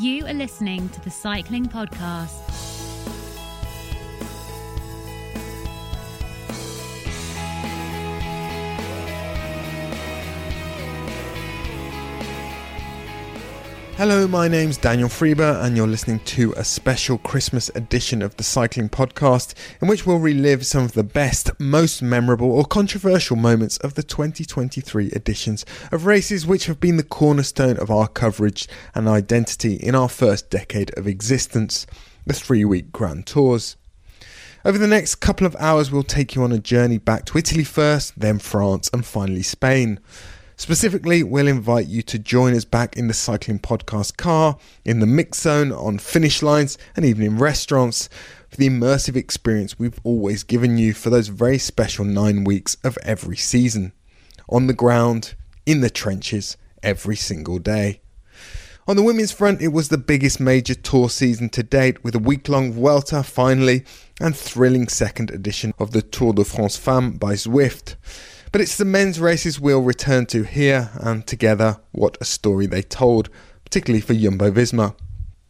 You are listening to the Cycling Podcast. Hello, my name's Daniel Friebe, and you're listening to a special Christmas edition of the Cycling Podcast, in which we'll relive some of the best, most memorable, or controversial moments of the 2023 editions of races which have been the cornerstone of our coverage and identity in our first decade of existence the three week Grand Tours. Over the next couple of hours, we'll take you on a journey back to Italy first, then France, and finally Spain. Specifically, we'll invite you to join us back in the Cycling Podcast car, in the mix zone, on finish lines, and even in restaurants for the immersive experience we've always given you for those very special nine weeks of every season. On the ground, in the trenches, every single day. On the women's front, it was the biggest major tour season to date, with a week long Vuelta finally and thrilling second edition of the Tour de France Femmes by Zwift. But it's the men's races we'll return to here, and together, what a story they told, particularly for Jumbo Visma.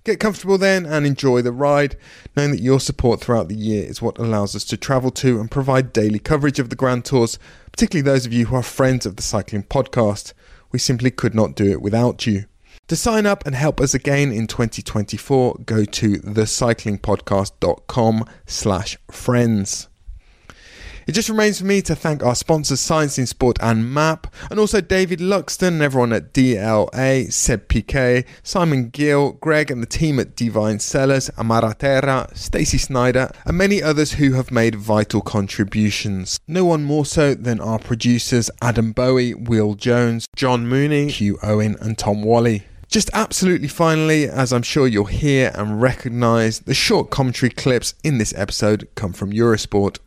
Get comfortable then and enjoy the ride, knowing that your support throughout the year is what allows us to travel to and provide daily coverage of the Grand Tours, particularly those of you who are friends of the Cycling Podcast. We simply could not do it without you. To sign up and help us again in 2024, go to thecyclingpodcast.com slash friends. It just remains for me to thank our sponsors Science in Sport and MAAP, and also David Luxton and everyone at DLA, Seb Piquet, Simon Gill, Greg and the team at Divine Sellers, Amara Terra, Stacey Snyder, and many others who have made vital contributions. No one more so than our producers Adam Bowie, Will Jones, John Mooney, Hugh Owen, and Tom Wally. Just absolutely finally, as I'm sure you'll hear and recognise, the short commentary clips in this episode come from Eurosport.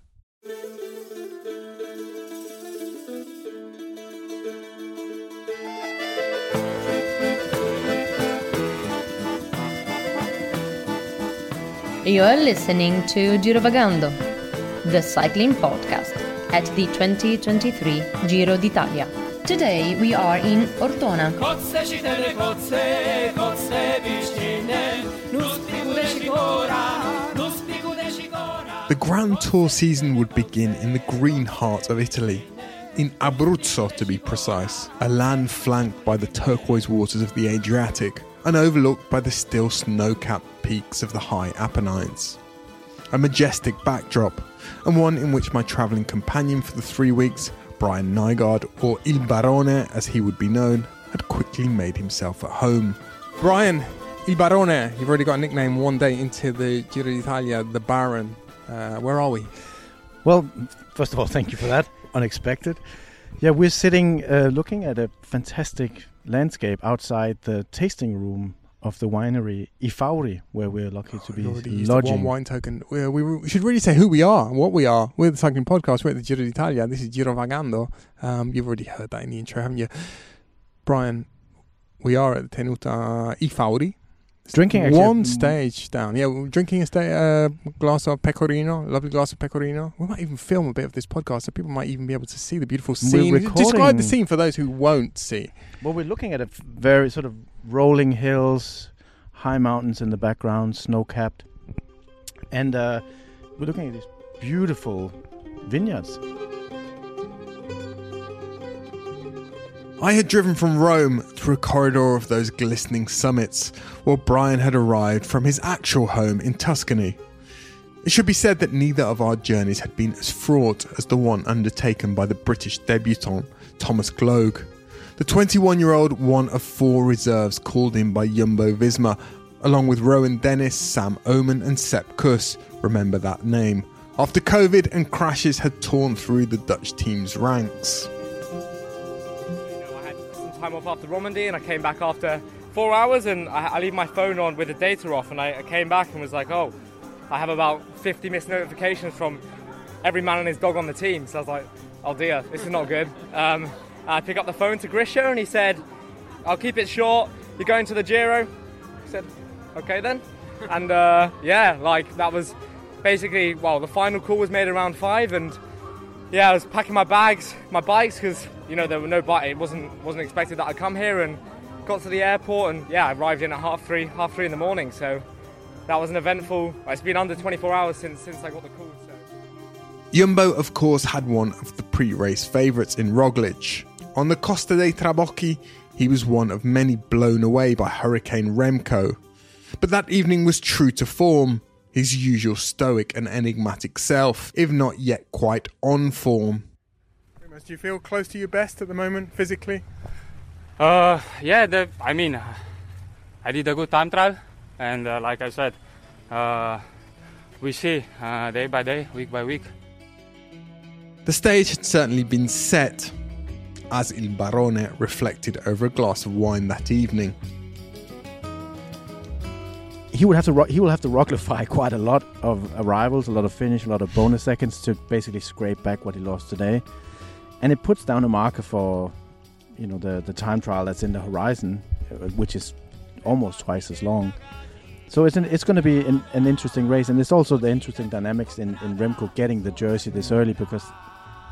You're listening to Girovagando, the cycling podcast at the 2023 Giro d'Italia. Today we are in Ortona. The Grand Tour season would begin in the green heart of Italy, in Abruzzo to be precise, a land flanked by the turquoise waters of the Adriatic and overlooked by the still snow capped peaks of the high Apennines. A majestic backdrop, and one in which my travelling companion for the three weeks, Brian Nygaard, or Il Barone as he would be known, had quickly made himself at home. Brian, Il Barone, you've already got a nickname one day into the Giro d'Italia, the Baron. Uh, where are we? Well, first of all, thank you for that. Unexpected. Yeah, we're sitting uh, looking at a fantastic landscape outside the tasting room of the winery I Fauri, where we're lucky to be the lodging. one wine token. We, we, we should really say who we are and what we are. We're the Cycling Podcast. We're at the Giro d'Italia. This is Giro Vagando. Um, you've already heard that in the intro, haven't you? Brian, we are at the Tenuta I Fauri. Drinking actually- one stage down. Yeah, we're drinking a sta- uh, glass of pecorino, lovely glass of pecorino. We might even film a bit of this podcast, so people might even be able to see the beautiful scene. Describe the scene for those who won't see. Well, we're looking at a very sort of rolling hills, high mountains in the background, snow capped, and uh, we're looking at these beautiful vineyards. I had driven from Rome through a corridor of those glistening summits, while Brian had arrived from his actual home in Tuscany. It should be said that neither of our journeys had been as fraught as the one undertaken by the British debutant Thomas Gloag. The 21 year old one of four reserves called in by Jumbo Visma, along with Rohan Dennis, Sam Oomen, and Sepp Kuss. Remember that name. After COVID and crashes had torn through the Dutch team's ranks. Time off after Romandy, and I came back after four hours, and I, I leave my phone on with the data off, and I, I came back and was like, oh, I have about 50 missed notifications from every man and his dog on the team. So I was like, oh dear, this is not good. Um, I pick up the phone to Grischa, and he said, I'll keep it short. You're going to the Giro. I said, okay then. And uh, yeah, like that was basically well, the final call was made around five, and yeah, I was packing my bags, my bikes, because you know there were no bike. It wasn't wasn't expected that I'd come here, and got to the airport, and yeah, I arrived in at half three, half three in the morning. So that was an eventful. It's been under 24 hours since since I got the call. So. Jumbo, of course, had one of the pre-race favourites in Roglic. On the Costa dei Trabocchi, he was one of many blown away by Hurricane Remco. But that evening was true to form, his usual stoic and enigmatic self, if not yet quite on form. Do you feel close to your best at the moment, physically? Uh, yeah, the, I mean, I did a good time trial, and uh, like I said, uh, we see uh, day by day, week by week. The stage had certainly been set, as Il Barone reflected over a glass of wine that evening. He would have to ro- he will have to rocklify quite a lot of arrivals, a lot of finish, a lot of bonus seconds to basically scrape back what he lost today, and it puts down a marker for, you know, the the time trial that's in the horizon, uh, which is almost twice as long. So it's an, it's going to be an, an interesting race, and it's also the interesting dynamics in in Remco getting the jersey this early because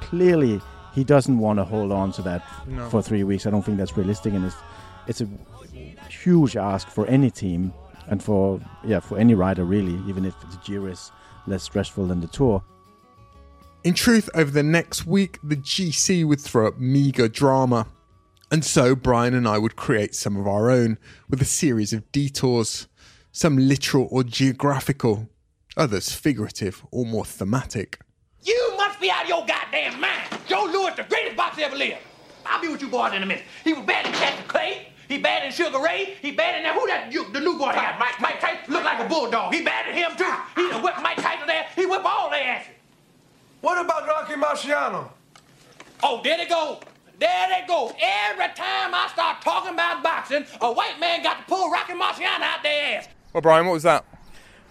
clearly he doesn't want to hold on to that No. for three weeks. I don't think that's realistic, and it's it's a huge ask for any team and for yeah for any rider really, even if the Giro is less stressful than the Tour. In truth, over the next week, the GC would throw up meagre drama. And so Brian and I would create some of our own with a series of detours, some literal or geographical, others figurative or more thematic. You must be out of your goddamn mind. Joe Louis, the greatest boxer ever lived. I'll be with you boys in a minute. He was bad in Cassius Clay. He bad in Sugar Ray. He bad in that. Who that? You, the new boy they got? Mike, Mike Tyson. Look like a bulldog. He bad in him too. He whipped Mike Tyson there. He whipped all their asses. What about Rocky Marciano? Oh, there they go. There they go. Every time I start talking about boxing, a white man got to pull Rocky Marciano out their ass. Well, Brian, what was that?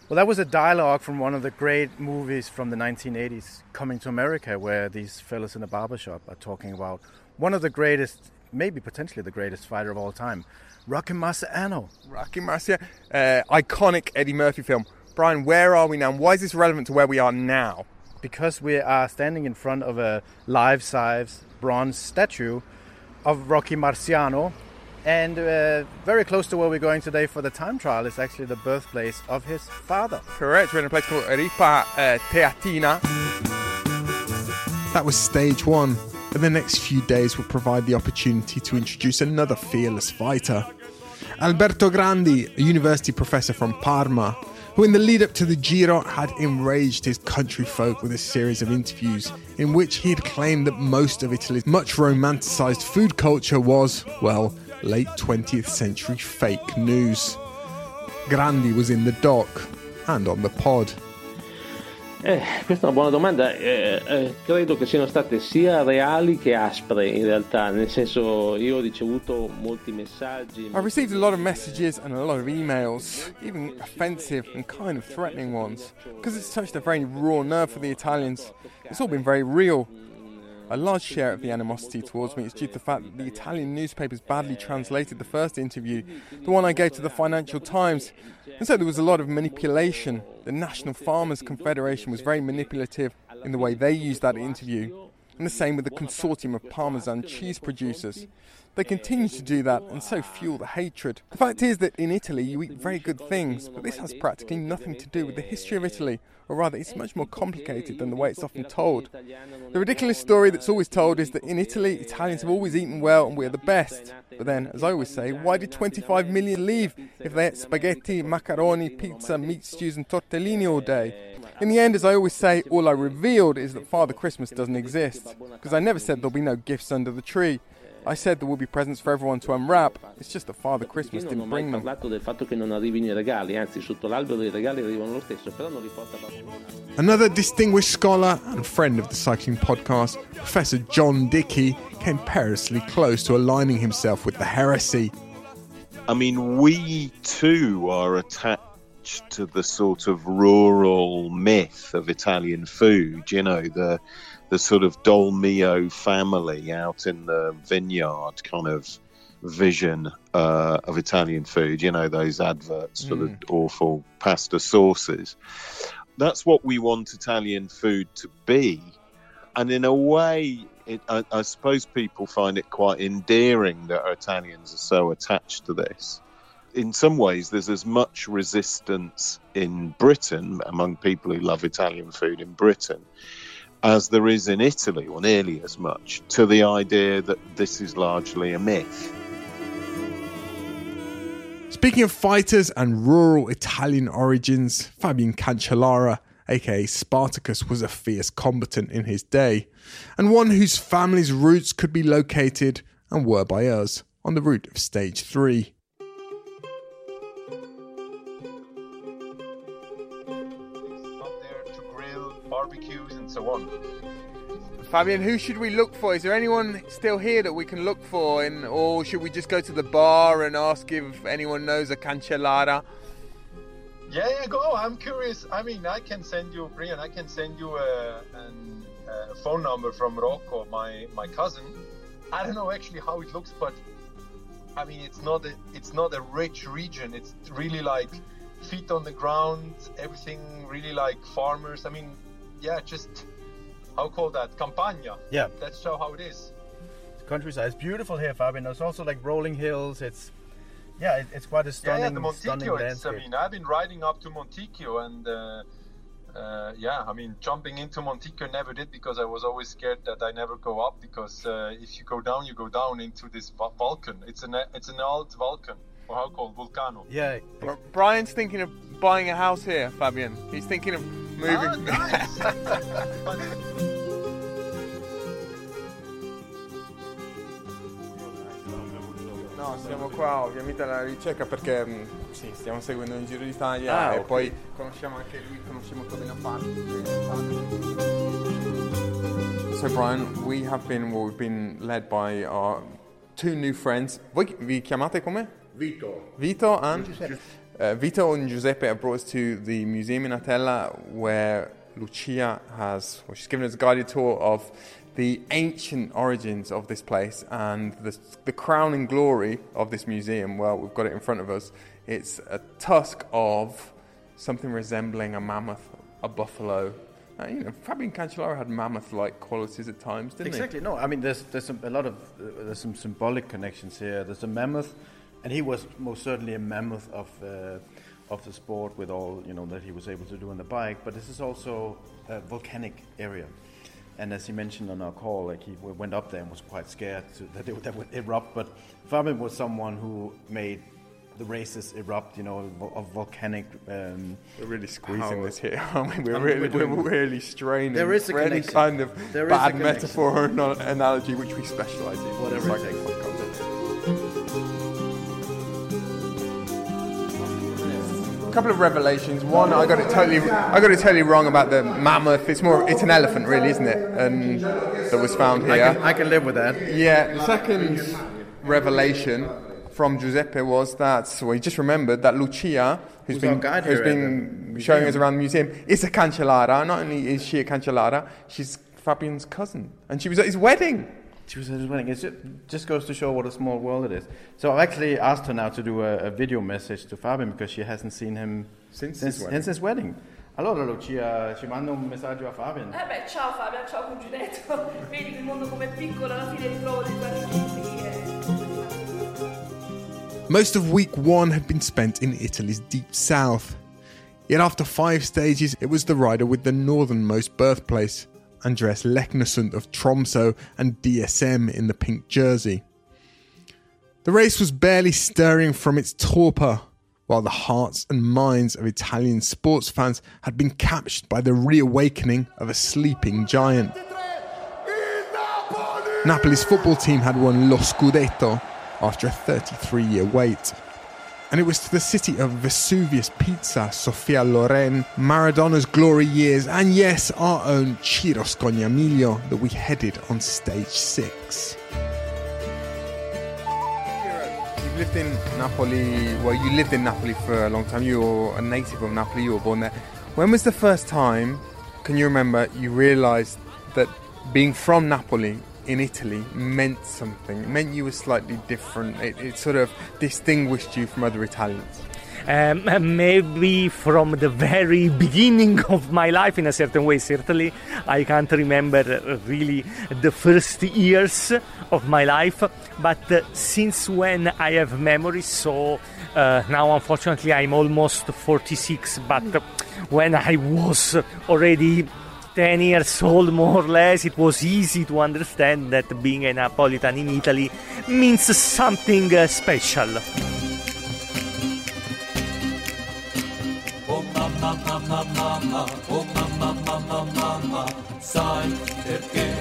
Well, that was a dialogue from one of the great movies from the 1980s, Coming to America, where these fellas in a barbershop are talking about one of the greatest, maybe potentially the greatest fighter of all time, Rocky Marciano. Rocky Marciano, uh, iconic Eddie Murphy film. Brian, where are we now? Why is this relevant to where we are now? Because we are standing in front of a life-size bronze statue of Rocky Marciano, and uh, very close to where we're going today for the time trial is actually the birthplace of his father. Correct, we're in a place called Ripa uh, Teatina. That was stage one, and the next few days will provide the opportunity to introduce another fearless fighter. Alberto Grandi, a university professor from Parma, who in the lead up to the Giro had enraged his country folk with a series of interviews in which he had claimed that most of Italy's much romanticised food culture was, well, late 20th century fake news. Grandi was in the dock and on the pod. Eh, questa è una buona domanda. Eh, eh, credo che siano state sia reali che aspre in realtà, nel senso io ho ricevuto molti messaggi. I've received a lot of messages and a lot of emails, even offensive and kind of threatening ones, because it's touched a very raw nerve for the Italians. It's all been very real. A large share of the animosity towards me is due to the fact that the Italian newspapers badly translated the first interview, the one I gave to the Financial Times, and so there was a lot of manipulation. The National Farmers Confederation was very manipulative in the way they used that interview, and the same with the consortium of Parmesan cheese producers. They continue to do that and so fuel the hatred. The fact is that in Italy you eat very good things, but this has practically nothing to do with the history of Italy, or rather, it's much more complicated than the way it's often told. The ridiculous story that's always told is that in Italy, Italians have always eaten well and we're the best. But then, as I always say, why did 25 million leave if they ate spaghetti, macaroni, pizza, meat stews, and tortellini all day? In the end, as I always say, all I revealed is that Father Christmas doesn't exist. Because I never said there'll be no gifts under the tree. I said there will be presents for everyone to unwrap. It's just that Father Christmas Io non ho didn't bring them. parlato del fatto che non arrivino i regali, anzi sotto l'albero i regali arrivano lo stesso, però non li porta Babbo Natale. Another distinguished scholar and friend of the cycling podcast, Professor John Dickie, came perilously close to aligning himself with the heresy. I mean, we too are attached to the sort of rural myth of Italian food. You know, the the sort of Dolmio family out in the vineyard kind of vision uh, of Italian food. You know, those adverts for the awful pasta sauces. That's what we want Italian food to be. and in a way, it, I, I suppose people find it quite endearing that Italians are so attached to this. In some ways, there's as much resistance in Britain among people who love Italian food in Britain as there is in Italy, or nearly as much, to the idea that this is largely a myth. Speaking of fighters and rural Italian origins, Fabian Cancellara, aka Spartacus, was a fierce combatant in his day, and one whose family's roots could be located, and were by us, on the route of stage 3. And so on. Fabian, who should we look for? Is there anyone still here that we can look for, in, or should we just go to the bar and ask if anyone knows a Cancellara? Yeah, yeah, go. I'm curious. I mean, I can send you, Brian. I can send you a, an, uh, a phone number from Rocco, my my cousin. I don't know actually how it looks, but I mean, it's not a it's not a rich region. It's really like feet on the ground, everything really like farmers. I mean, yeah, just how call that campagna. Yeah. that's how how it is. Countryside. It's beautiful here, Fabian. There's also like rolling hills. It's yeah, it, it's quite a stunning, yeah, the stunning Monticchio. It's, I mean, I've been riding up to Monticchio, and uh, uh, yeah, I mean, jumping into Monticchio never did because I was always scared that I never go up because uh, if you go down, you go down into this Vul- Vulcan. It's an it's an old Vulcan, or how called Vulcano. yeah, Brian's thinking of buying a house here, Fabian. He's thinking of moving. No, siamo qua ovviamente alla ricerca perché mh, sì, stiamo seguendo un Giro d'Italia Ah, e ok. poi conosciamo anche lui, conosciamo Tobino Parti. So Brian, we have been well, we've been led by our two new friends. Voi vi chiamate come? Vito. Vito and uh, Vito and Giuseppe have brought us to the museum in Atella where Lucia has, well, she's given us a guided tour of the ancient origins of this place and the, the crowning glory of this museum. Well, we've got it in front of us. It's a tusk of something resembling a mammoth, a buffalo. Uh, you know, Fabian Cancellara had mammoth-like qualities at times, didn't exactly. No, I mean, there's there's some, a lot of uh, there's some symbolic connections here. There's a mammoth, and he was most certainly a mammoth of uh, of the sport with all you know that he was able to do on the bike. But this is also a volcanic area, and as he mentioned on our call, like he went up there and was quite scared to, that it would, that would erupt. But Fabian was someone who made the races erupt, you know, of volcanic. Um, We're really squeezing power. this here, aren't we? We're Um, really, we're we're really straining There is a for any connection. kind of There is a bad metaphor or analogy which we specialise in. Whatever It's it like- A couple of revelations. One, I got it totally, I got it totally wrong about the mammoth. It's more, it's an elephant, really, isn't it? And that was found I here. can, I can live with that. Yeah, the second revelation from Giuseppe was that so he just remembered that Lucia, who's Who's been who's been showing us around the museum, is a Cancellara. Not only is she a Cancellara, she's Fabian's cousin, and she was at his wedding. She was at his wedding. It just goes to show what a small world it is. So I've actually asked her now to do a, a video message to Fabian because she hasn't seen him since, since, his wedding. since his wedding. Allora Lucia, ci manda un messaggio a Fabian. Eh beh, ciao Fabio, ciao cuginetto. Vedi il mondo com'è piccolo, alla fine ritrovo dei tuoi amici. Most of week one had been spent in Italy's deep south. Yet after five stages, it was the rider with the northernmost birthplace, Andreas Leknesund of Tromso and DSM in the pink jersey. The race was barely stirring from its torpor, while the hearts and minds of Italian sports fans had been captured by the reawakening of a sleeping giant. Napoli's football team had won Lo Scudetto after a 33 year wait. And it was to the city of Vesuvius Pizza, Sophia Loren, Maradona's glory years, and yes, our own Ciro Scognamiglio that we headed on stage six. You've lived in Napoli, well, you lived in Napoli for a long time. You're a native of Napoli, you were born there. When was the first time, can you remember, you realised that being from Napoli in Italy meant something? It meant you were slightly different. It, it sort of distinguished you from other Italians. Um, maybe from the very beginning of my life, in a certain way, certainly, I can't remember really the first years of my life. But uh, since when I have memories, so uh, now unfortunately I'm almost 46, but when I was already 10 years old, more or less, it was easy to understand that being a Napolitan in Italy means something uh, special. Oh mamma, mamma, mamma, oh mamma, mamma, mamma, sai perché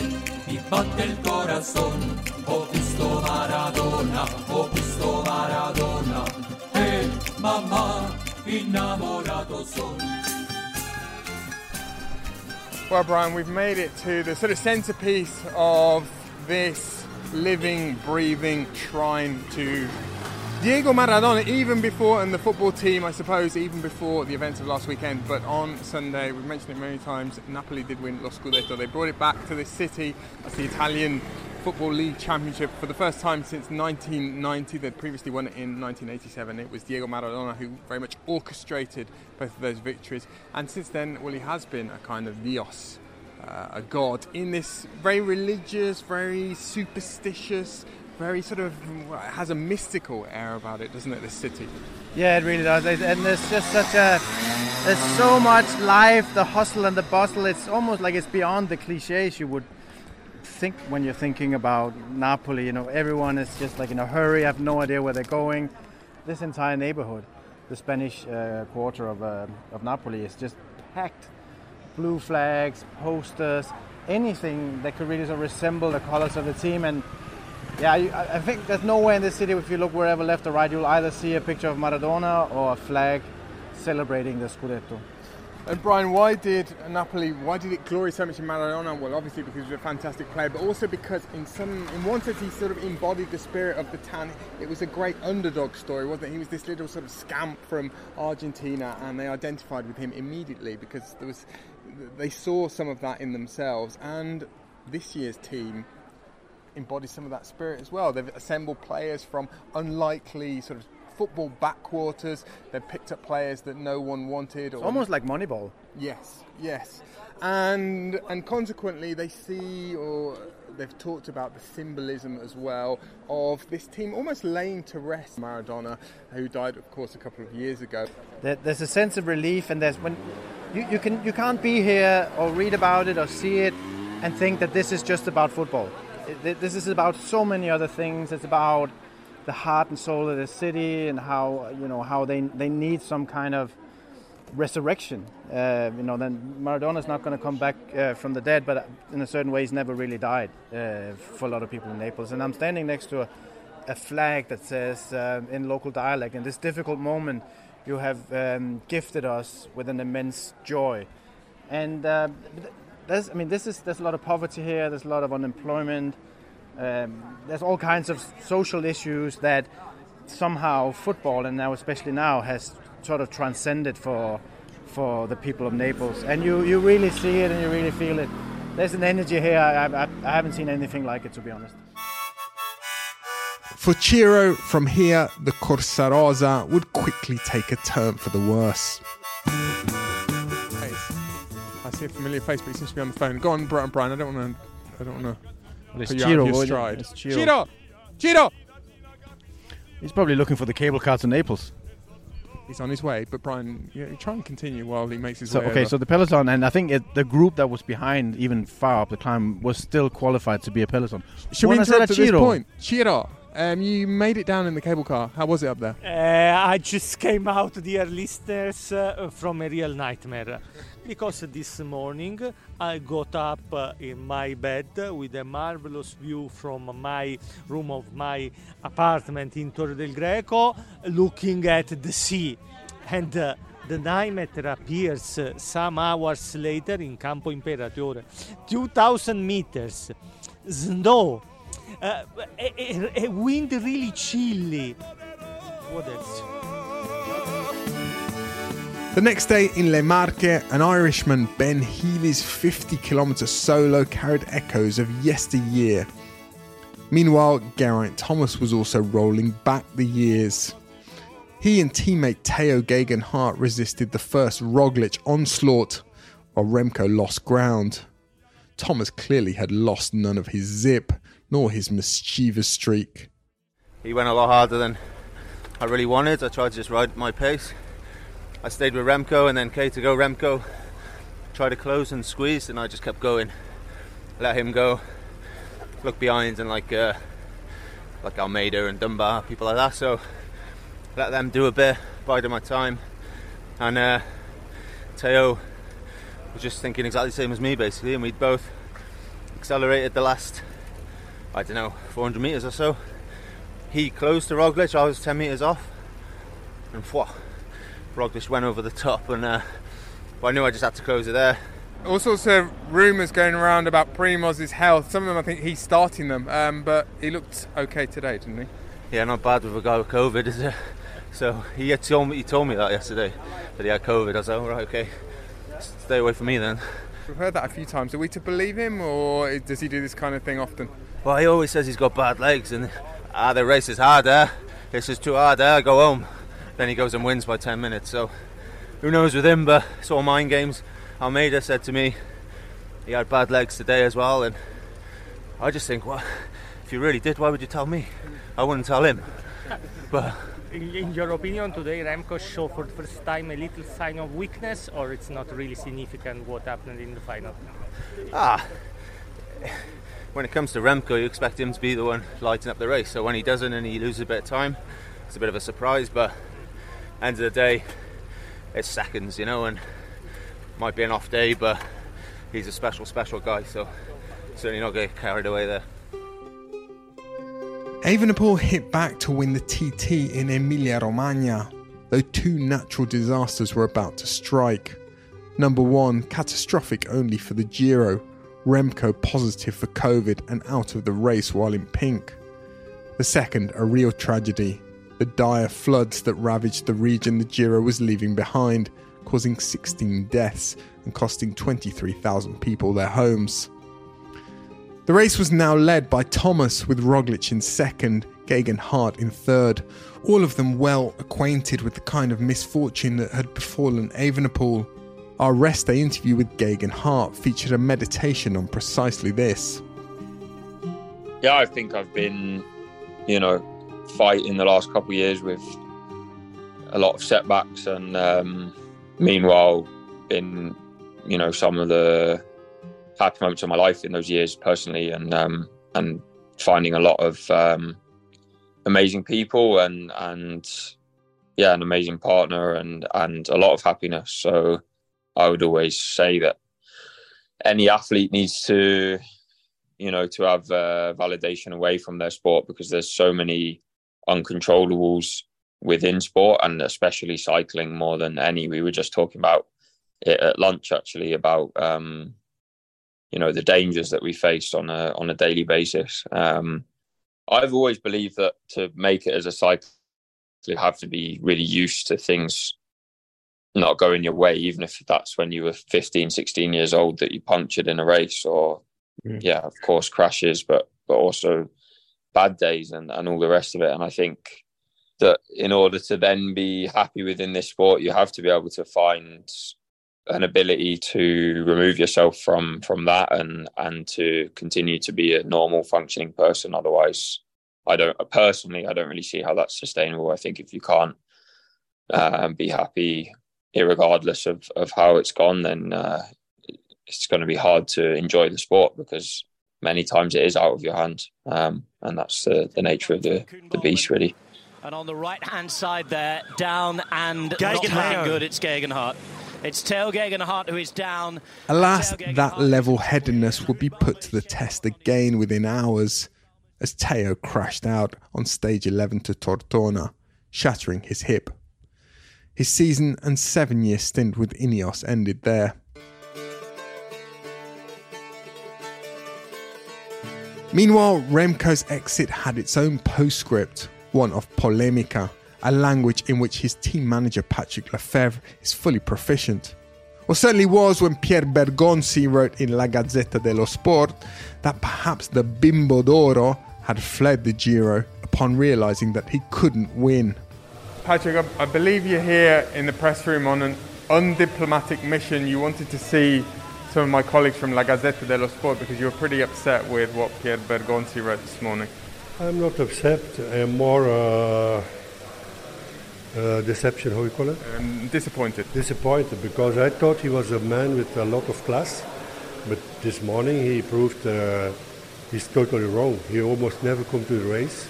mi batte il corazon? Ho visto Maradona, ho visto Maradona, e mamma, innamorato son. Well, Brian, we've made it to the sort of centerpiece of this living, breathing shrine to Diego Maradona, even before, and the football team, I suppose, even before the events of last weekend. But on Sunday, we've mentioned it many times, Napoli did win Lo Scudetto. They brought it back to this city as the Italian Football League Championship for the first time since 1990. They'd previously won it in 1987. It was Diego Maradona who very much orchestrated both of those victories. And since then, well, he has been a kind of Dios, uh, a god, in this very religious, very superstitious, very sort of has a mystical air about it, doesn't it? This city. Yeah, it really does. And there's just such a there's so much life, the hustle and the bustle. It's almost like it's beyond the cliches you would think when you're thinking about Napoli. You know, everyone is just like in a hurry, I have no idea where they're going. This entire neighborhood, the Spanish uh, quarter of, uh, of Napoli, is just packed. Blue flags, posters, anything that could really sort of resemble the colors of the team. And yeah, I, I think there's nowhere in this city, if you look wherever left or right, you'll either see a picture of Maradona or a flag celebrating the Scudetto. And Brian, why did Napoli? Why did it glory so much in Maradona? Well, obviously because he was a fantastic player, but also because in some, in one sense, he sort of embodied the spirit of the town. It was a great underdog story, wasn't it? He was this little sort of scamp from Argentina, and they identified with him immediately because there was, they saw some of that in themselves. And this year's team embodies some of that spirit as well. They've assembled players from unlikely sort of football backwaters. They've picked up players that no one wanted. It's almost like Moneyball. Yes, yes, and and consequently they see or they've talked about the symbolism as well of this team almost laying to rest Maradona, who died, of course, a couple of years ago. There's a sense of relief, and there's when you, you can you can't be here or read about it or see it and think that this is just about football. This is about so many other things. It's about the heart and soul of the city and how you know how they they need some kind of resurrection. Uh, you know, then Maradona's not going to come back uh, from the dead, but in a certain way, he's never really died uh, for a lot of people in Naples. And I'm standing next to a, a flag that says uh, in local dialect, in this difficult moment, you have um, gifted us with an immense joy. And uh, there's, I mean, this is there's a lot of poverty here. There's a lot of unemployment. Um, there's all kinds of social issues that somehow football, and now especially now, has sort of transcended for for the people of Naples. And you, you really see it and you really feel it. There's an energy here. I, I, I haven't seen anything like it, to be honest. For Ciro, from here, the Corsa Rosa would quickly take a turn for the worse. Hey, I see a familiar face, but he seems to be on the phone. Go on, Brian. Brian. I don't want to. I don't want to. Well, it's put you Ciro, out of your wasn't it? It's Ciro. Ciro, Ciro. He's probably looking for the cable car to Naples. He's on his way, but Brian, yeah, try and continue while he makes his So way. okay, over. so the peloton, and I think it, the group that was behind, even far up the climb, was still qualified to be a peloton. Should we Buonasera, interrupt at this Ciro. point? Ciro, um, you made it down in the cable car. How was it up there? Uh, I just came out, dear listeners, uh, from a real nightmare. Because this morning I got up in my bed with a marvelous view from my room of my apartment in Torre del Greco, looking at the sea. And uh, the diameter appears uh, some hours later in Campo Imperatore, 2000 meters. Snow, uh, a, a- a wind really chilly. What else? The next day in Le Marche, an Irishman, Ben Healy's 50 kilometre solo carried echoes of yesteryear. Meanwhile, Geraint Thomas was also rolling back the years. He and teammate Tao Geoghegan Hart resisted the first Roglic onslaught, while Remco lost ground. Thomas clearly had lost none of his zip, nor his mischievous streak. He went a lot harder than I really wanted. I tried to just ride my pace. I stayed with Remco and then K to go Remco. Tried to close and squeeze, and I just kept going. Let him go. Look behind and like uh, like Almeida and Dunbar, people like that. So let them do a bit, bided my time, and uh, Tao was just thinking exactly the same as me basically, and we'd both accelerated the last, I don't know, 400 meters or so. He closed to Roglic, I was 10 meters off, and Roglic went over the top, and uh, I knew I just had to close it there. All sorts of rumours going around about Primoz's health. Some of them, I think he's starting them, um, but he looked okay today, didn't he? Yeah, not bad with a guy with COVID, is it? So he told me, he told me that yesterday that he had COVID. I was like, oh, right, okay, stay away from me then. We've heard that a few times. Are we to believe him, or does he do this kind of thing often? Well, he always says he's got bad legs, and ah, the race is hard there. This is too hard there. Go home. Then he goes and wins by 10 minutes. So who knows with him? But it's all mind games. Almeida said to me he had bad legs today as well, and I just think, well, if you really did, why would you tell me? I wouldn't tell him. But In, in your opinion, today Remco showed for the first time a little sign of weakness, or it's not really significant what happened in the final? ah, when it comes to Remco, you expect him to be the one lighting up the race. So when he doesn't and he loses a bit of time, it's a bit of a surprise. But end of the day, it's seconds, you know, and might be an off day, but he's a special, special guy. So certainly not get carried away there. Evenepoel hit back to win the TT in Emilia Romagna, though two natural disasters were about to strike. Number one, catastrophic only for the Giro, Remco positive for COVID and out of the race while in pink. The second, a real tragedy, the dire floods that ravaged the region the Giro was leaving behind, causing 16 deaths and costing 23,000 people their homes. The race was now led by Thomas with Roglic in second, Geoghegan Hart in third, all of them well acquainted with the kind of misfortune that had befallen Evenepoel. Our rest day interview with Geoghegan Hart featured a meditation on precisely this. Yeah, I think I've been, you know, fighting the last couple of years with a lot of setbacks, and um, meanwhile, been, you know, some of the happy moments of my life in those years personally, and um, and finding a lot of um, amazing people and and yeah, an amazing partner and and a lot of happiness. So I would always say that any athlete needs to, you know, to have uh, validation away from their sport because there's so many uncontrollables within sport and especially cycling more than any. We were just talking about it at lunch actually about um, you know the dangers that we face on a on a daily basis. Um, I've always believed that to make it as a cyclist, you have to be really used to things not going your way, even if that's when you were 15, 16 years old that you punctured in a race or, mm. yeah, of course, crashes, but, but also bad days and, and all the rest of it. And I think that in order to then be happy within this sport, you have to be able to find an ability to remove yourself from from that and and to continue to be a normal functioning person otherwise i don't personally i don't really see how that's sustainable i think if you can't uh, be happy regardless of, of how it's gone, then uh, it's going to be hard to enjoy the sport because many times it is out of your hands. Um, and that's the, the nature of the, the beast, really. And on the right hand side there, down and not looking good, it's Geoghegan Hart. It's Tao Geoghegan Hart who is down. Alas, that level headedness would be put to the test again within hours as Tao crashed out on stage 11 to Tortona, shattering his hip. His season and seven year stint with Ineos ended there. Meanwhile, Remco's exit had its own postscript, one of polemica, a language in which his team manager Patrick Lefevere is fully proficient. Or certainly was when Pier Bergonzi wrote in La Gazzetta dello Sport that perhaps the Bimbo d'Oro had fled the Giro upon realizing that he couldn't win. Patrick, I, I believe you're here in the press room on an undiplomatic mission. You wanted to see some of my colleagues from La Gazzetta dello Sport because you were pretty upset with what Pier Bergonzi wrote this morning. I'm not upset. I'm more uh, uh, deception. How you call it? Um, disappointed. Disappointed because I thought he was a man with a lot of class, but this morning he proved uh, he's totally wrong. He almost never come to the race.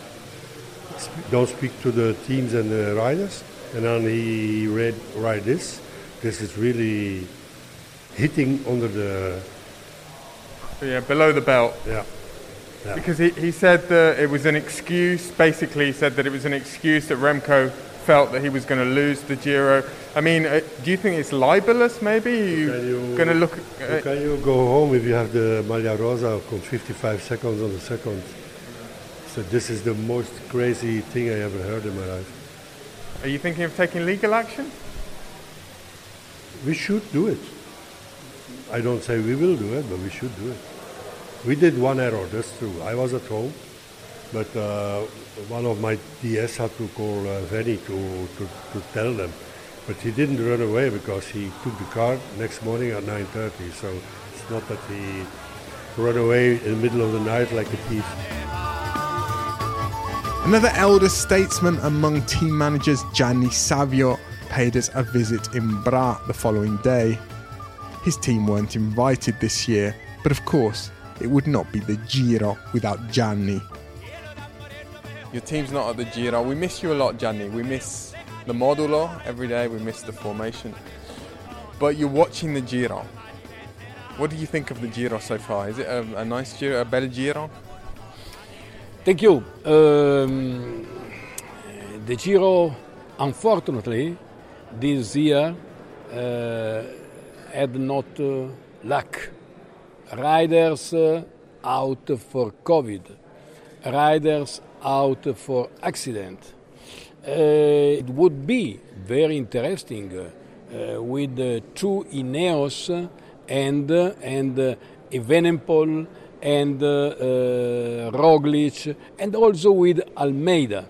Don't speak to the teams and the riders, and then he read write this. This is really hitting under the Yeah, below the belt. yeah. Yeah. Because he, he said that it was an excuse. Basically, he said that it was an excuse that Remco felt that he was going to lose the Giro. I mean, uh, do you think it's libelous? Maybe you, going to look. Uh, can you go home if you have the Maglia Rosa come 55 seconds on the second? So this is the most crazy thing I ever heard in my life. are you thinking of taking legal action? We should do it. I don't say we will do it, but we should do it. We did one error, that's true. I was at home, but uh, one of my DS had to call uh, Venny to, to, to tell them. But he didn't run away because he took the car next morning at 9.30. So it's not that he ran away in the middle of the night like a thief. Another elder statesman among team managers, Gianni Savio, paid us a visit in Bra the following day. His team weren't invited this year, but of course, it would not be the Giro without Gianni. Your team's not at the Giro. We miss you a lot, Gianni. We miss the modulo every day, we miss the formation. But you're watching the Giro. What do you think of the Giro so far? Is it a, a nice Giro, a bel Giro? Thank you. Um, the Giro, unfortunately, this year uh, had not uh, luck. Riders uh, out for COVID, riders out for accident. Uh, it would be very interesting uh, with uh, two Ineos and uh, and uh, Evenepoel and uh, uh, Roglic and also with Almeida.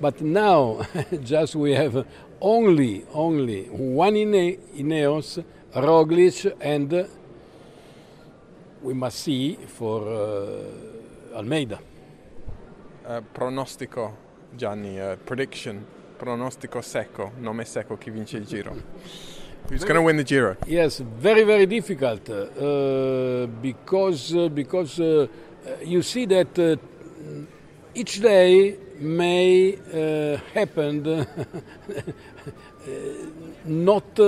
But now, just we have only only one Ine- Ineos, Roglic, and we must see for uh, Almeida. Uh, pronostico, Gianni, uh, prediction, pronostico secco, nome secco chi vince il Giro. Who's going to win the Giro? Yes, very very difficult uh, because uh, because uh, you see that uh, each day may uh, happen not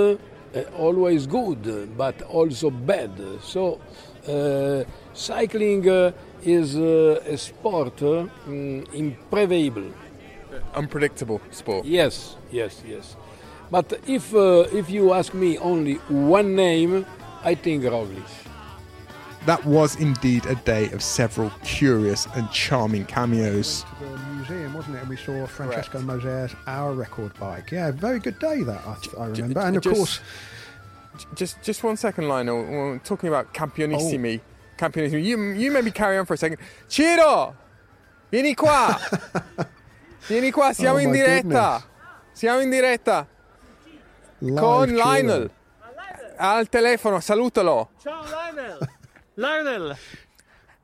always good but also bad. So uh, cycling uh, is uh, a sport uh, mm, imprevable. Unpredictable sport. Yes, yes, yes. But if uh, if you ask me only one name, I think Roglic. That was indeed a day of several curious and charming cameos. The museum, wasn't it? And we saw Francesco Moser's Hour Record bike. Yeah, very good day that I, I remember. And of just- course, Just just one second, Lionel. We're talking about Oh. campionissimi. Campionissimi. You, you maybe carry on for a second. Ciro! Vieni qua! Vieni qua, siamo Oh, in diretta. goodness. Siamo in diretta. Live con Ciro. Lionel. Al telefono, salutalo. Ciao Lionel. Lionel.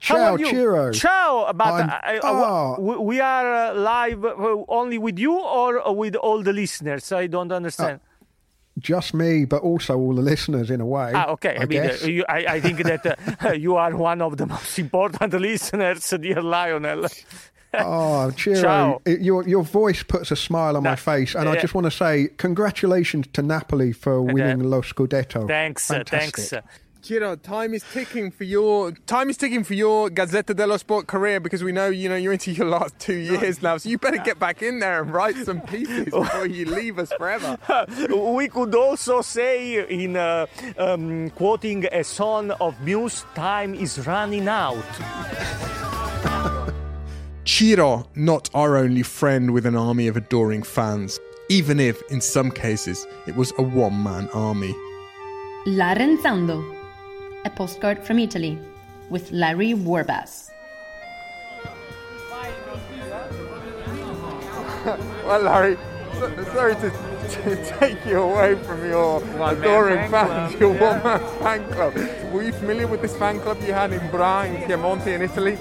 Ciao, How are you? Ciro. Ciao, but uh, Oh. uh, we, we are uh, live uh, only with you or uh, with all the listeners? I don't understand. just me, but also all the listeners in a way. ah, okay. I, I, mean, uh, you, I, I think that uh, you are one of the most important listeners, dear Lionel. Oh, Ciro, Ciao. it- your your voice puts a smile on my face, and I just want to say congratulations to Napoli for winning Lo Scudetto. Thanks, uh, Fantastic. thanks. Ciro, time is ticking for your time is ticking for your Gazzetta dello Sport career because we know you know you're into your last two years now, so you better get back in there and write some pieces before you leave us forever. we could also say, in uh, um, quoting a song of Muse, time is running out. Ciro, not our only friend with an army of adoring fans, even if in some cases it was a one man army. L'arenzando, a postcard from Italy with Larry Warbass. well, Larry, sorry to, to take you away from your One-man adoring fan fans, club, your yeah. one-man fan club. Were you familiar with this fan club you had in Bra in Piemonte in Italy?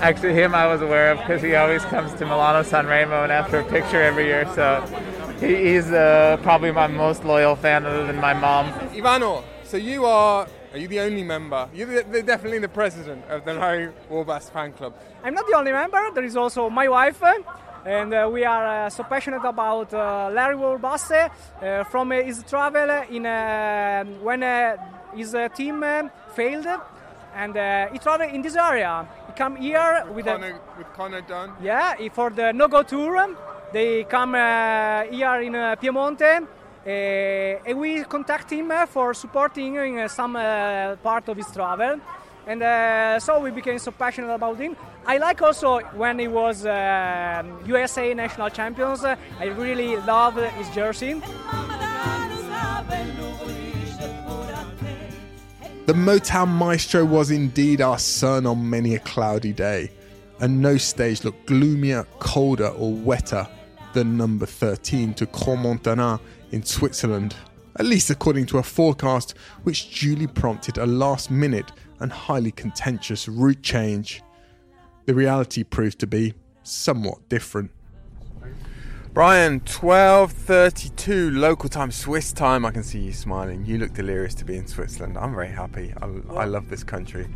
Actually, him I was aware of because he always comes to Milano San Remo and after a picture every year. So he, he's uh, probably my most loyal fan other than my mom. Ivano, so you are, are you the only member? You're the, definitely the president of the Larry Warbasse fan club. I'm not the only member. There is also my wife, and uh, we are uh, so passionate about uh, Larry Warbasse uh, from uh, his travel in uh, when uh, his uh, team uh, failed, and uh, he traveled in this area. He come here with Conor, a, with Conor Dunne. yeah for the no-go tour. They come uh, here in uh, Piemonte. Uh, and we contact him uh, for supporting in uh, some part of his travel and so we became so passionate about him. I like also when he was USA national champions. I really love his jersey. The Motown maestro was indeed our sun on many a cloudy day, and no stage looked gloomier, colder, or wetter than number 13 to Crans-Montana in Switzerland, at least according to a forecast which duly prompted a last minute and highly contentious route change. The reality proved to be somewhat different. Brian, 12.32 local time, Swiss time. I can see you smiling. You look delirious to be in Switzerland. I'm very happy. I, I love this country.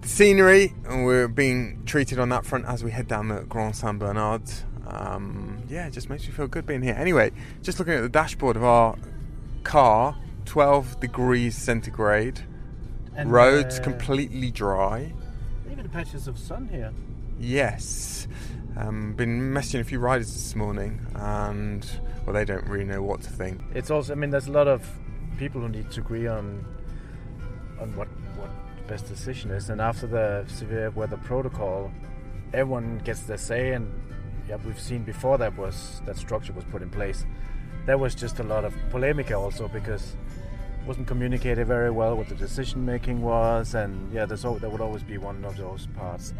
The scenery, and we're being treated on that front as we head down the Grand Saint Bernard. Um, yeah, it just makes me feel good being here. Anyway, just looking at the dashboard of our car, 12 degrees centigrade. And, Roads uh, completely dry. Even patches of sun here. Yes. Um, been messaging a few riders this morning, and well, they don't really know what to think. It's also, I mean, there's a lot of people who need to agree on on what what the best decision is. And after the severe weather protocol, everyone gets their say. And yeah, we've seen before that was that structure was put in place. There was just a lot of polemica also because it wasn't communicated very well what the decision making was, and yeah, there's there would always be one of those parts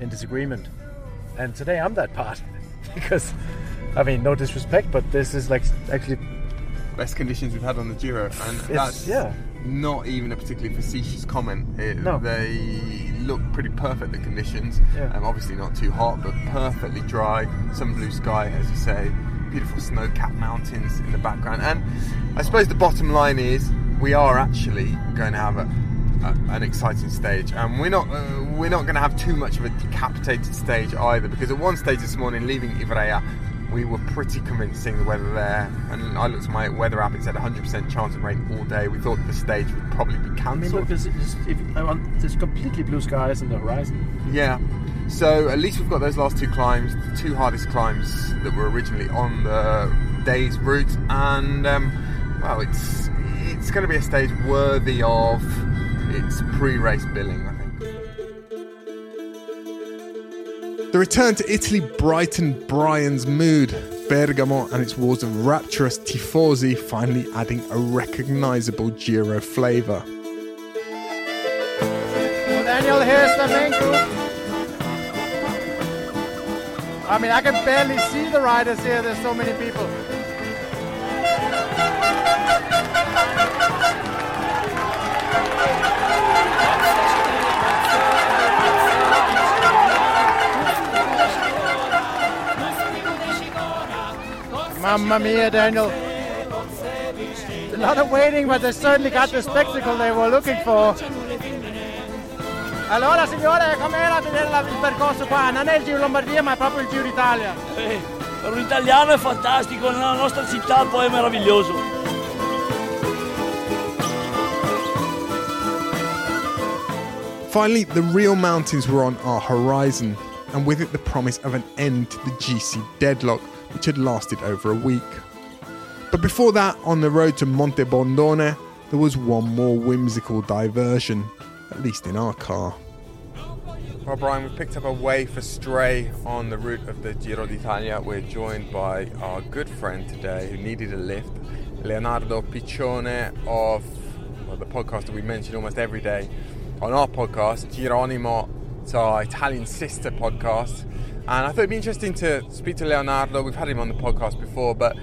in disagreement. And today I'm that part because, I mean, no disrespect, but this is like actually Best conditions we've had on the Giro, and that's yeah. Not even a particularly facetious comment. It, No. They look pretty perfect, the conditions. Yeah. Um, obviously not too hot, but perfectly dry. Some blue sky, as you say. Beautiful snow-capped mountains in the background. And I suppose the bottom line is we are actually going to have a, a, an exciting stage, and we're not uh, we're not going to have too much of a decapitated stage either. Because at one stage this morning, leaving Ivrea, we were pretty convincing the weather there. And I looked at my weather app; it said 100% chance of rain all day. We thought the stage would probably be I mean, cancelled. look, there's, there's, if, I want, there's completely blue skies in the horizon. Yeah. So at least we've got those last two climbs, the two hardest climbs that were originally on the day's route, and um, well, it's it's going to be a stage worthy of its pre-race billing, I think. The return to Italy brightened Brian's mood. Bergamo and its walls of rapturous tifosi finally adding a recognisable Giro flavour. Daniel, here's the main group. I mean, I can barely see the riders here. There's so many people. Mamma mia, Daniel. A lot of waiting, but they certainly got the spectacle they were looking for. Allora signore, com'era vedere la- il percorso qua? Non è il Giro Lombardia, ma è proprio il Giro d'Italia. Eh, per un italiano è fantastico, nella nostra città poi è meraviglioso. Finally, the real mountains were on our horizon, and with it the promise of an end to the GC deadlock, which had lasted over a week. But before that, on the road to Monte Bondone, there was one more whimsical diversion, at least in our car. Well, Brian, we picked up a way for Stray on the route of the Giro d'Italia. We're joined by our good friend today who needed a lift, Leonardo Piccione of well, the podcast that we mention almost every day on our podcast, Gironimo, It's our Italian sister podcast. And I thought it'd be interesting to speak to Leonardo. We've had him on the podcast before, but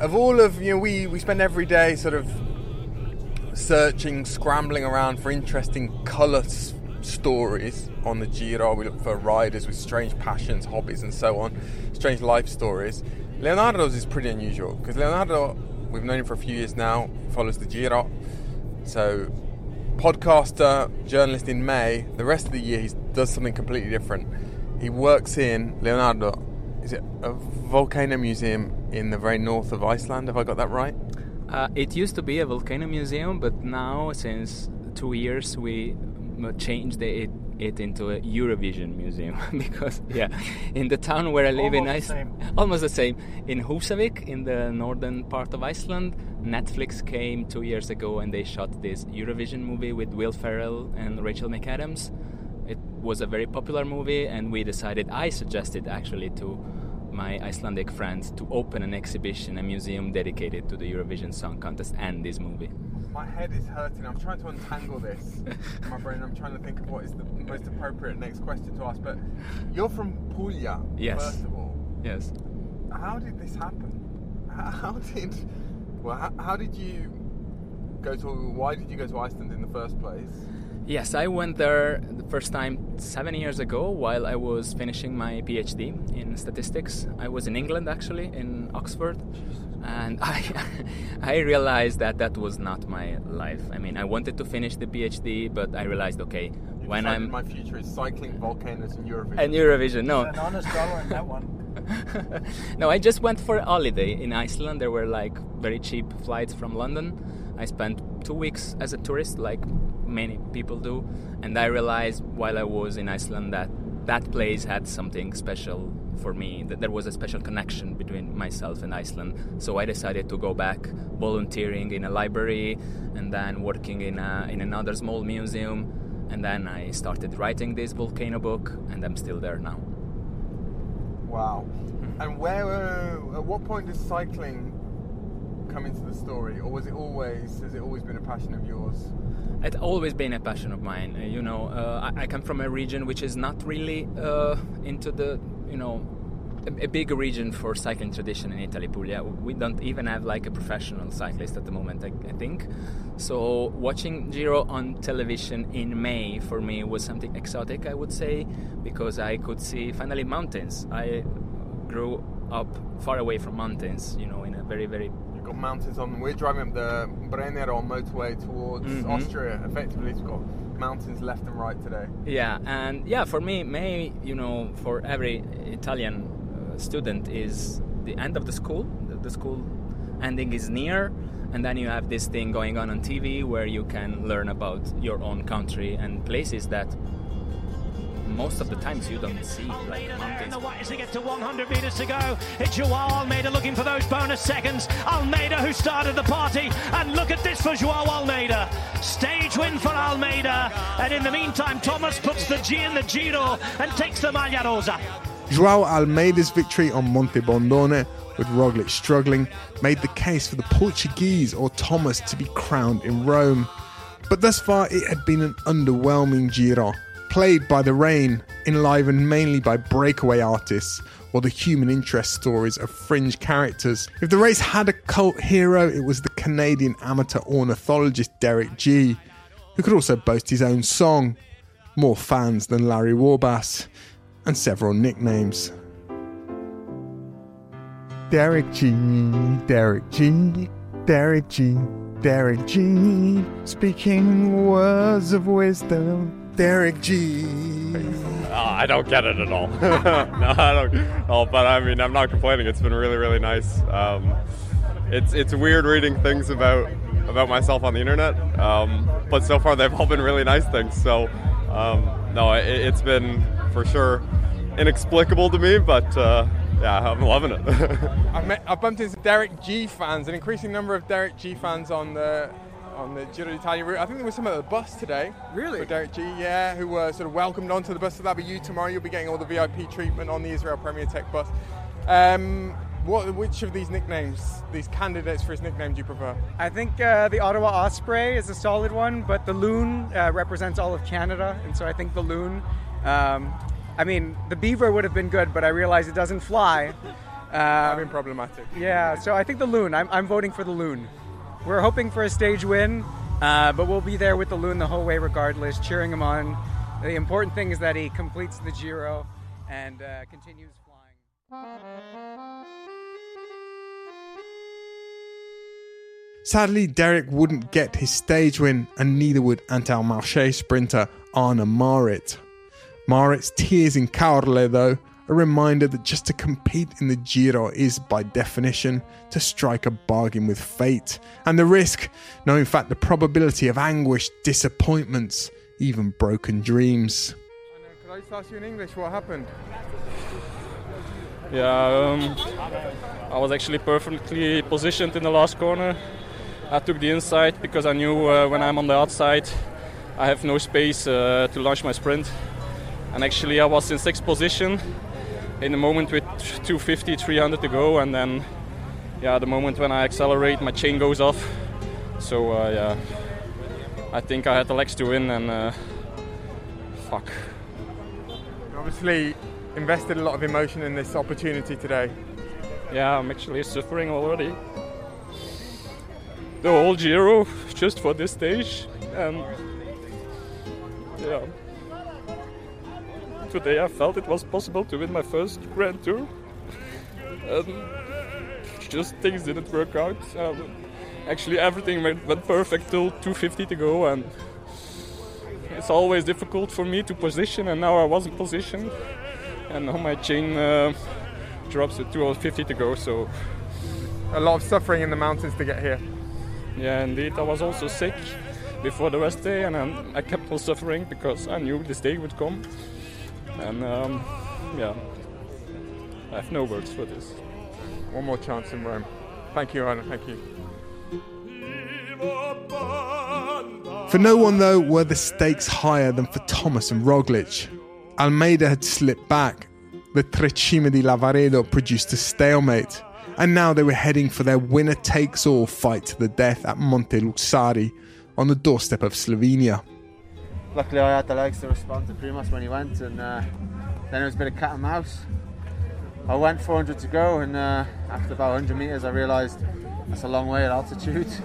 of all of you know, we we spend every day sort of searching, scrambling around for interesting colour s- stories on the Giro. We look for riders with strange passions, hobbies, and so on, strange life stories. Leonardo's is pretty unusual because Leonardo, we've known him for a few years now, follows the Giro. So, podcaster, journalist in May. The rest of the year, he does something completely different. He works in Leonardo. Is it a volcano museum in the very north of Iceland? Have I got that right? Uh, it used to be a volcano museum, but now, since two years, we changed it, it into a Eurovision museum because, yeah, in the town where I live in Almost the Iceland, almost the same. In Husavik, in the northern part of Iceland, Netflix came two years ago and they shot this Eurovision movie with Will Ferrell and Rachel McAdams. It was a very popular movie, and we decided, I suggested actually to my Icelandic friends to open an exhibition, a museum dedicated to the Eurovision Song Contest and this movie. My head is hurting. I'm trying to untangle this in my brain. I'm trying to think of what is the most appropriate next question to ask. But you're from Puglia, Yes. first of all. Yes. How did this happen? How, did well? How, how did you go to? Why did you go to Iceland in the first place? Yes, I went there the first time seven years ago while I was finishing my PhD in statistics. I was in England actually, in Oxford, and I, I realized that that was not my life. I mean, I wanted to finish the PhD, but I realized, okay, You when I'm my future is cycling volcanoes and Eurovision. and Eurovision, no, An honest dollar in that one. no, I just went for a holiday in Iceland. There were like very cheap flights from London. I spent two weeks as a tourist, like many people do, and I realized while I was in Iceland that that place had something special for me. That there was a special connection between myself and Iceland. So I decided to go back, volunteering in a library, and then working in a, in another small museum. And then I started writing this volcano book, and I'm still there now. Wow. And where? Uh, at what point does cycling come into the story, or was it always? Has it always been a passion of yours? It's always been a passion of mine. Uh, you know, uh, I, I come from a region which is not really uh, into the, you know, a, a big region for cycling tradition in Italy, Puglia. We don't even have like a professional cyclist at the moment, I, I think. So watching Giro on television in May for me was something exotic, I would say, because I could see finally mountains. I grew up far away from mountains, you know, in a very, very got mountains on. We're driving up the Brennero motorway towards Mhm. Austria. Effectively, we've got mountains left and right today. Yeah, and yeah, for me, May, you know, for every Italian uh, student is the end of the school. The school ending is near, and then you have this thing going on on TV where you can learn about your own country and places that most of the times you don't see, like And mountains. the white as they get to 100 metres to go. It's Joao Almeida looking for those bonus seconds. Almeida who started the party. And look at this for Joao Almeida. Stage win for Almeida. And in the meantime, Thomas puts the G in the Giro and takes the Maglia Rosa. Joao Almeida's victory on Monte Bondone, with Roglic struggling, made the case for the Portuguese or Thomas to be crowned in Rome. But thus far, it had been an underwhelming Giro, plagued by the rain, enlivened mainly by breakaway artists or the human interest stories of fringe characters. If the race had a cult hero, it was the Canadian amateur ornithologist Derek Gee, who could also boast his own song, more fans than Larry Warbasse, and several nicknames. Derek Gee, Derek Gee, Derek Gee, Derek Gee, speaking words of wisdom. Derek Gee. Uh, I don't get it at all. no, I don't. Oh, but I mean, I'm not complaining. It's been really, really nice. Um, it's it's weird reading things about about myself on the internet, um, but so far they've all been really nice things. So, um, no, it, it's been for sure inexplicable to me, but uh, yeah, I'm loving it. I've, met, I've bumped into Derek Gee fans, an increasing number of Derek Gee fans on the on the Giro d'Italia route. I think there was some at the bus today. Really? For Derek Gee, yeah, who were sort of welcomed onto the bus. So that'll be you tomorrow. You'll be getting all the VIP treatment on the Israel Premier Tech bus. Um, what, which of these nicknames, these candidates for his nickname, do you prefer? I think uh, the Ottawa Osprey is a solid one, but the loon uh, represents all of Canada, and so I think the loon. Um, I mean, the beaver would have been good, but I realize it doesn't fly. I've been problematic. Yeah, so I think the Loon. I'm, I'm voting for the Loon. We're hoping for a stage win, uh, but we'll be there with the Loon the whole way regardless, cheering him on. The important thing is that he completes the Giro and uh, continues flying. Sadly, Derek wouldn't get his stage win, and neither would Intermarché sprinter Arne Marit. Marit's tears in Caorle, though, a reminder that just to compete in the Giro is, by definition, to strike a bargain with fate, and the risk, no, in fact, the probability of anguish, disappointments, even broken dreams. Could I just ask you in English what happened? Yeah, um, I was actually perfectly positioned in the last corner. I took the inside because I knew uh, when I'm on the outside, I have no space uh, to launch my sprint. And actually, I was in sixth position in the moment with 250, 300 to go, and then, yeah, the moment when I accelerate, my chain goes off. So, uh, yeah, I think I had the legs to win, and uh, fuck. Obviously invested a lot of emotion in this opportunity today. Yeah, I'm actually suffering already. The whole Giro just for this stage, and yeah. Today I felt it was possible to win my first Grand Tour, just things didn't work out. Um, actually, everything went, went perfect till 250 to go, and it's always difficult for me to position, and now I wasn't positioned, and now my chain uh, drops at 250 to go. So A lot of suffering in the mountains to get here. yeah, indeed, I was also sick before the rest day, and I kept on suffering because I knew this day would come, and um, yeah, I have no words for this. One more chance in Rome. Thank you, Anna. Thank you. For no one, though, were the stakes higher than for Thomas and Roglic. Almeida had slipped back. The Tre Cime di Lavaredo produced a stalemate. And now they were heading for their winner takes all fight to the death at Monte Lussari on the doorstep of Slovenia. Luckily, I had the legs to respond to Primoz when he went, and uh, then it was a bit of cat and mouse. I went 400 to go, and uh, after about 100 meters, I realised that's a long way at altitude.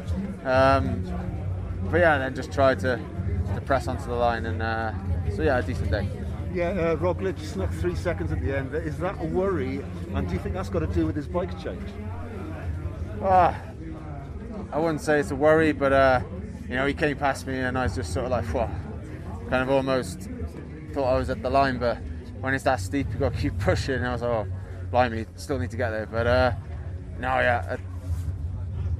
Um, but yeah, then just tried to, to press onto the line, and uh, so yeah, a decent day. Yeah, uh, Roglic snuck three seconds at the end. Is that a worry? And do you think that's got to do with his bike change? Ah, I wouldn't say it's a worry, but uh, you know, he came past me, and I was just sort of like, whoa, kind of almost thought I was at the line, but when it's that steep, you've got to keep pushing. I was like, oh, blimey, still need to get there. But uh, no, yeah, uh,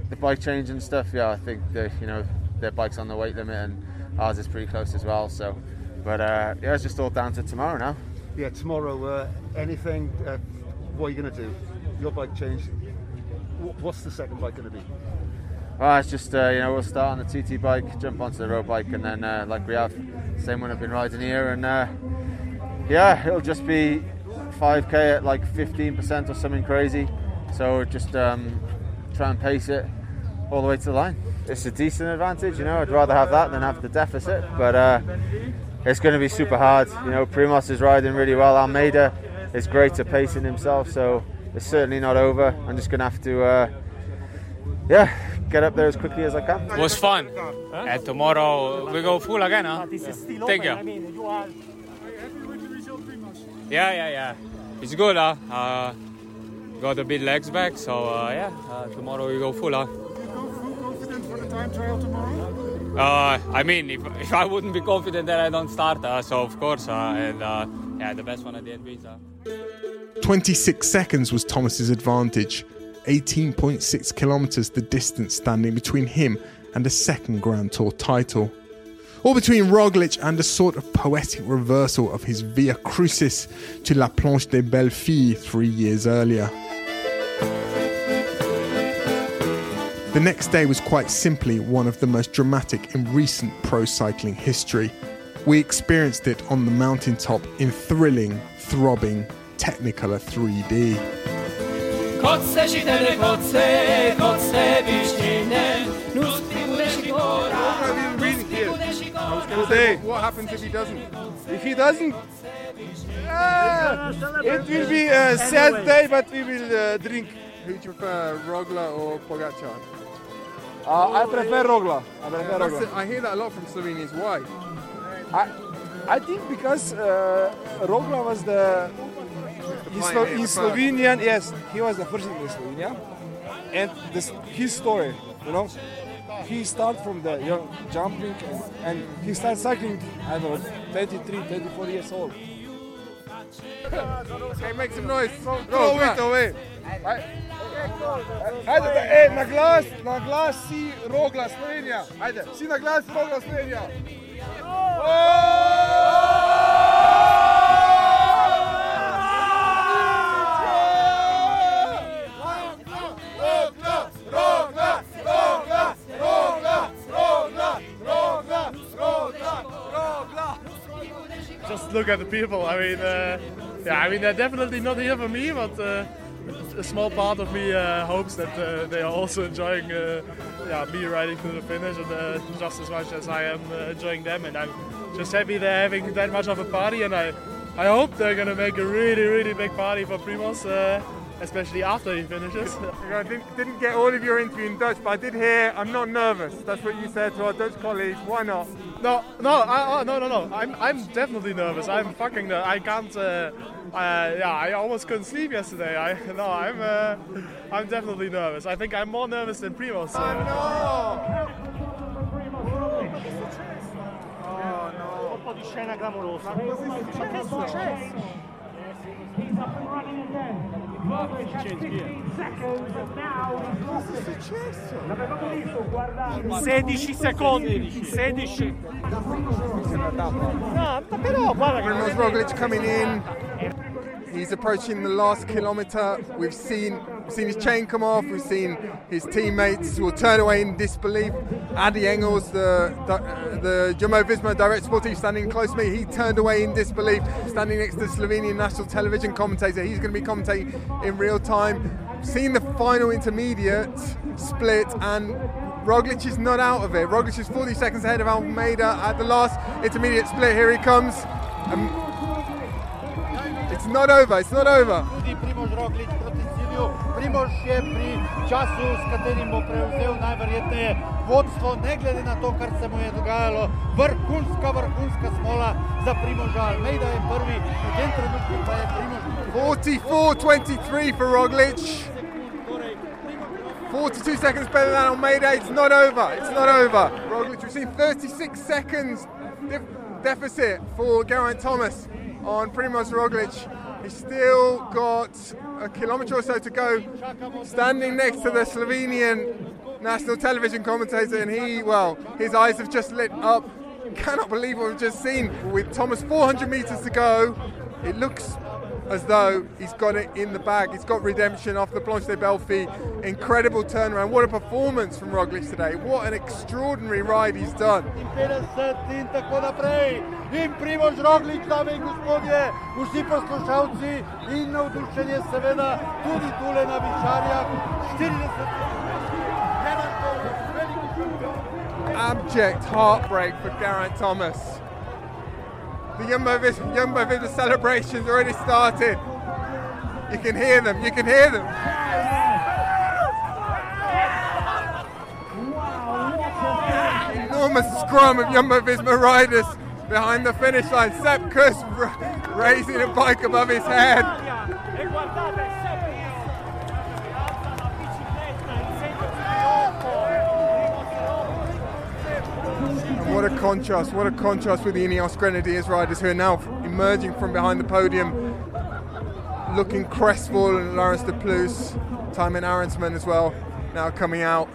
the bike change and stuff. Yeah, I think the, you know their bike's on the weight limit, and ours is pretty close as well. So, but uh, yeah, it's just all down to tomorrow now. Yeah, tomorrow, uh, anything, uh, what are you going to do? Your bike change. What's the second bike going to be? Well, it's just uh, you know we'll start on the TT bike, jump onto the road bike, and then uh, like we have, same one I've been riding here, and uh, yeah, it'll just be 5k at like 15% or something crazy. So just um, try and pace it all the way to the line. It's a decent advantage, you know. I'd rather have that than have the deficit, but uh, it's going to be super hard. You know, Primoz is riding really well. Almeida is great at pacing himself, so it's certainly not over. I'm just going to have to, uh, yeah, get up there as quickly as I can. It was fun. And tomorrow we go full again, huh? Thank you. Yeah, yeah, yeah. It's good, huh? Uh, got a bit legs back, so uh, yeah. Uh, tomorrow we go full, huh? confident for the time trial tomorrow? Uh, I mean, if, if I wouldn't be confident, then I don't start. Uh, so of course, uh, and uh, yeah, the best one at the end wins. Uh. 26 seconds was Thomas's advantage. 18.6 kilometres the distance standing between him and a second Grand Tour title. Or between Roglic and a sort of poetic reversal of his Via Crucis to La Planche des Belles Filles three years earlier. The next day was quite simply one of the most dramatic in recent pro cycling history. We experienced it on the mountaintop in thrilling, throbbing, Technicolor 3D. Kotce šitene, kotce, kotce piščine, nus prikudeši gora, nus prikudeši gora. today. What happens if he doesn't? If he doesn't, uh, it will be a sad day, but we will uh, drink. Who do you prefer, Rogla or Pogacar? Uh, I prefer Rogla. I prefer Rogla. it. I hear that a lot from Slovenians. Why? I, I think because uh, Rogla was the Slo- pioneer, in. Slovenian, yes, he was the first in Slovenia, and this his story, you know, he started from the young jumping and, and he started cycling. I don't know, 23, 24 years old. Okay, make some noise. Throw Rogla. it away. Ajde, da, e, na glas, na glas si Rogla Slovenija. Ajde, si na glas Rogla Slovenija. just look at the people. I mean, uh, yeah, I mean they're definitely not here for me, but uh, a small part of me uh, hopes that uh, they are also enjoying, uh, yeah, me riding to the finish, and uh, just as much as I am enjoying them. And I'm just happy they're having that much of a party, and I, I hope they're gonna make a really, really big party for Primoz. Uh, Especially after he finishes. I didn't, didn't get all of your interview in Dutch, but I did hear I'm not nervous. That's what you said to our Dutch colleagues. Why not? No, no, I, oh, no, no, no. I'm, I'm definitely nervous. I'm fucking. ner- I can't. Uh, uh, yeah, I almost couldn't sleep yesterday. I no, I'm. Uh, I'm definitely nervous. I think I'm more nervous than Primoz. So. Un po' di scena clamorosa. Ma che è successo? 16 secondi, 16. No, però oh, guarda Primoz che Roglic coming in. He's approaching the last kilometre. We've seen seen his chain come off. We've seen his teammates will turn away in disbelief. Addy Engels, the the, the Jumbo Visma direct sportive, standing close to me, he turned away in disbelief, standing next to the Slovenian national television commentator. He's going to be commentating in real time. Seen the final intermediate split and. Roglic is not out of it. Roglic is 40 seconds ahead of Almeida at the last intermediate split. Here he comes. Um, it's not over. It's not over. Primož pri času, s katerim bo prevzel najverjetneje vodstvo, ne glede na to, kar se mu je dogajalo. Vrhunska, vrhunska smola za Primoža. Almeida je prvi, v tem trenutku pa je Primož 44-23 for Roglic. 42 seconds better than Almeida. It's not over. It's not over. Roglic, we've seen 36 seconds def- deficit for Geraint Thomas on Primoz Roglic. He's still got a kilometre or so to go. Standing next to the Slovenian national television commentator, and he, well, his eyes have just lit up. Cannot believe what we've just seen. With Thomas 400 metres to go, it looks as though he's got it in the bag. He's got redemption off the Planche des Belles Filles. Incredible turnaround. What a performance from Roglic today. What an extraordinary ride he's done. 50 in tako naprej. In Primož Roglič, dame in gospodje, vsi poslušalci in navdušenje seveda tudi tule na Vičarjah. 40 Abject heartbreak for Geraint Thomas. The Jumbo Vis- Jumbo Visma celebrations already started. You can hear them. You can hear them. Enormous scrum of Jumbo Visma riders behind the finish line. Sepp Kuss raising a bike above his head. What a contrast, what a contrast with the Ineos Grenadiers riders who are now emerging from behind the podium, looking crestfallen. Laurens De Plus, Thymen Arensman as well, now coming out.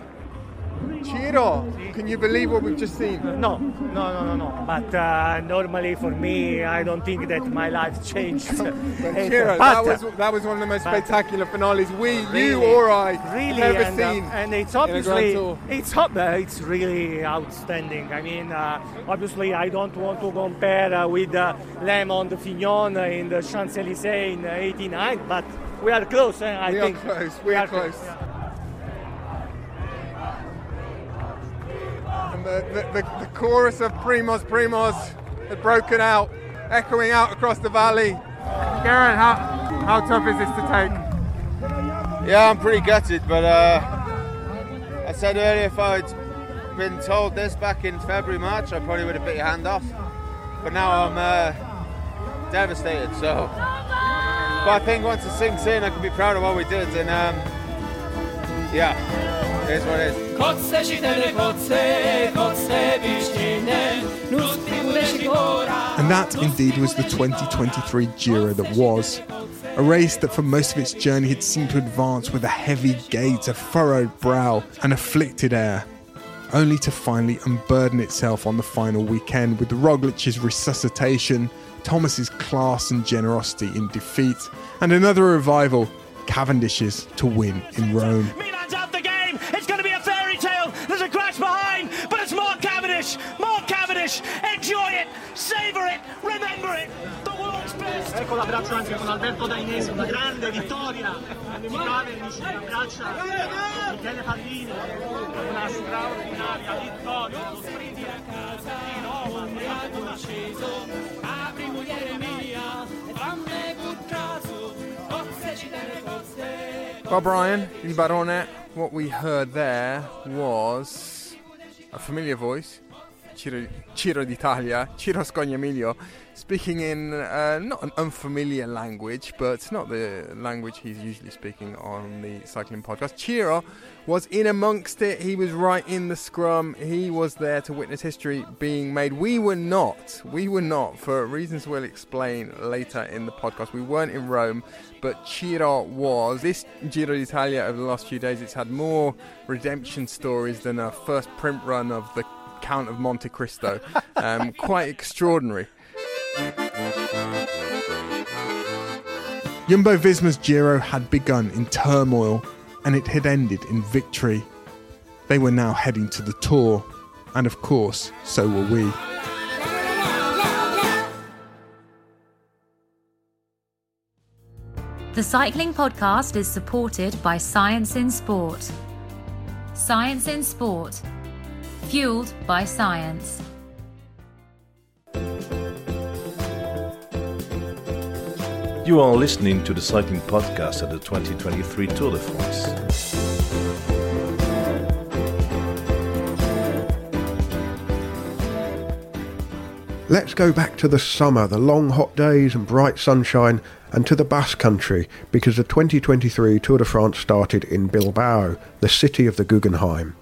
Ciro, can you believe what we've just seen? No, no, no, no, no. But uh, normally for me, I don't think that my life changed. But Ciro, that was that was one of the most spectacular finales we, you Really, or I, really, have ever and, uh, seen. and it's in a Grand obviously it's there. It's really outstanding. I mean, uh, obviously, I don't want to compare uh, with uh, LeMond de Fignon in the Champs Elysees in '89, but we are close. Eh? I We are think close, we are close. And the, the, the, the chorus of Primoz Primoz had broken out, echoing out across the valley. Geraint, how, how tough is this to take? Yeah, I'm pretty gutted, but uh, I said earlier if I'd been told this back in February, March, I probably would have bit your hand off. But now I'm uh, devastated, so. But I think once it sinks in, I can be proud of what we did, and um, yeah, it is what it is. Kotse shitene kotse, kotse bishine, nusti mureshikora. And that indeed was the 2023 Giro that was. A race that for most of its journey had seemed to advance with a heavy gait, a furrowed brow, and afflicted air, only to finally unburden itself on the final weekend with Roglic's resuscitation, Thomas's class and generosity in defeat, and another revival, Cavendish's to win in Rome. Milan's out the game. It's going to be a fairy tale. There's a crash behind, but it's Mark Cavendish. Mark Cavendish. Enjoy it, savor it, remember it. The world's best. Ecco l'abbraccio anche con Alberto Dainese, una grande vittoria di Cavendish, abbraccia Michele Pallini, una straordinaria vittoria, lo sprint di Roma, miracolo sceso, Apri mugliere kotse. Well, Brian, Il Barone, what we heard there was a familiar voice, Ciro, Ciro d'Italia, Ciro Scognamiglio, speaking in uh, not an unfamiliar language, but not the language he's usually speaking on the cycling podcast. Ciro was in amongst it. He was right in the scrum. He was there to witness history being made. We were not. We were not, for reasons we'll explain later in the podcast. We weren't in Rome, but Ciro was. This Giro d'Italia over the last few days, it's had more redemption stories than a first print run of the Count of Monte Cristo. Um, quite extraordinary. Jumbo Visma's Giro had begun in turmoil and it had ended in victory. They were now heading to the Tour, and of course, so were we. The Cycling Podcast is supported by Science in Sport. Science in Sport. Fueled by science. You are listening to the Cycling Podcast at the 2023 Tour de France. Let's go back to the summer, the long hot days and bright sunshine, and to the Basque Country because the 2023 Tour de France started in Bilbao, the city of the Guggenheim.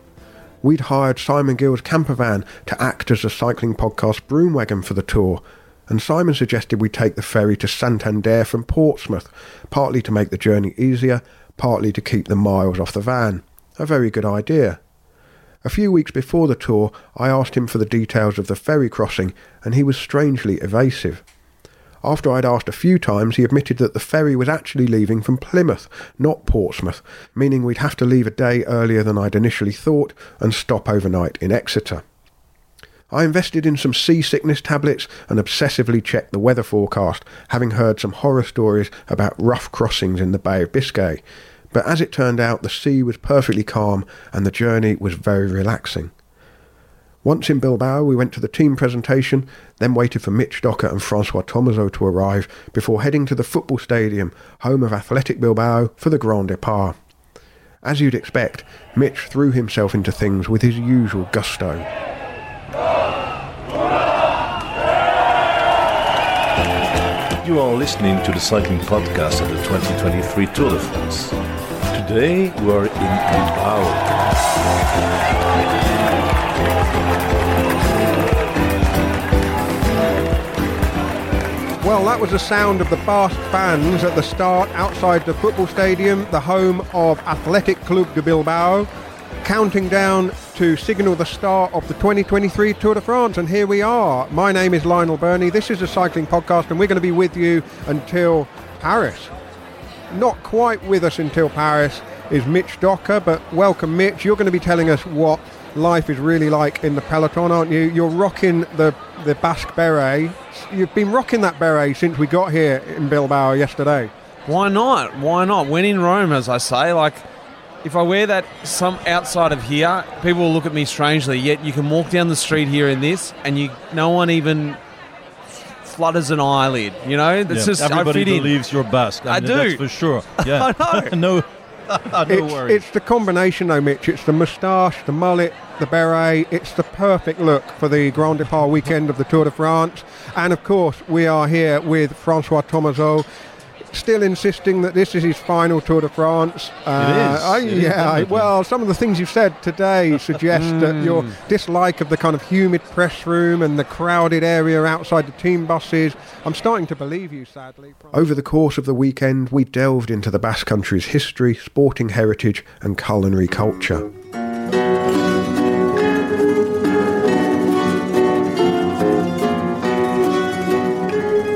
We'd hired Simon Gill's camper van to act as a cycling podcast broom wagon for the tour, and Simon suggested we take the ferry to Santander from Portsmouth, partly to make the journey easier, partly to keep the miles off the van. A very good idea. A few weeks before the tour, I asked him for the details of the ferry crossing, and he was strangely evasive. After I'd asked a few times, he admitted that the ferry was actually leaving from Plymouth, not Portsmouth, meaning we'd have to leave a day earlier than I'd initially thought and stop overnight in Exeter. I invested in some seasickness tablets and obsessively checked the weather forecast, having heard some horror stories about rough crossings in the Bay of Biscay. But as it turned out, the sea was perfectly calm and the journey was very relaxing. Once in Bilbao, we went to the team presentation, then waited for Mitch Docker and Francois Thomazeau to arrive before heading to the football stadium, home of Athletic Bilbao, for the Grand Depart. As you'd expect, Mitch threw himself into things with his usual gusto. You are listening to the Cycling Podcast of the 2023 Tour de France. Today we are in Bilbao. Well, that was the sound of the Basque fans at the start outside the football stadium, the home of Athletic Club de Bilbao, counting down to signal the start of the 2023 Tour de France. And here we are. My name is Lionel Birnie. This is a cycling podcast, and we're going to be with you until Paris. Not quite with us until Paris is Mitch Docker, but welcome, Mitch. You're going to be telling us what life is really like in the peloton, aren't you? You're rocking the the Basque beret. You've been rocking that beret since we got here in Bilbao yesterday. Why not? Why not? When in Rome, as I say, like if I wear that some outside of here, people will look at me strangely. Yet you can walk down the street here in this, and you no one even flutters an eyelid. You know, it's Yeah, just I everybody fit in. believes you're Basque. I mean, do. That's for sure. Yeah. I know. no, no it's, worries. it's the combination, though, Mitch. It's the moustache, the mullet, the beret. It's the perfect look for the Grand Depart weekend of the Tour de France. And of course, we are here with Francois Thomazeau. Still insisting that this is his final Tour de France. Uh, is. I- It is, yeah. definitely. well, some of the things you've said today suggest that your Mm. dislike of the kind of humid press room and the crowded area outside the team buses. I'm starting to believe you, sadly. Over the course of the weekend, we delved into the Basque Country's history, sporting heritage, and culinary culture.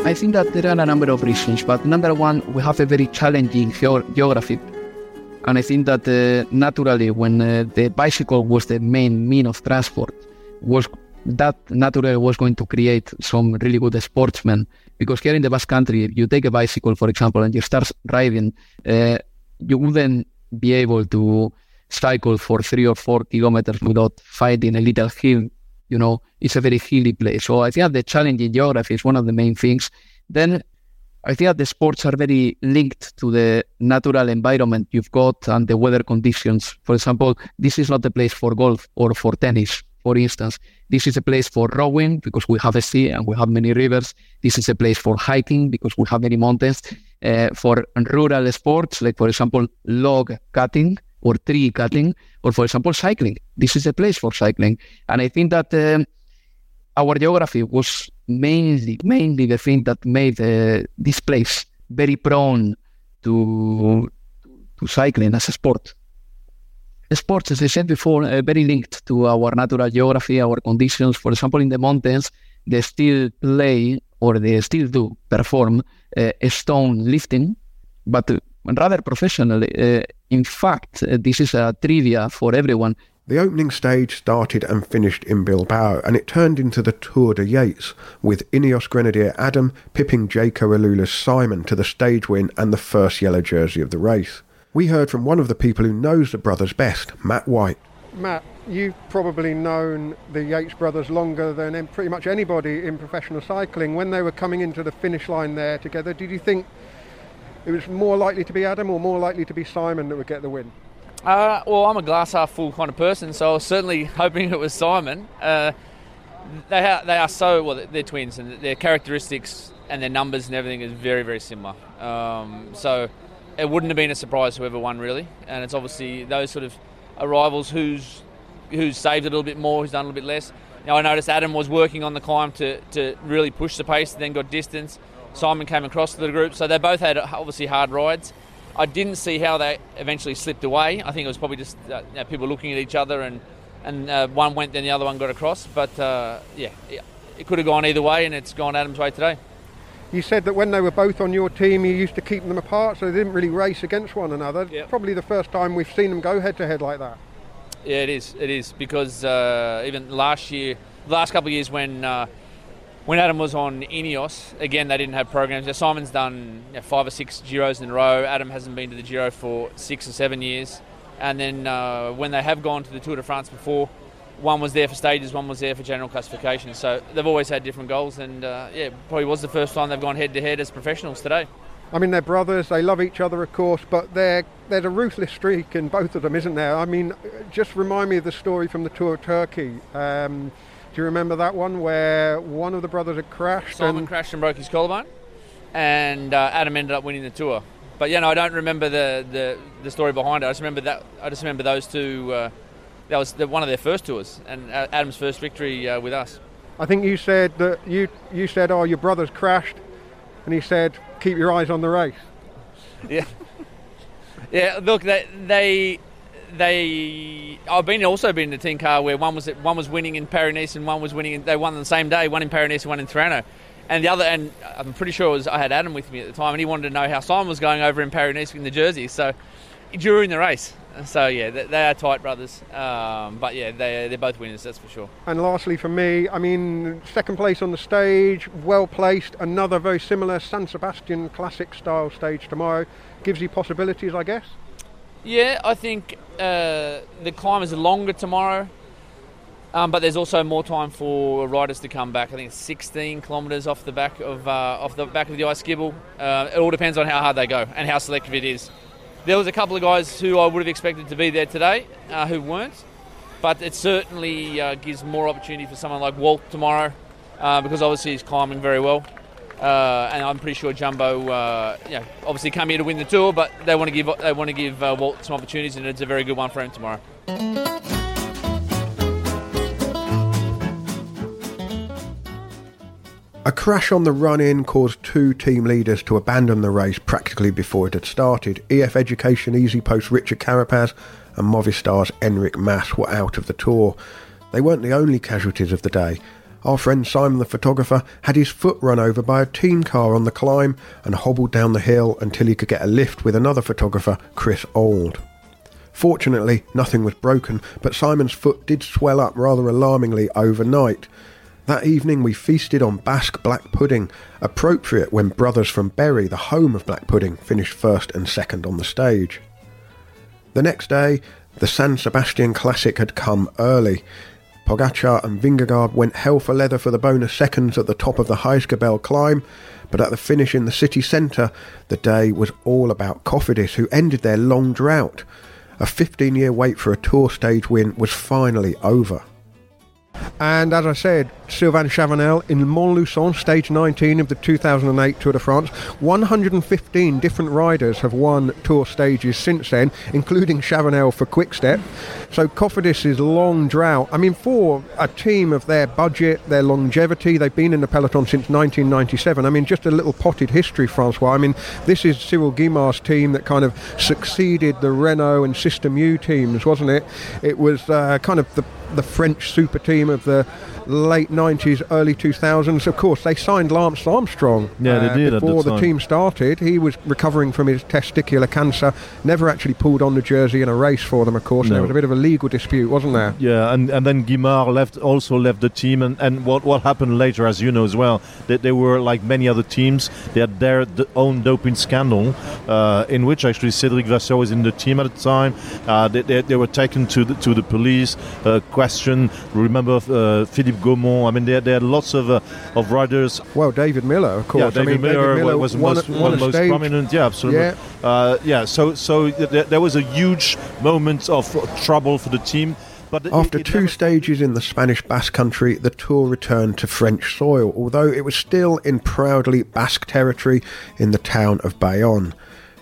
I think that there are a number of reasons, but number one, we have a very challenging geo- geography. And I think that uh, naturally, when uh, the bicycle was the main mean of transport, was that naturally was going to create some really good sportsmen. Because here in the Basque Country, if you take a bicycle, for example, and you start riding, uh, you wouldn't be able to cycle for three or four kilometers without finding a little hill you know, it's a very hilly place. So I think the challenge in geography is one of the main things. Then I think that the sports are very linked to the natural environment you've got and the weather conditions. For example, this is not a place for golf or for tennis, for instance. This is a place for rowing because we have a sea and we have many rivers. This is a place for hiking because we have many mountains. Uh, for rural sports, like for example, log cutting or tree cutting, or for example, cycling. This is a place for cycling. And I think that um, our geography was mainly, mainly the thing that made uh, this place very prone to, to cycling as a sport. Sports, as I said before, are very linked to our natural geography, our conditions. For example, in the mountains, they still play or they still do perform uh, stone lifting, but rather professionally. Uh, in fact, uh, this is a trivia for everyone. The opening stage started and finished in Bilbao, and it turned into the Tour de Yates, with Ineos Grenadier Adam pipping Jayco AlUla's Simon to the stage win and the first yellow jersey of the race. We heard from one of the people who knows the brothers best, Matt White. Matt, you've probably known the Yates brothers longer than pretty much anybody in professional cycling. When they were coming into the finish line there together, did you think it was more likely to be Adam or more likely to be Simon that would get the win? Uh, well, I'm a glass half full kind of person, so I was certainly hoping it was Simon. Uh, they, are, they are so well. They're twins, and their characteristics and their numbers and everything is very, very similar. Um, so it wouldn't have been a surprise whoever won, really. And it's obviously those sort of arrivals who's who's saved a little bit more, who's done a little bit less. Now I noticed Adam was working on the climb to, to really push the pace, then got distance. Simon came across to the group, so they both had obviously hard rides. I didn't see how they eventually slipped away. I think it was probably just uh, you know, people looking at each other, and and uh, one went, then the other one got across. But uh, yeah, it, it could have gone either way, and it's gone Adam's way today. You said that when they were both on your team, you used to keep them apart, so they didn't really race against one another. Probably the first time we've seen them go head to head like that. Yeah, it is. It is because uh, even last year, the last couple of years when uh, when Adam was on Ineos, again they didn't have programs. Now, Simon's done you know, five or six Giros in a row. Adam hasn't been to the Giro for six or seven years. And then uh, when they have gone to the Tour de France before, one was there for stages, one was there for general classification. So they've always had different goals, and uh, yeah, probably was the first time they've gone head to head as professionals today. I mean, they're brothers, they love each other, of course, but they're, there's a ruthless streak in both of them, isn't there? I mean, just remind me of the story from the Tour of Turkey. Um, do you remember that one where one of the brothers had crashed? Simon and crashed and broke his collarbone, and uh, Adam ended up winning the tour. But yeah, no, I don't remember the, the, the story behind it. I just remember that. I just remember those two. Uh, that was the, one of their first tours, and uh, Adam's first victory uh, with us. I think you said that you you said, "Oh, your brothers crashed," and he said, "Keep your eyes on the race." Yeah, yeah. Look, they they they. I've been also been in a team car where one was one was winning in Paris and one was winning. In, they won on the same day. One in Paris and one in Thurano. And the other, and I'm pretty sure it was I had Adam with me at the time, and he wanted to know how Simon was going over in Paris in the jersey. So during the race. So yeah, they, they are tight brothers. Um, but yeah, they they're both winners, that's for sure. And lastly, for me, I mean, second place on the stage, well placed. Another very similar San Sebastian classic style stage tomorrow gives you possibilities, I guess. Yeah, I think uh, the climb is longer tomorrow, um, but there's also more time for riders to come back. I think it's 16 kilometres off the back of uh, off the back of the Jaizkibel. Uh, it all depends on how hard they go and how selective it is. There was a couple of guys who I would have expected to be there today uh, who weren't, but it certainly uh, gives more opportunity for someone like Walt tomorrow uh, because obviously he's climbing very well. Uh, and I'm pretty sure Jumbo, uh, know, obviously come here to win the tour, but they want to give they want to give uh, Wout some opportunities, and it's a very good one for him tomorrow. A crash on the run in caused two team leaders to abandon the race practically before it had started. EF Education Easy Post Richard Carapaz and Movistar's Enric Mas were out of the tour. They weren't the only casualties of the day. Our friend Simon the photographer had his foot run over by a team car on the climb and hobbled down the hill until he could get a lift with another photographer, Chris Old. Fortunately, nothing was broken, but Simon's foot did swell up rather alarmingly overnight. That evening we feasted on Basque black pudding, appropriate when brothers from Bury, the home of black pudding, finished first and second on the stage. The next day, the San Sebastian Classic had come early. Pogacar and Vingegaard went hell for leather for the bonus seconds at the top of the Jaizkibel climb, but at the finish in the city centre, the day was all about Cofidis, who ended their long drought. A 15 year wait for a tour stage win was finally over. And as I said, Sylvain Chavanel in Montluçon, stage 19 of the 2008 Tour de France. 115 different riders have won tour stages since then, including Chavanel for Quickstep. So Cofidis' is long drought. I mean, for a team of their budget, their longevity, they've been in the peloton since 1997. I mean, just a little potted history, Francois. I mean, this is Cyril Guimard's team that kind of succeeded the Renault and System U teams, wasn't it? It was uh, kind of the the French super team of the late 90s, early 2000s. Of course, they signed Lance Armstrong Yeah, they uh, did at the before the, time. team started. He was recovering from his testicular cancer, never actually pulled on the jersey in a race for them, of course. No. There was a bit of a legal dispute, wasn't there? Yeah, and, and then Guimard left also left the team, and, and what what happened later, as you know as well, that they were like many other teams, they had their own doping scandal, uh, in which actually Cedric Vasseur was in the team at the time. Uh, they, they, they were taken to the, to the police, uh, questioned. Remember uh, Philippe Gaumont? I mean, they, they had lots of uh, of riders. Well, David Millar, of course. Yeah, I David mean, Millar, David Millar was won most, one won of the most prominent. Yeah, absolutely. Yeah. Uh, yeah. So so th- th- there was a huge moment of trouble for the team. But it- After it two never- stages in the Spanish Basque Country, the tour returned to French soil, although it was still in proudly Basque territory in the town of Bayonne.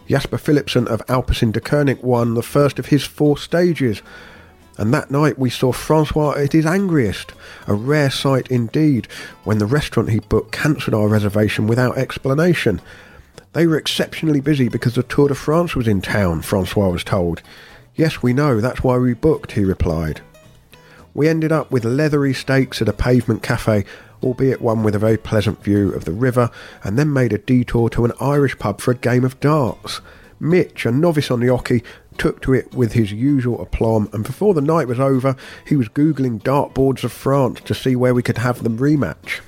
Jasper Philipsen of Alpecin-Deceuninck won the first of his four stages. And that night we saw Francois at his angriest, a rare sight indeed, when the restaurant he booked cancelled our reservation without explanation. They were exceptionally busy because the Tour de France was in town, Francois was told. Yes, we know, that's why we booked, he replied. We ended up with leathery steaks at a pavement cafe, albeit one with a very pleasant view of the river, and then made a detour to an Irish pub for a game of darts. Mitch, a novice on the oche, took to it with his usual aplomb, and before the night was over, he was googling dartboards of France to see where we could have them rematch.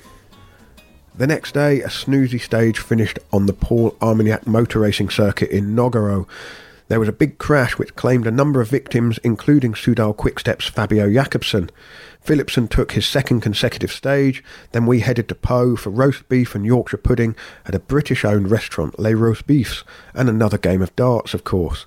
The next day, a snoozy stage finished on the Paul Armagnac motor racing circuit in Nogaro. There was a big crash which claimed a number of victims, including Sudal Quickstep's Fabio Jakobsen. Philipsen took his second consecutive stage, then we headed to Pau for roast beef and Yorkshire pudding at a British owned restaurant, Les Roast Beefs, and another game of darts, of course.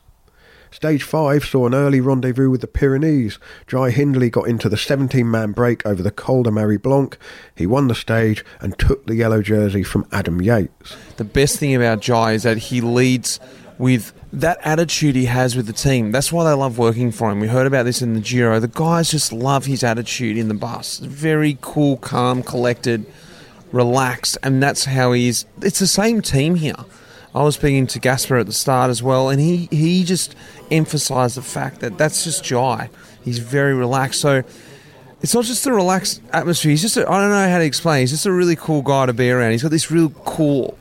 Stage 5 saw an early rendezvous with the Pyrenees. Jai Hindley got into the 17 man break over the Col de Marie Blanque. He won the stage and took the yellow jersey from Adam Yates. The best thing about Jai is that he leads with that attitude he has with the team. That's why they love working for him. We heard about this in the Giro. The guys just love his attitude in the bus. Very cool, calm, collected, relaxed, and that's how he is. It's the same team here. I was speaking to Gasper at the start as well, and he, he just emphasised the fact that that's just Jai. He's very relaxed. So it's not just a relaxed atmosphere. He's just, I I don't know how to explain. He's just a really cool guy to be around. He's got this real cool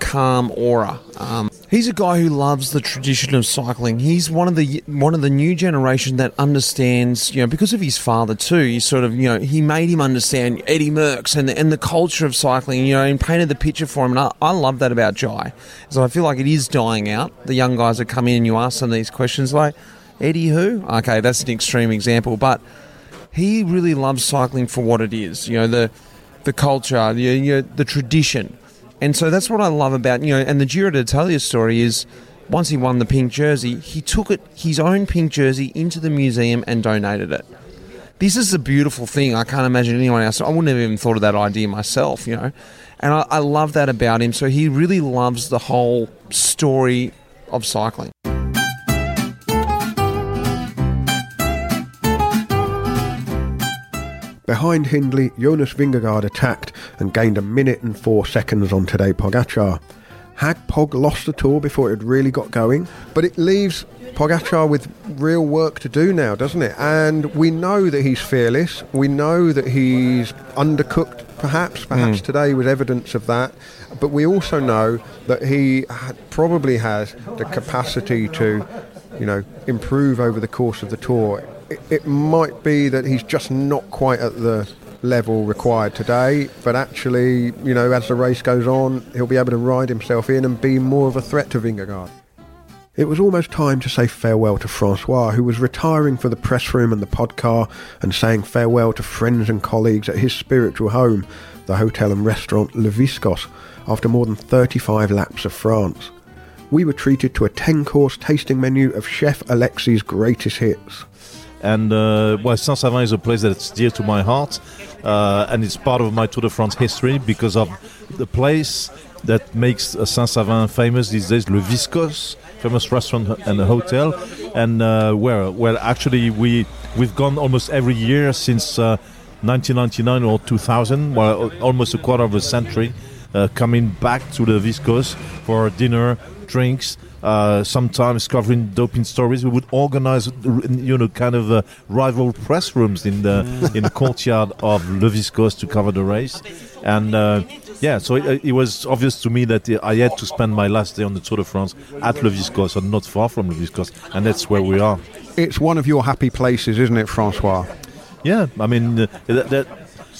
calm aura. Um, he's a guy who loves the tradition of cycling. He's one of the one of the new generation that understands, you know, because of his father too. He sort of, you know, he made him understand Eddie Merckx and the, and the culture of cycling, you know, and painted the picture for him. And I, I love that about Jai. So I feel like it is dying out. The young guys that come in and you ask them these questions like, Eddie who? Okay, that's an extreme example, but he really loves cycling for what it is. You know, the the culture, the you know, the tradition, and so that's what I love about you know. And the Giro d'Italia story is once he won the pink jersey, he took it his own pink jersey into the museum and donated it. This is a beautiful thing. I can't imagine anyone else. I wouldn't have even thought of that idea myself, you know. And I, I love that about him. So he really loves the whole story of cycling. Behind Hindley, Jonas Vingegaard attacked and gained a minute and four seconds on Tadej Pogacar. Had Pog lost the tour before it had really got going? But it leaves Pogacar with real work to do now, doesn't it? And we know that he's fearless. We know that he's undercooked, perhaps. Perhaps Mm. today was evidence of that. But we also know that he probably has the capacity to, you know, improve over the course of the tour. It, it might be that he's just not quite at the level required today, but actually, you know, as the race goes on, he'll be able to ride himself in and be more of a threat to Vingegaard. It was almost time to say farewell to Francois, who was retiring for the press room and the podcar and saying farewell to friends and colleagues at his spiritual home, the hotel and restaurant Le Viscos, after more than 35 laps of France. We were treated to a 10 course tasting menu of Chef Alexi's greatest hits. And uh, well, Saint Savin is a place that's dear to my heart, uh, and it's part of my Tour de France history because of the place that makes uh, Saint Savin famous these days, Le Viscos, famous restaurant and a hotel, and uh, where where actually we we've gone almost every year since uh, 1999 or 2000, well, almost a quarter of a century, uh, coming back to the Viscos for dinner, drinks. Uh, sometimes covering doping stories, we would organize, you know, kind of uh, rival press rooms in the in the courtyard of Le Viscos to cover the race, and uh, yeah, so it, it was obvious to me that I had to spend my last day on the Tour de France at Le Viscos, and not far from Le Viscos, and that's where we are. It's one of your happy places, isn't it, Francois? Yeah, I mean, uh, that, that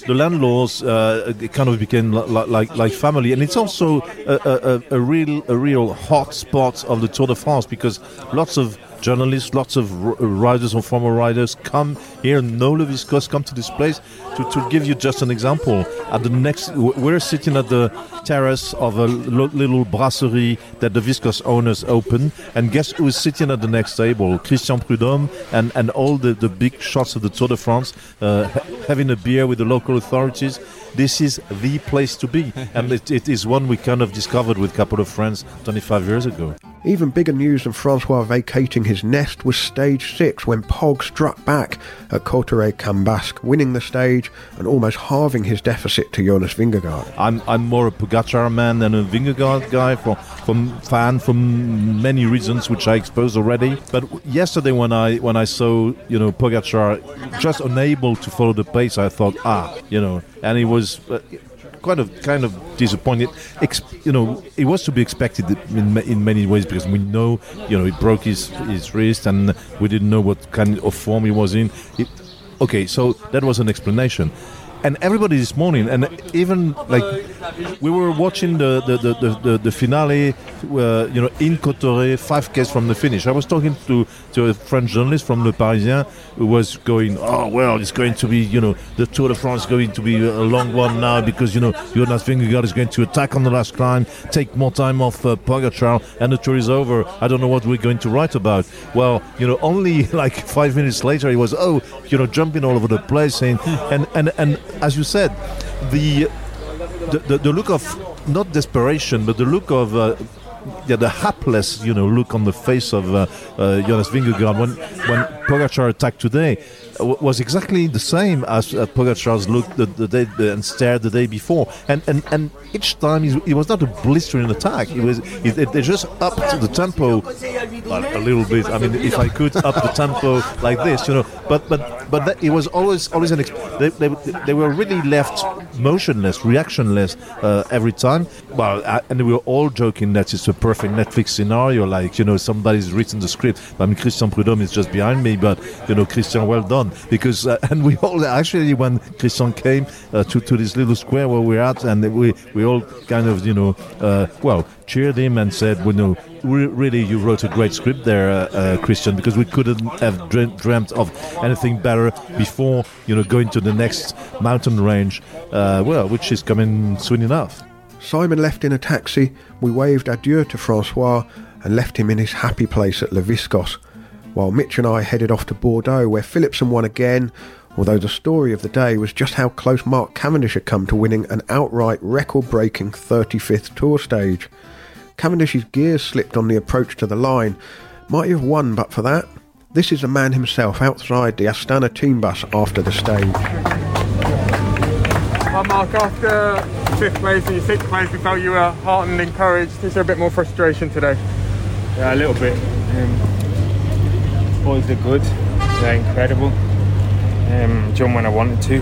the landlords uh, kind of became li- li- like like family, and it's also a, a- a real a real hot spot of the Tour de France because lots of journalists, lots of riders and former riders come here, know Le Viscos, come to this place. To, to give you just an example, at the next, we're sitting at the terrace of a little brasserie that the Viscos owners open, and guess who is sitting at the next table? Christian Prudhomme and, and all the, the big shots of the Tour de France, uh, having a beer with the local authorities. This is the place to be, and it, it is one we kind of discovered with a couple of friends 25 years ago. Even bigger news than Francois vacating his nest was stage six when Pog struck back at Cauterets Cambasque, winning the stage and almost halving his deficit to Jonas Vingegaard. I'm I'm more a Pogacar man than a Vingegaard guy from from fan for many reasons which I exposed already. But yesterday when I when I saw you know Pogacar just unable to follow the pace, I thought ah you know, and he was. Uh, Kind of, kind of disappointed. You know, it was to be expected in, in many ways because we know, you know, he broke his his wrist and we didn't know what kind of form he was in. It, okay, so that was an explanation. And everybody this morning, and even like we were watching the the, the, the, the, the finale, uh, you know, in Cauterets, five Ks from the finish. I was talking to, to a French journalist from Le Parisien who was going, oh well, it's going to be, you know, the Tour de France is going to be a long one now because you know Jonas Vingegaard is going to attack on the last climb, take more time off uh, Pogacar, and the tour is over. I don't know what we're going to write about. Well, you know, only like five minutes later, he was, oh, you know, jumping all over the place, saying, and and and as you said, the the, the, the look of not desperation, but the look of uh, yeah, the hapless, you know, look on the face of uh, uh, Jonas Vingegaard when when Pogacar attacked today was exactly the same as uh, Pogacar's look the, the day and stared the day before, and and, and each time it was not a blistering attack. It was it, they just upped the tempo well, a little bit. I mean, if I could up the tempo like this, you know, but but but that, it was always always an. Exp- they, they, they were really left motionless, reactionless uh, every time. Well, uh, and we were all joking that it's a perfect Netflix scenario, like you know somebody's written the script. I mean, Christian Prudhomme is just behind me, but you know, Christian, well done, because uh, and we all actually when Christian came uh, to to this little square where we're at, and we we all kind of you know uh, well cheered him and said, well, no, re- really, you wrote a great script there, uh, uh, Christian, because we couldn't have dream- dreamt of anything better before, you know, going to the next mountain range, uh, well, which is coming soon enough. Simon left in a taxi. We waved adieu to Francois and left him in his happy place at Le Viscos, while Mitch and I headed off to Bordeaux, where Philipsen won again. Although the story of the day was just how close Mark Cavendish had come to winning an outright record breaking 35th tour stage. Cavendish's gears slipped on the approach to the line. Might have won but for that? This is the man himself outside the Astana team bus after the stage. Well, Mark, after fifth place and your sixth place, we felt you were heartened and encouraged. Is there a bit more frustration today? Yeah, a little bit. Um, boys are good. They're incredible. Um, jumped when I wanted to.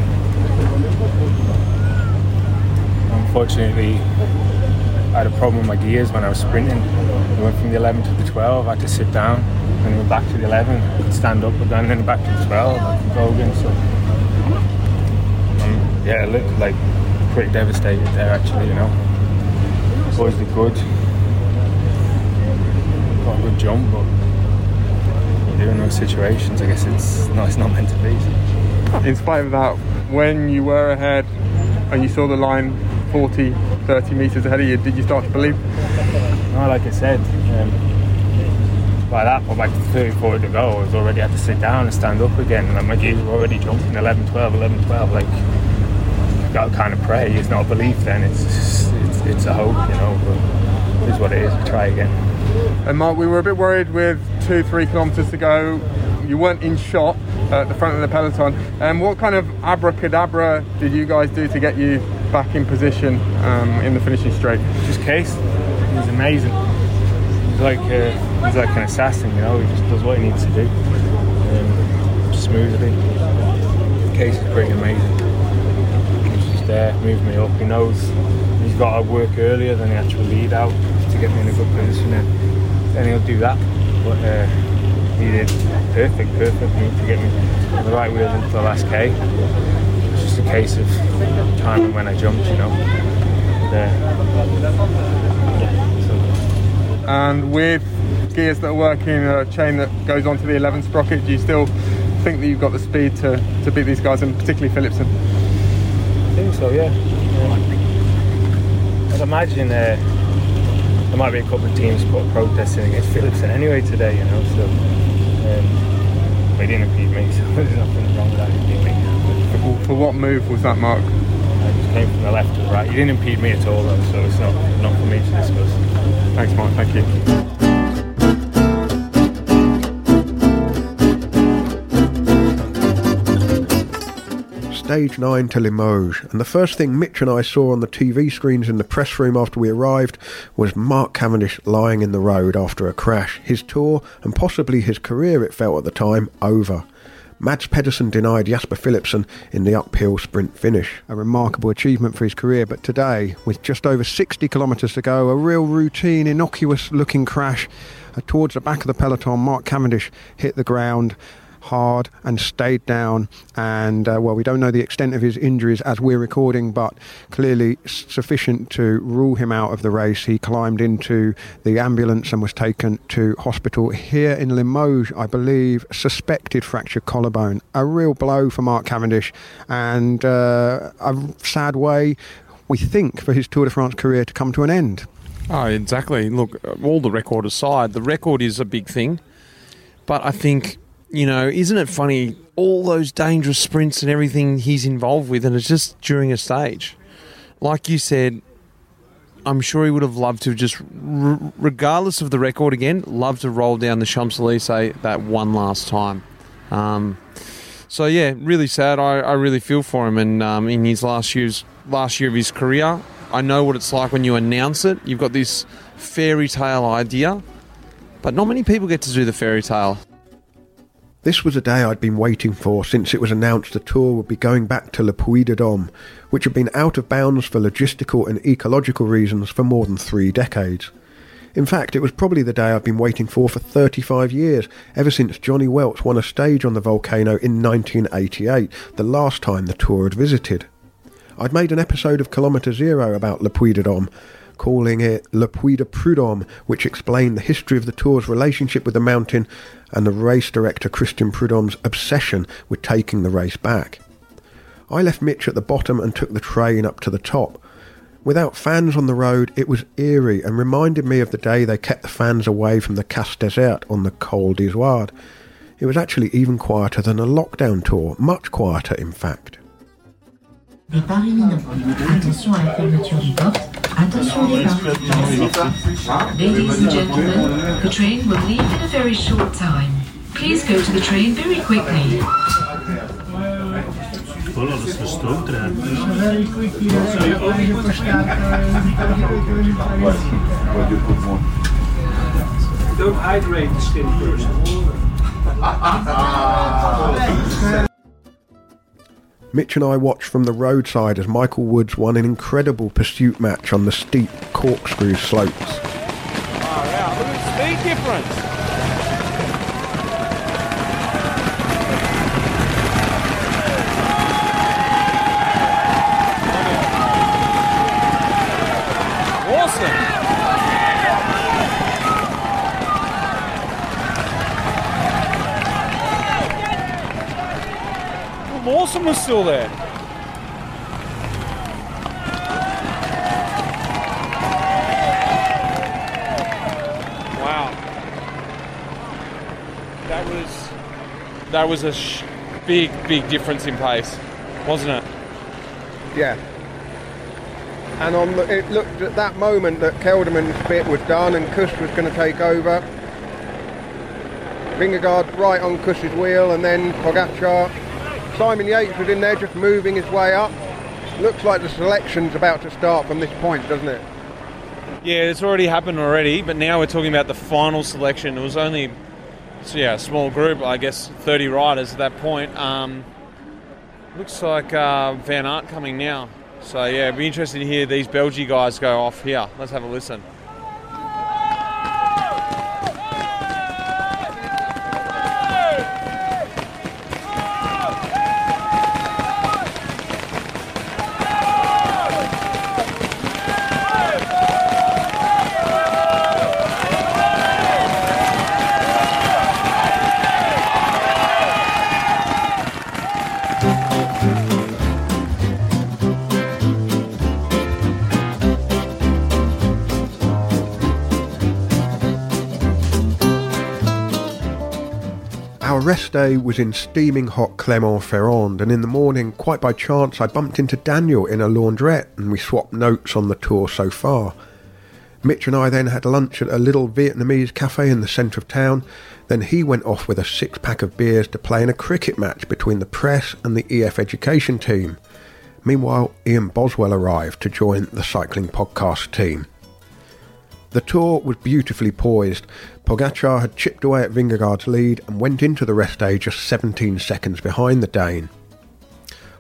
Unfortunately, I had a problem with my gears when I was sprinting. I went from the 11 to the 12. I had to sit down, and went back to the 11. I could stand up again, then back to the 12. I could go again. So, yeah, it looked like pretty devastated there actually. You know, boys did good. Got a good jump, but you do in those situations. I guess it's no, it's not meant to be. In spite of that, when you were ahead and you saw the line 40, 30 metres ahead of you, did you start to believe? No, like I said, um, by that point, back to 30, 40 to go, I was already had to sit down and stand up again. And my gears were already jumping 11, 12, 11, 12. Like, to kind of pray. It's not a belief then, it's, just, it's, it's a hope, you know. But it is what it is. We try again. And Mark, we were a bit worried with two, three kilometres to go. You weren't in shot at the front of the peloton. And what kind of abracadabra did you guys do to get you back in position um, in the finishing straight? Just Cees. He was amazing. He's like uh, he's like an assassin, you know. He just does what he needs to do um, smoothly. Cees is pretty amazing. There, moved me up. He knows he's got to work earlier than the actual lead out to get me in a good position, and then he'll do that. But uh, he did perfect, perfect to get me on the right wheels into the last K. It's just a case of timing when I jumped, you know. And with gears that are working, a chain that goes onto the 11 sprocket, do you still think that you've got the speed to, to beat these guys, and particularly Philipsen? I think so, yeah. yeah. I'd imagine uh, there might be a couple of teams protesting against Philipsen anyway today, you know. So um, they didn't impede me, so there's nothing wrong with that. For, for what move was that, Mark? I just came from the left to the right. You didn't impede me at all, though, so it's not not for me to discuss. Thanks, Mark. Thank you. Stage 9 to Limoges, and the first thing Mitch and I saw on the TV screens in the press room after we arrived was Mark Cavendish lying in the road after a crash. His tour, and possibly his career, it felt at the time, over. Mads Pedersen denied Jasper Philipsen in the uphill sprint finish. A remarkable achievement for his career, but today, with just over 60 kilometres to go, a real routine, innocuous looking crash. Uh, towards the back of the peloton, Mark Cavendish hit the ground hard and stayed down. And uh, well, we don't know the extent of his injuries as we're recording, but clearly sufficient to rule him out of the race. He climbed into the ambulance and was taken to hospital here in Limoges, I believe, suspected fractured collarbone. A real blow for Mark Cavendish, and uh, a sad way. We think for his Tour de France career to come to an end. Oh, exactly. Look, all the record aside, the record is a big thing. But I think, you know, isn't it funny? All those dangerous sprints and everything he's involved with, and it's just during a stage. Like you said, I'm sure he would have loved to just, regardless of the record again, love to roll down the Champs Elysees that one last time. Um, so yeah, really sad. I, I really feel for him, and um, in his last year's last year of his career, I know what it's like when you announce it. You've got this fairy tale idea, but not many people get to do the fairy tale. This was a day I'd been waiting for since it was announced the tour would be going back to Le Puy de Dôme, which had been out of bounds for logistical and ecological reasons for more than three decades. In fact, it was probably the day I've been waiting for for 35 years, ever since Johnny Weltz won a stage on the volcano in 1988, the last time the tour had visited. I'd made an episode of Kilometre Zero about Le Puy de Dôme, calling it Le Puy de Prudhomme, which explained the history of the tour's relationship with the mountain and the race director Christian Prudhomme's obsession with taking the race back. I left Mitch at the bottom and took the train up to the top. Without fans on the road, it was eerie and reminded me of the day they kept the fans away from the Casse Déserte on the Col d'Izoard. It was actually even quieter than a lockdown tour, much quieter in fact. Départ imminent. Attention à la fermeture. Attention. Ladies and gentlemen, the train will leave in a very short time. Please go to the train very quickly. Voilà, dat is een stoomtrein. Very quickly, Don't hydrate the skin first. Mitch and I watched from the roadside as Michael Woods won an incredible pursuit match on the steep corkscrew slopes. Speed difference. Was still there. Wow. That was that was a big, big difference in pace, wasn't it? Yeah. And on the, it looked at that moment that Kelderman's bit was done and Kuss was going to take over. Vingegaard right on Kuss's wheel and then Pogacar. Simon Yates was in there just moving his way up. Looks like the selection's about to start from this point, doesn't it? Yeah, it's already happened already, but now we're talking about the final selection. It was only, so yeah, a small group, I guess, 30 riders at that point. Um, looks like uh, Van Aert coming now. So yeah, it'd be interesting to hear these Belgian guys go off here. Let's have a listen. Rest day was in steaming hot Clermont-Ferrand, and in the morning, quite by chance, I bumped into Daniel in a laundrette and we swapped notes on the tour so far. Mitch and I then had lunch at a little Vietnamese cafe in the centre of town. Then he went off with a six pack of beers to play in a cricket match between the press and the EF education team. Meanwhile, Ian Boswell arrived to join the cycling podcast team. The tour was beautifully poised. Pogacar had chipped away at Vingegaard's lead and went into the rest day just 17 seconds behind the Dane.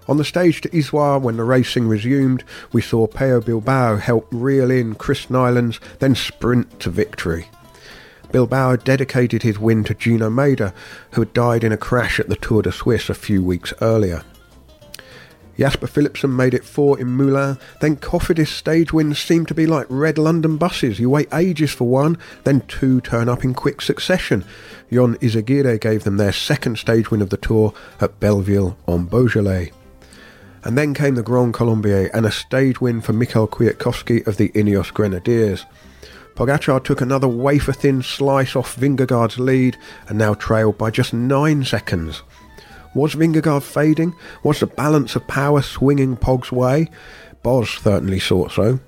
On the stage to Issoire, when the racing resumed, we saw Pello Bilbao help reel in Krists Neilands, then sprint to victory. Bilbao dedicated his win to Gino Mäder, who had died in a crash at the Tour de Suisse a few weeks earlier. Jasper Philipsen made it four in Moulin, then Cofidis stage wins seemed to be like red London buses. You wait ages for one, then two turn up in quick succession. Jon Izagirre gave them their second stage win of the tour at Belleville en Beaujolais. And then came the Grand Colombier and a stage win for Mikhail Kwiatkowski of the Ineos Grenadiers. Pogacar took another wafer-thin slice off Vingegaard's lead and now trailed by just nine seconds. Was Vingegaard fading? Was the balance of power swinging Pog's way? Boz certainly thought so.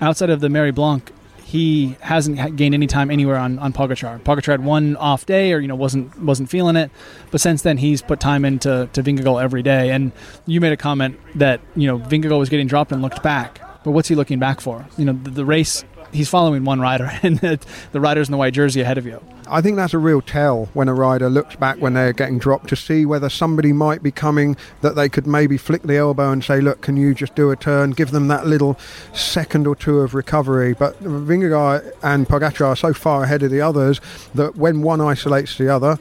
outside of the Marie Blanque, he hasn't gained any time anywhere on on Pogacar. Pogacar had one off day, or you know wasn't wasn't feeling it, but since then he's put time into to Vingegaard every day. And you made a comment that you know Vingegaard was getting dropped and looked back, but what's he looking back for? You know the, the race. He's following one rider, and the, rider's in the white jersey ahead of you. I think that's a real tell when a rider looks back when they're getting dropped to see whether somebody might be coming that they could maybe flick the elbow and say, "Look, can you just do a turn?" Give them that little second or two of recovery. But Vingegaard and Pogacar are so far ahead of the others that when one isolates the other.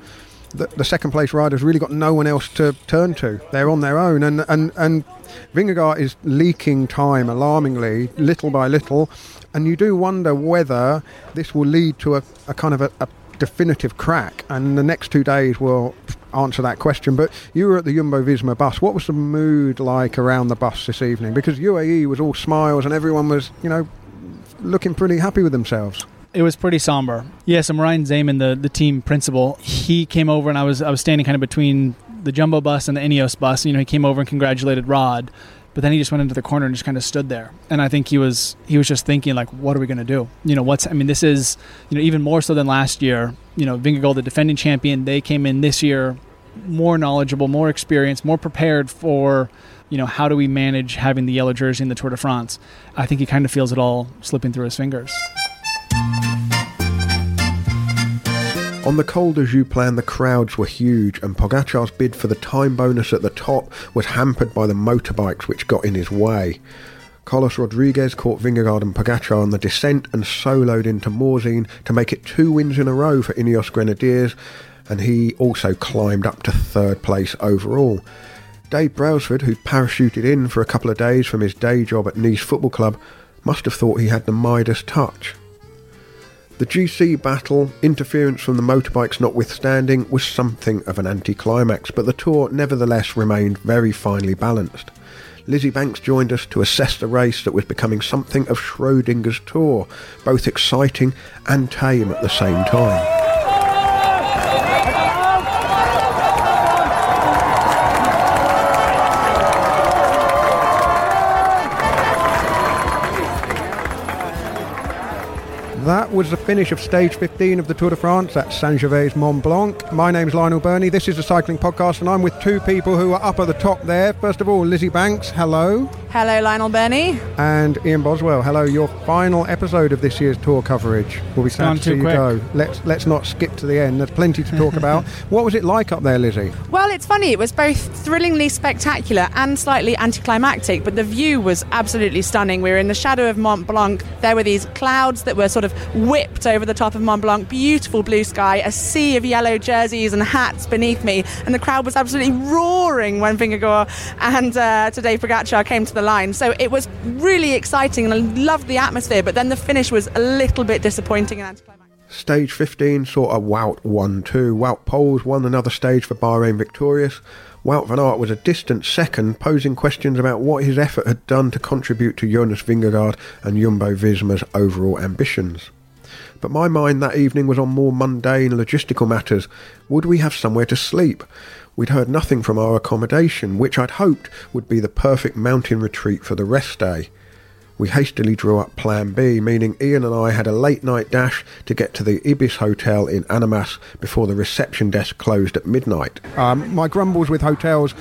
The, the second place rider's really got no one else to turn to. They're on their own, and and and Vingegaard is leaking time alarmingly, little by little, and you do wonder whether this will lead to a, a kind of a, a definitive crack, and the next two days will answer that question. But you were at the Jumbo Visma bus. What was the mood like around the bus this evening? Because UAE was all smiles and everyone was, you know, looking pretty happy with themselves. It was pretty somber. Yeah, so Merijn Zeeman, the, the team principal, he came over and I was I was standing kind of between the Jumbo bus and the Ineos bus. You know, he came over and congratulated Rod, but then he just went into the corner and just kind of stood there. And I think he was he was just thinking like, what are we going to do? You know, what's I mean, this is you know even more so than last year. You know, Vingegaard, the defending champion, they came in this year more knowledgeable, more experienced, more prepared for you know how do we manage having the yellow jersey in the Tour de France. I think he kind of feels it all slipping through his fingers. On the Col de Joux Plane, the crowds were huge, and Pogacar's bid for the time bonus at the top was hampered by the motorbikes which got in his way. Carlos Rodriguez caught Vingegaard and Pogacar on the descent and soloed into Morzine to make it two wins in a row for Ineos Grenadiers, and he also climbed up to third place overall. Dave Brailsford, who'd parachuted in for a couple of days from his day job at Nice Football Club, must have thought he had the Midas touch. The GC battle, interference from the motorbikes notwithstanding, was something of an anticlimax, but the tour nevertheless remained very finely balanced. Lizzy Banks joined us to assess the race that was becoming something of Schrodinger's tour, both exciting and tame at the same time. That was the finish of stage 15 of the Tour de France at Saint Gervais Mont Blanc. My name's Lionel Birnie. This is the Cycling Podcast, and I'm with two people who are up at the top there. First of all, Lizzy Banks. Hello. Hello, Lionel Birnie. And Ian Boswell. Hello. Your final episode of this year's tour coverage. We'll be sad to see you quick. go. Let's let's not skip to the end. There's plenty to talk about. what was it like up there, Lizzy? Well, it's funny. It was both thrillingly spectacular and slightly anticlimactic, but the view was absolutely stunning. We were in the shadow of Mont Blanc. There were these clouds that were sort of whipped over the top of Mont Blanc, beautiful blue sky, a sea of yellow jerseys and hats beneath me, and the crowd was absolutely roaring when Vingegaard and uh, Tadej Pogacar came to the line. So it was really exciting, and I loved the atmosphere. But then the finish was a little bit disappointing and. Stage 15 saw a Wout 1 2. Wout Poels won another stage for Bahrain Victorious. Wout van Aert was a distant second, posing questions about what his effort had done to contribute to Jonas Vingegaard and Jumbo Visma's overall ambitions. But my mind that evening was on more mundane logistical matters. Would we have somewhere to sleep? We'd heard nothing from our accommodation, which I'd hoped would be the perfect mountain retreat for the rest day. We hastily drew up Plan B, meaning Ian and I had a late night dash to get to the Ibis Hotel in Annemasse before the reception desk closed at midnight. Um, my grumbles with hotels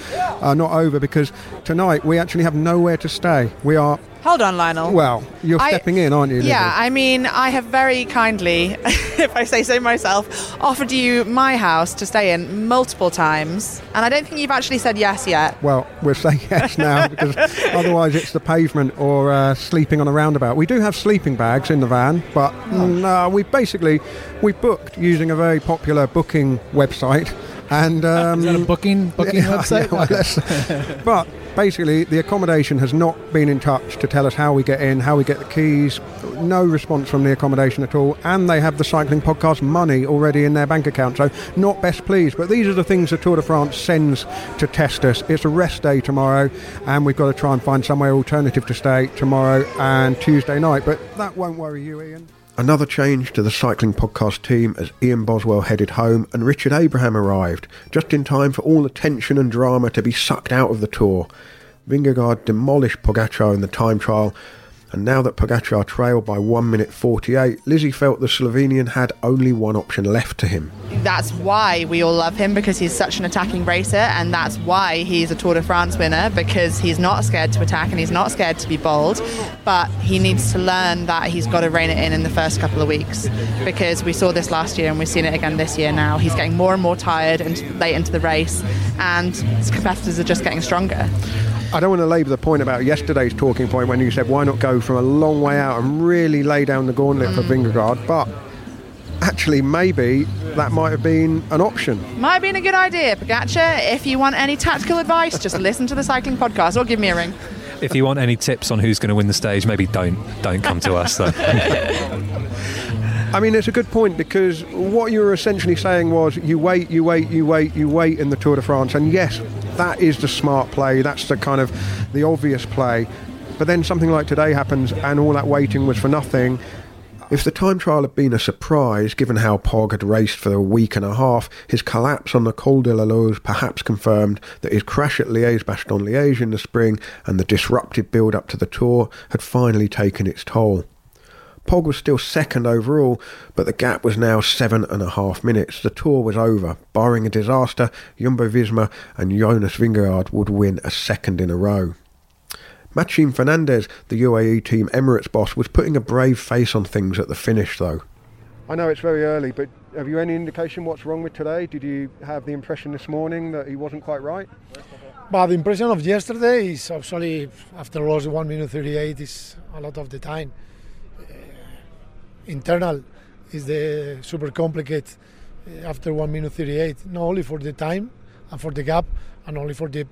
are not over because tonight we actually have nowhere to stay. We are. Hold on, Lionel. Well, you're I- stepping in, aren't you? Lizzy? Yeah, I mean, I have very kindly, if I say so myself, offered you my house to stay in multiple times, and I don't think you've actually said yes yet. Well, we'll say yes now because otherwise it's the pavement or uh, sleeping on a roundabout. We do have sleeping bags in the van, but no, we basically we booked using a very popular booking website. And um, Is that a booking- booking website? well, but basically, the accommodation has not been in touch to tell us how we get in, how we get the keys. No response from the accommodation at all, and they have the cycling podcast money already in their bank account. So not best pleased. But these are the things the Tour de France sends to test us. It's a rest day tomorrow, and we've got to try and find somewhere alternative to stay tomorrow and Tuesday night. But that won't worry you, Ian. Another change to the cycling podcast team as Ian Boswell headed home and Richard Abraham arrived, just in time for all the tension and drama to be sucked out of the tour. Vingegaard demolished Pogacar in the time trial, And now that Pogacar trailed by 1 minute 48, Lizzy felt the Slovenian had only one option left to him. That's why we all love him because he's such an attacking racer, and that's why he's a Tour de France winner because he's not scared to attack and he's not scared to be bold. But he needs to learn that he's got to rein it in in the first couple of weeks because we saw this last year and we've seen it again this year now. He's getting more and more tired and late into the race, and his competitors are just getting stronger. I don't want to labour the point about yesterday's talking point when you said why not go from a long way out and really lay down the gauntlet for mm. Vingegaard, but actually maybe that might have been an option. Might have been a good idea, Pogacar. If you want any tactical advice, just listen to the cycling podcast or give me a ring. If you want any tips on who's going to win the stage, maybe don't don't come to us. Though. I mean, it's a good point because what you were essentially saying was you wait, you wait, you wait, you wait in the Tour de France, and yes, that is the smart play. That's the kind of the obvious play. But then something like today happens, and all that waiting was for nothing. If the time trial had been a surprise, given how Pog had raced for a week and a half, his collapse on the Col de la Loze perhaps confirmed that his crash at Liège-Bastogne-Liège in the spring and the disrupted build-up to the Tour had finally taken its toll. Pog was still second overall, but the gap was now seven and a half minutes. The tour was over. Barring a disaster, Jumbo Visma and Jonas Vingegaard would win a second in a row. Matxin Fernandez, the UAE Team Emirates boss, was putting a brave face on things at the finish, though. I know it's very early, but have you any indication what's wrong with Tadej? Did you have the impression this morning that he wasn't quite right? But the impression of yesterday is actually, after all, 1 minute 38 is a lot of the time internal is the super complicated uh, after 1 minute 38 not only for the time and for the gap and only for the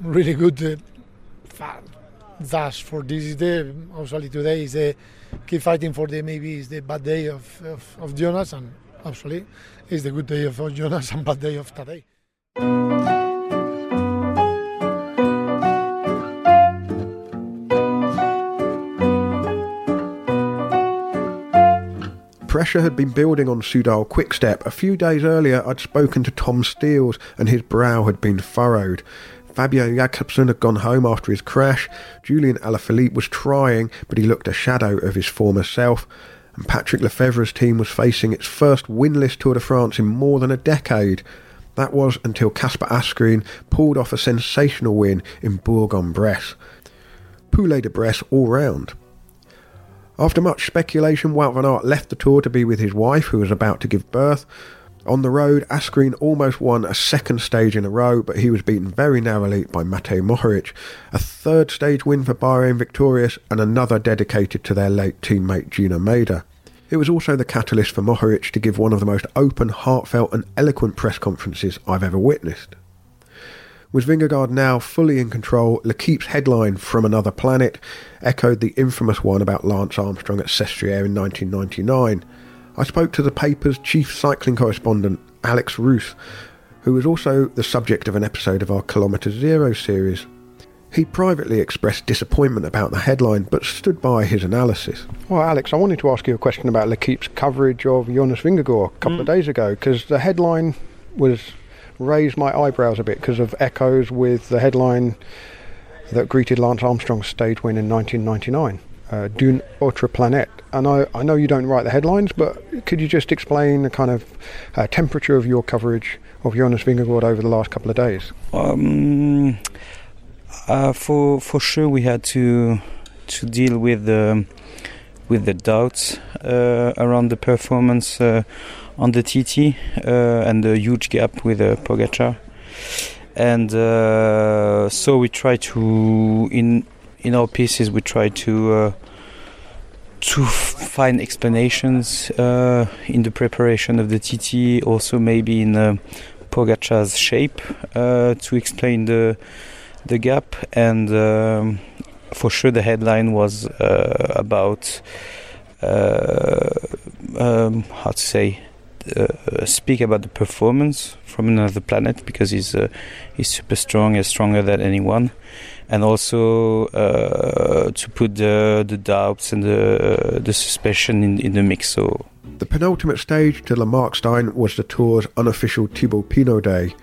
really good uh, dash for this day actually today is the keep fighting for the maybe is the bad day of, of, of Jonas and actually is the good day of Jonas and bad day of Tadej. Pressure had been building on Soudal Quickstep. A few days earlier, I'd spoken to Tom Steels, and his brow had been furrowed. Fabio Jakobsen had gone home after his crash. Julian Alaphilippe was trying, but he looked a shadow of his former self. And Patrick Lefevere's team was facing its first winless Tour de France in more than a decade. That was until Kasper Asgreen pulled off a sensational win in Bourg-en-Bresse. Poulet de Bresse all round. After much speculation, Wout van Aert left the tour to be with his wife, who was about to give birth. On the road, Asgreen almost won a second stage in a row, but he was beaten very narrowly by Matej Mohoric. A third stage win for Bahrain Victorious, and another dedicated to their late teammate Gino Mäder. It was also the catalyst for Mohoric to give one of the most open, heartfelt, and eloquent press conferences I've ever witnessed. Was Vingegaard now fully in control? L'Equipe's headline, From Another Planet, echoed the infamous one about Lance Armstrong at Sestriere in 1999. I spoke to the paper's chief cycling correspondent, Alex Roos, who was also the subject of an episode of our Kilometre Zero series. He privately expressed disappointment about the headline, but stood by his analysis. Well, Alex, I wanted to ask you a question about L'Equipe's coverage of Jonas Vingegaard a couple mm. of days ago, because the headline was raised my eyebrows a bit because of echoes with the headline that greeted Lance Armstrong's stage win in 1999, uh, D'une autre planète. And I, I know you don't write the headlines, but could you just explain the kind of uh, temperature of your coverage of Jonas Vingegaard over the last couple of days? Um, uh, for for sure, we had to to deal with the with the doubts uh, around the performance uh, on the TT uh, and the huge gap with uh, Pogacar. And uh, so we try to in in our pieces we try to uh, to find explanations uh, in the preparation of the TT, also maybe in uh, Pogacar's shape uh, to explain the the gap. And um, for sure, the headline was about um, how to say uh, speak about the performance from another planet because he's uh, he's super strong, he's stronger than anyone, and also uh, to put the the doubts and the the suspicion in, in the mix. So the penultimate stage to La Markstein was the tour's unofficial Thibaut Pinot day.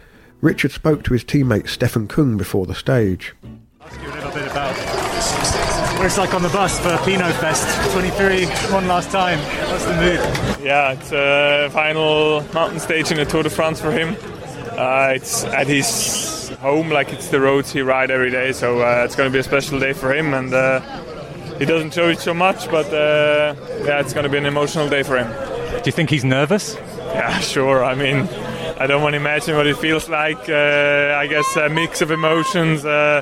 Richard spoke to his teammate Stefan Kung before the stage. Ask you a little bit about what it's like on the bus for Pinot Fest 23, one last time. What's the mood? Yeah, it's a final mountain stage in the Tour de France for him. Uh, it's at his home, like it's the roads he ride every day, so uh, it's going to be a special day for him. And uh, he doesn't show it so much, but uh, yeah, it's going to be an emotional day for him. Do you think he's nervous? Yeah, sure. I mean, I don't want to imagine what it feels like. Uh, I guess a mix of emotions, uh,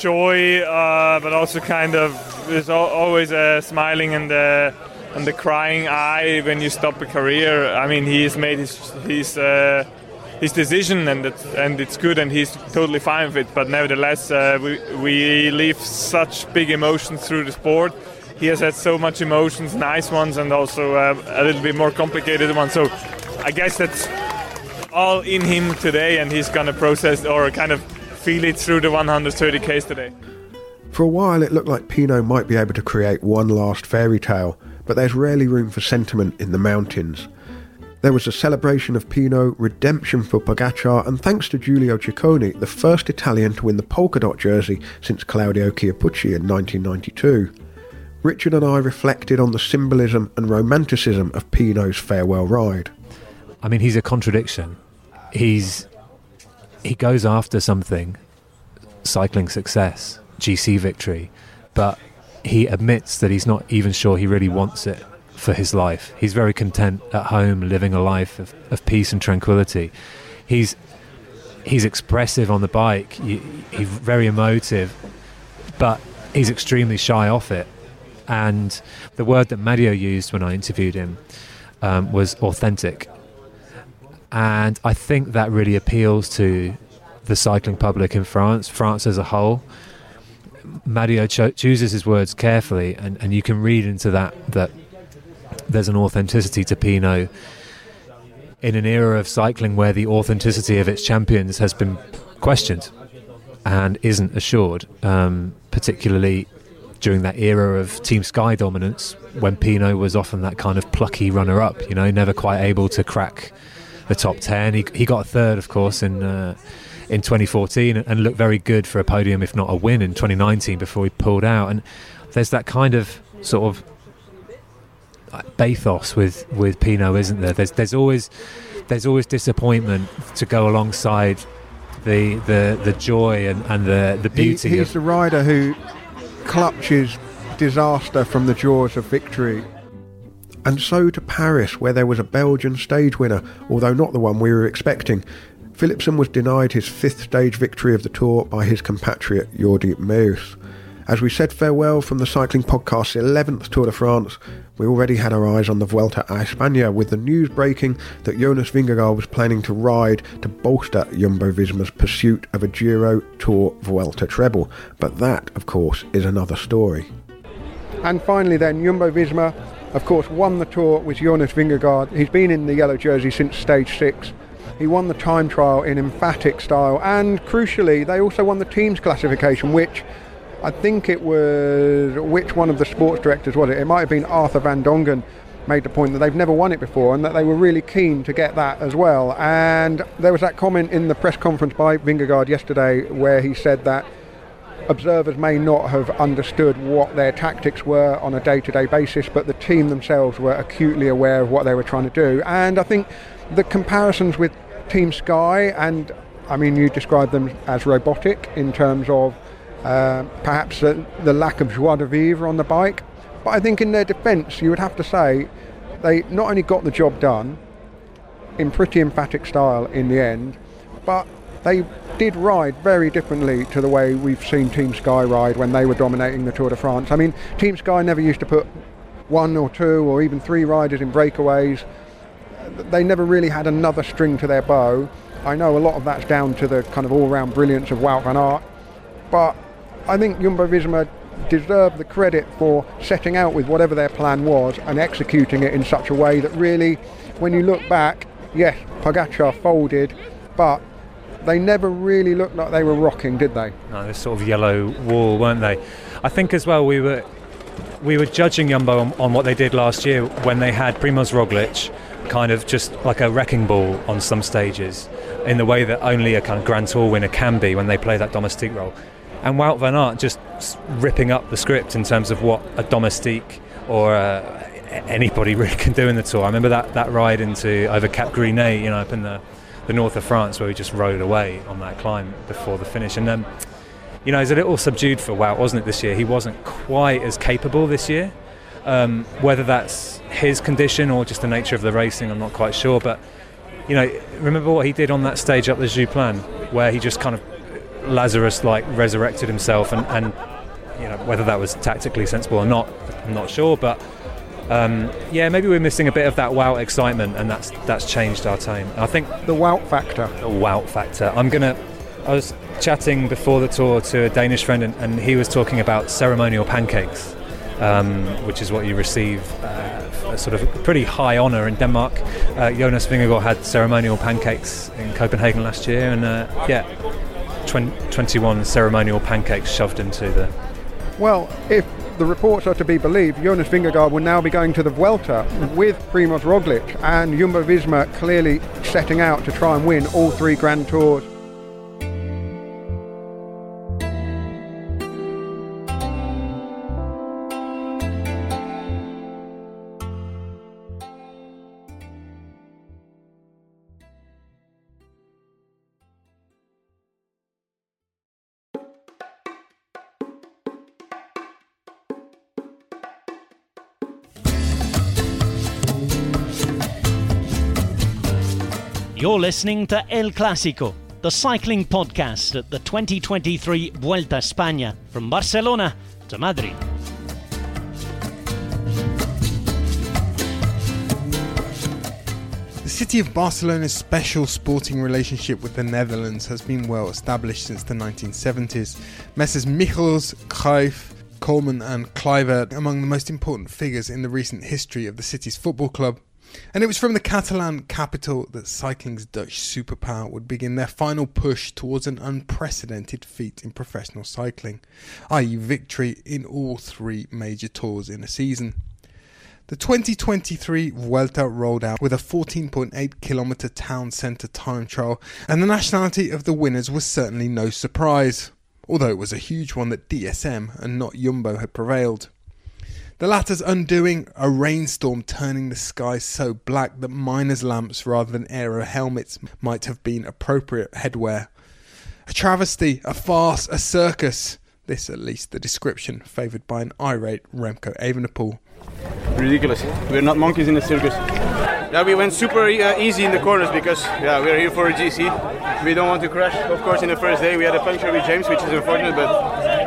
joy, uh, but also kind of there's always a smiling and the and the crying eye when you stop a career. I mean, he's made his his. Uh, his decision and it's, and it's good and he's totally fine with it but nevertheless uh, we, we leave such big emotions through the sport he has had so much emotions nice ones and also uh, a little bit more complicated ones so I guess that's all in him today, and he's gonna process or kind of feel it through the 130 k's today. For a while, it looked like Pinot might be able to create one last fairy tale, but there's rarely room for sentiment in the mountains. There was a celebration of Pinot, redemption for Pogacar, and thanks to Giulio Ciccone, the first Italian to win the polka dot jersey since Claudio Chiappucci in 1992. Richard and I reflected on the symbolism and romanticism of Pinot's farewell ride. I mean, he's a contradiction. He's he goes after something, cycling success, GC victory, but he admits that he's not even sure he really wants it for his life. He's very content at home, living a life of, of peace and tranquility. He's he's expressive on the bike. He, he's very emotive, but he's extremely shy off it. And the word that Mario used when I interviewed him um, was authentic and I think that really appeals to the cycling public in France, France as a whole. Mario cho- chooses his words carefully, and, and you can read into that that there's an authenticity to Pinot in an era of cycling where the authenticity of its champions has been questioned and isn't assured, um, particularly during that era of Team Sky dominance when Pinot was often that kind of plucky runner up, you know, never quite able to crack the top 10. He, he got a third, of course, in uh, in 2014 and looked very good for a podium, if not a win, in 2019 before he pulled out. And there's that kind of sort of bathos with, with Pinot, isn't there? There's there's always there's always disappointment to go alongside the the, the joy and, and the, the beauty. He, he's the rider who clutches disaster from the jaws of victory and so to Paris, where there was a Belgian stage winner, although not the one we were expecting. Philipsen was denied his fifth stage victory of the Tour by his compatriot Jordi Meeus. As we said farewell from the Cycling Podcast's 11th Tour de France, we already had our eyes on the Vuelta a España with the news breaking that Jonas Vingegaard was planning to ride to bolster Jumbo-Visma's pursuit of a Giro Tour Vuelta treble. But that, of course, is another story. And finally then, Jumbo-Visma of course, won the tour with Jonas Vingegaard. He's been in the yellow jersey since stage six. He won the time trial in emphatic style, and crucially, they also won the team's classification, which I think it was which one of the sports directors was it? It might have been Arthur Van Dongen made the point that they've never won it before and that they were really keen to get that as well. And there was that comment in the press conference by Vingegaard yesterday where he said that observers may not have understood what their tactics were on a day to day basis, but the team themselves were acutely aware of what they were trying to do. And I think the comparisons with Team Sky, and I mean, you described them as robotic in terms of uh, perhaps the, the lack of joie de vivre on the bike. But I think in their defence, you would have to say they not only got the job done in pretty emphatic style in the end, but they did ride very differently to the way we've seen Team Sky ride when they were dominating the Tour de France. I mean, Team Sky never used to put one or two or even three riders in breakaways. They never really had another string to their bow. I know a lot of that's down to the kind of all-round brilliance of Wout van Aert, but I think Jumbo-Visma deserve the credit for setting out with whatever their plan was and executing it in such a way that really, when you look back, yes, Pogacar folded, but they never really looked like they were rocking, did they? No, this sort of yellow wall, weren't they? I think as well we were we were judging Jumbo on, on what they did last year when they had Primoz Roglic kind of just like a wrecking ball on some stages in the way that only a kind of Grand Tour winner can be when they play that domestique role. and Wout van Aert just ripping up the script in terms of what a domestique or uh, a- anybody really can do in the tour. I remember that, that ride into over Cap Gris-Nez, you know, up in the, the north of France, where we just rode away on that climb before the finish. And um, you know, he's a little subdued for Wout, wasn't it? This year, he wasn't quite as capable this year. Um, whether that's his condition or just the nature of the racing, I'm not quite sure. But you know, remember what he did on that stage up the Joux Plane, where he just kind of Lazarus like resurrected himself, and, and you know whether that was tactically sensible or not, I'm not sure. But um, yeah, maybe we're missing a bit of that wow excitement, and that's that's changed our tone. I think the wow factor. The wow factor. I'm gonna. I was chatting before the tour to a Danish friend, and, and he was talking about ceremonial pancakes, um, which is what you receive. Uh, a sort of pretty high honour in Denmark. Uh, Jonas Vingegaard had ceremonial pancakes in Copenhagen last year, and uh, yeah, 20, 21 ceremonial pancakes shoved into the. Well, if the reports are to be believed, Jonas Vingegaard will now be going to the Vuelta with Primoz Roglic and Jumbo Visma clearly setting out to try and win all three Grand Tours. You're listening to El Clásico, the cycling podcast at the 2023 Vuelta a España from Barcelona to Madrid. The city of Barcelona's special sporting relationship with the Netherlands has been well established since the 1970s. Messrs. Michels, Cruyff, Koeman, and Kluivert among the most important figures in the recent history of the city's football club. And it was from the Catalan capital that cycling's Dutch superpower would begin their final push towards an unprecedented feat in professional cycling, i.e., victory in all three major tours in a season. The 2023 Vuelta rolled out with a 14.8 kilometre town centre time trial, and the nationality of the winners was certainly no surprise, although it was a huge one that DSM and not Jumbo had prevailed. The latter's undoing, a rainstorm turning the sky so black that miners' lamps rather than aero helmets might have been appropriate headwear. A travesty, a farce, a circus. This, at least, the description favoured by an irate Remco Evenepoel. ridiculous. We're not monkeys in a circus. Yeah, we went super uh, easy in the corners because yeah, we're here for a GC. We don't want to crash. Of course, in the first day we had a puncture with James, which is unfortunate, but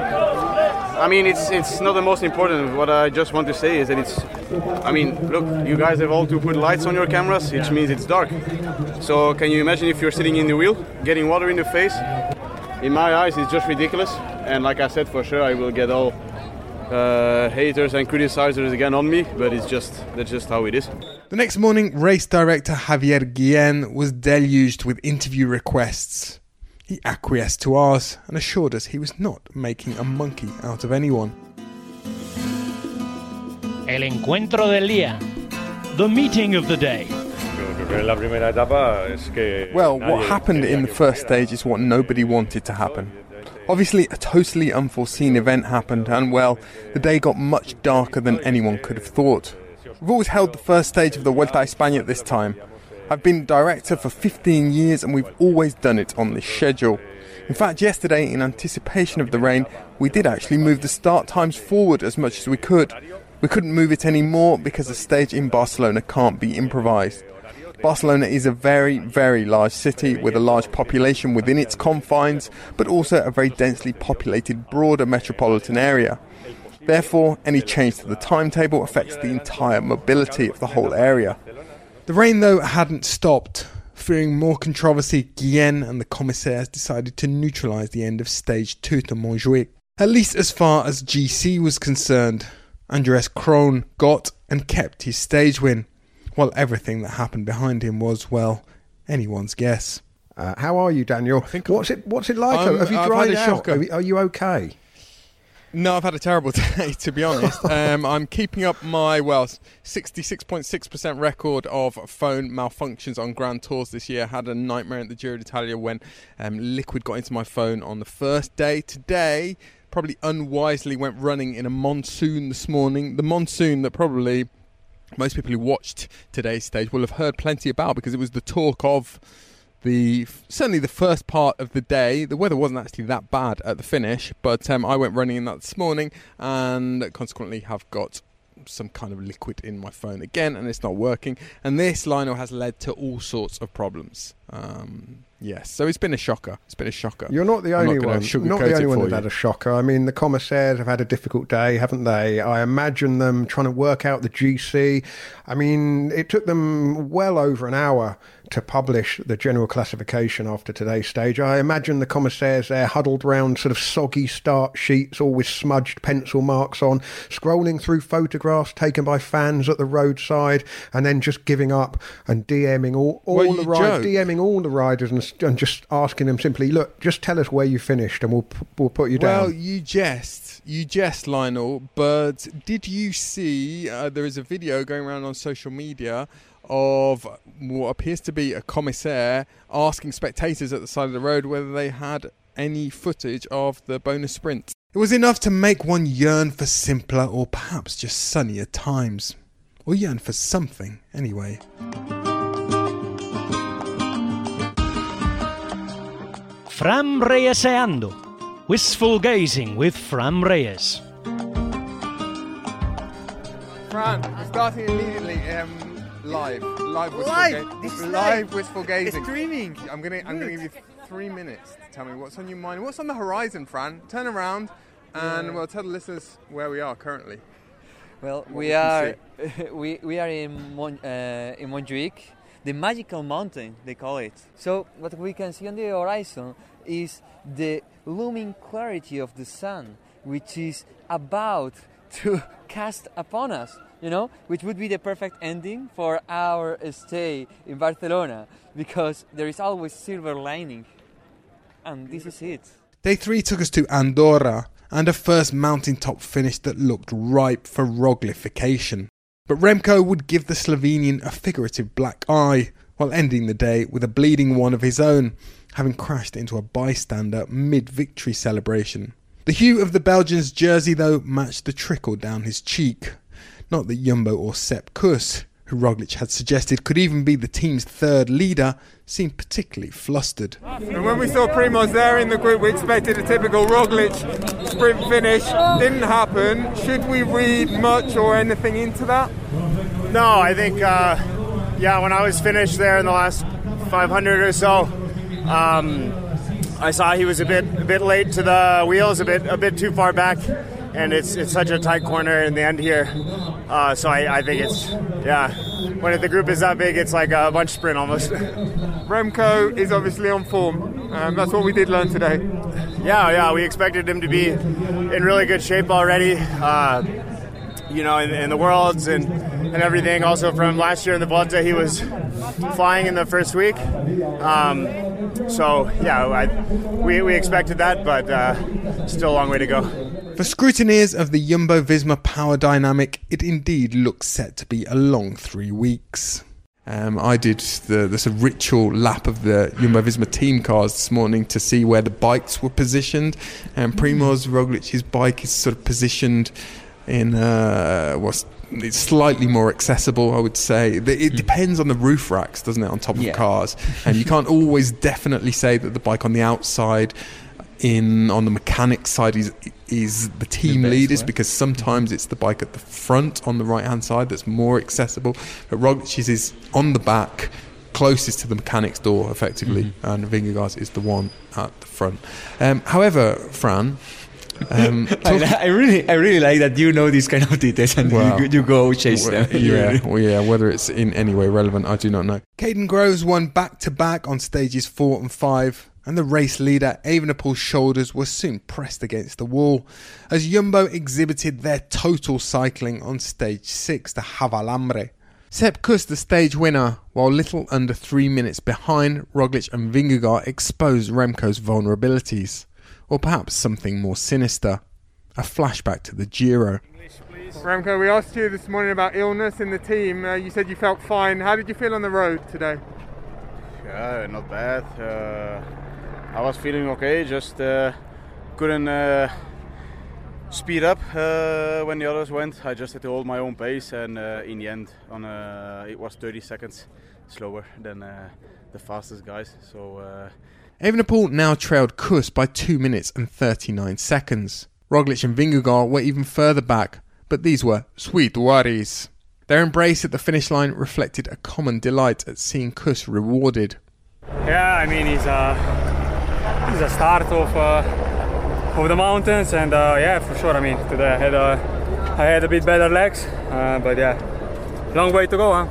I mean, it's it's not the most important. What I just want to say is that it's. I mean, look, you guys have all to put lights on your cameras, which means it's dark. So can you imagine if you're sitting in the wheel, getting water in the face? In my eyes, it's just ridiculous. And like I said, for sure, I will get all uh, haters and criticizers again on me, but it's just that's just how it is. The next morning, race director Javier Guillen was deluged with interview requests. He acquiesced to ours and assured us he was not making a monkey out of anyone. El encuentro del día. The meeting of the day. Well, what happened in the first stage is what nobody wanted to happen. Obviously, a totally unforeseen event happened, and well, the day got much darker than anyone could have thought. We've always held the first stage of the Vuelta a España at this time. I've been director for 15 years, and we've always done it on this schedule. In fact, yesterday, in anticipation of the rain, we did actually move the start times forward as much as we could. We couldn't move it any more because the stage in Barcelona can't be improvised. Barcelona is a very, very large city with a large population within its confines, but also a very densely populated broader metropolitan area. Therefore, any change to the timetable affects the entire mobility of the whole area. The rain, though, hadn't stopped. Fearing more controversy, Guillen and the commissaires decided to neutralise the end of stage 2 to Montjuic, at least as far as GC was concerned. Andreas Kron got and kept his stage win, while everything that happened behind him was, well, anyone's guess. Uh, how are you, Daniel? what's it What's it like? I'm- Have you dried had a out? Are Are you okay? No, I've had a terrible day, to be honest. um, I'm keeping up my, well, 66.6% record of phone malfunctions on Grand Tours this year. Had a nightmare at the Giro d'Italia when um, liquid got into my phone on the first day. Today, probably unwisely went running in a monsoon this morning. The monsoon that probably most people who watched today's stage will have heard plenty about because it was the talk of the certainly the first part of the day. The weather wasn't actually that bad at the finish, but um, I went running in that this morning and consequently have got some kind of liquid in my phone again, and it's not working. And this Lionel has led to all sorts of problems. Um, yes, so it's been a shocker. It's been a shocker. You're not the only gonna one. Not the only one that had a shocker. I mean, the commissaires have had a difficult day, haven't they? I imagine them trying to work out the GC. I mean, it took them well over an hour to publish the general classification after today's stage. I imagine the commissaires there huddled round sort of soggy start sheets, all with smudged pencil marks on, scrolling through photographs taken by fans at the roadside, and then just giving up and DMing all, all Well, the riders. DMing all the riders, and, and just asking them simply, "Look, just tell us where you finished, and we'll we'll put you down. Well, you jest, you jest, Lionel. But did you see? Uh, there is a video going around on social media of what appears to be a commissaire asking spectators at the side of the road whether they had any footage of the bonus sprint. It was enough to make one yearn for simpler or perhaps just sunnier times. Or yearn for something, anyway. Fran Reyeseando. Wistful gazing with Fran Reyes. Fran, we're starting immediately. Um, live, live wistful Live? ga- This is live, live? wistful gazing. streaming. I'm gonna, I'm gonna give you three minutes to tell me what's on your mind, what's on the horizon, Fran. Turn around, and Yeah. we'll tell the listeners where we are currently. Well, we we are we, we are in Mon, uh, in Montjuic, the magical mountain they call it. So what we can see on the horizon is the looming clarity of the sun, which is about to cast upon us. You know, which would be the perfect ending for our stay in Barcelona, because there is always silver lining, and this is it. Day three took us to Andorra and a first mountaintop finish that looked ripe for Roglification. But Remco would give the Slovenian a figurative black eye while ending the day with a bleeding one of his own, having crashed into a bystander mid victory celebration. The hue of the Belgian's jersey, though, matched the trickle down his cheek. Not that Jumbo or Sepp Kuss, who Roglic had suggested could even be the team's third leader, seemed particularly flustered. And when we saw Primoz there in the group, we expected a typical Roglic sprint finish. Didn't happen. Should we read much or anything into that? No, I think, uh, yeah, when I was finished there in the last 500 or so, um, I saw he was a bit a bit late to the wheels, a bit a bit too far back, and it's it's such a tight corner in the end here. Uh, so I, I think it's yeah, when the group is that big, it's like a bunch sprint almost. Remco is obviously on form. Um, that's what we did learn today. Yeah, yeah, we expected him to be in really good shape already. Uh, you know, in, in the worlds and, and everything. Also from last year in the Volta, he was flying in the first week. Um, so yeah, I, we, we expected that, but uh, still a long way to go. For scrutineers of the Jumbo Visma power dynamic, it indeed looks set to be a long three weeks. Um, I did the, of ritual lap of the Jumbo Visma team cars this morning to see where the bikes were positioned. And Primoz Roglic's bike is sort of positioned in uh, what's it's slightly more accessible, I would say. The- It hmm. depends on the roof racks, doesn't it, on top of Yeah. cars, and you can't always definitely say that the bike on the outside, in on the mechanic side, is is the team best leaders way. because hmm. sometimes it's the bike at the front on the right hand side that's more accessible. But Roglic's is on the back, closest to the mechanic's door, effectively, mm-hmm. and Vingegaard's is the one at the front. Um, however, Fran. Um, I, talk- I really, I really like that you know these kind of details and Well, you, you go chase well, them. Yeah, well, yeah. Whether it's in any way relevant, I do not know. Kaden Groves won back to back on stages four and five, and the race leader Evenepoel's shoulders were soon pressed against the wall as Jumbo exhibited their total cycling on stage six, the Javalambre. Sepp Kuss, the stage winner, while little under three minutes behind, Roglic and Vingegaard exposed Remco's vulnerabilities, or perhaps something more sinister. A flashback to the Giro. Remco, we asked you this morning about illness in the team. Uh, you said you felt fine. How did you feel on the road today? Yeah, not bad. Uh, I was feeling okay, just uh, couldn't uh, speed up uh, when the others went. I just had to hold my own pace, and uh, in the end, on uh, it was 30 seconds slower than uh, the fastest guys. So. Uh, Evenepoel now trailed Kuss by 2 minutes and 39 seconds. Roglic and Vingegaard were even further back, but these were sweet worries. Their embrace at the finish line reflected a common delight at seeing Kuss rewarded. Yeah, I mean he's a he's a start of uh, of the mountains, and uh, yeah, for sure. I mean today I had a I had a bit better legs, uh, but yeah, long way to go, huh?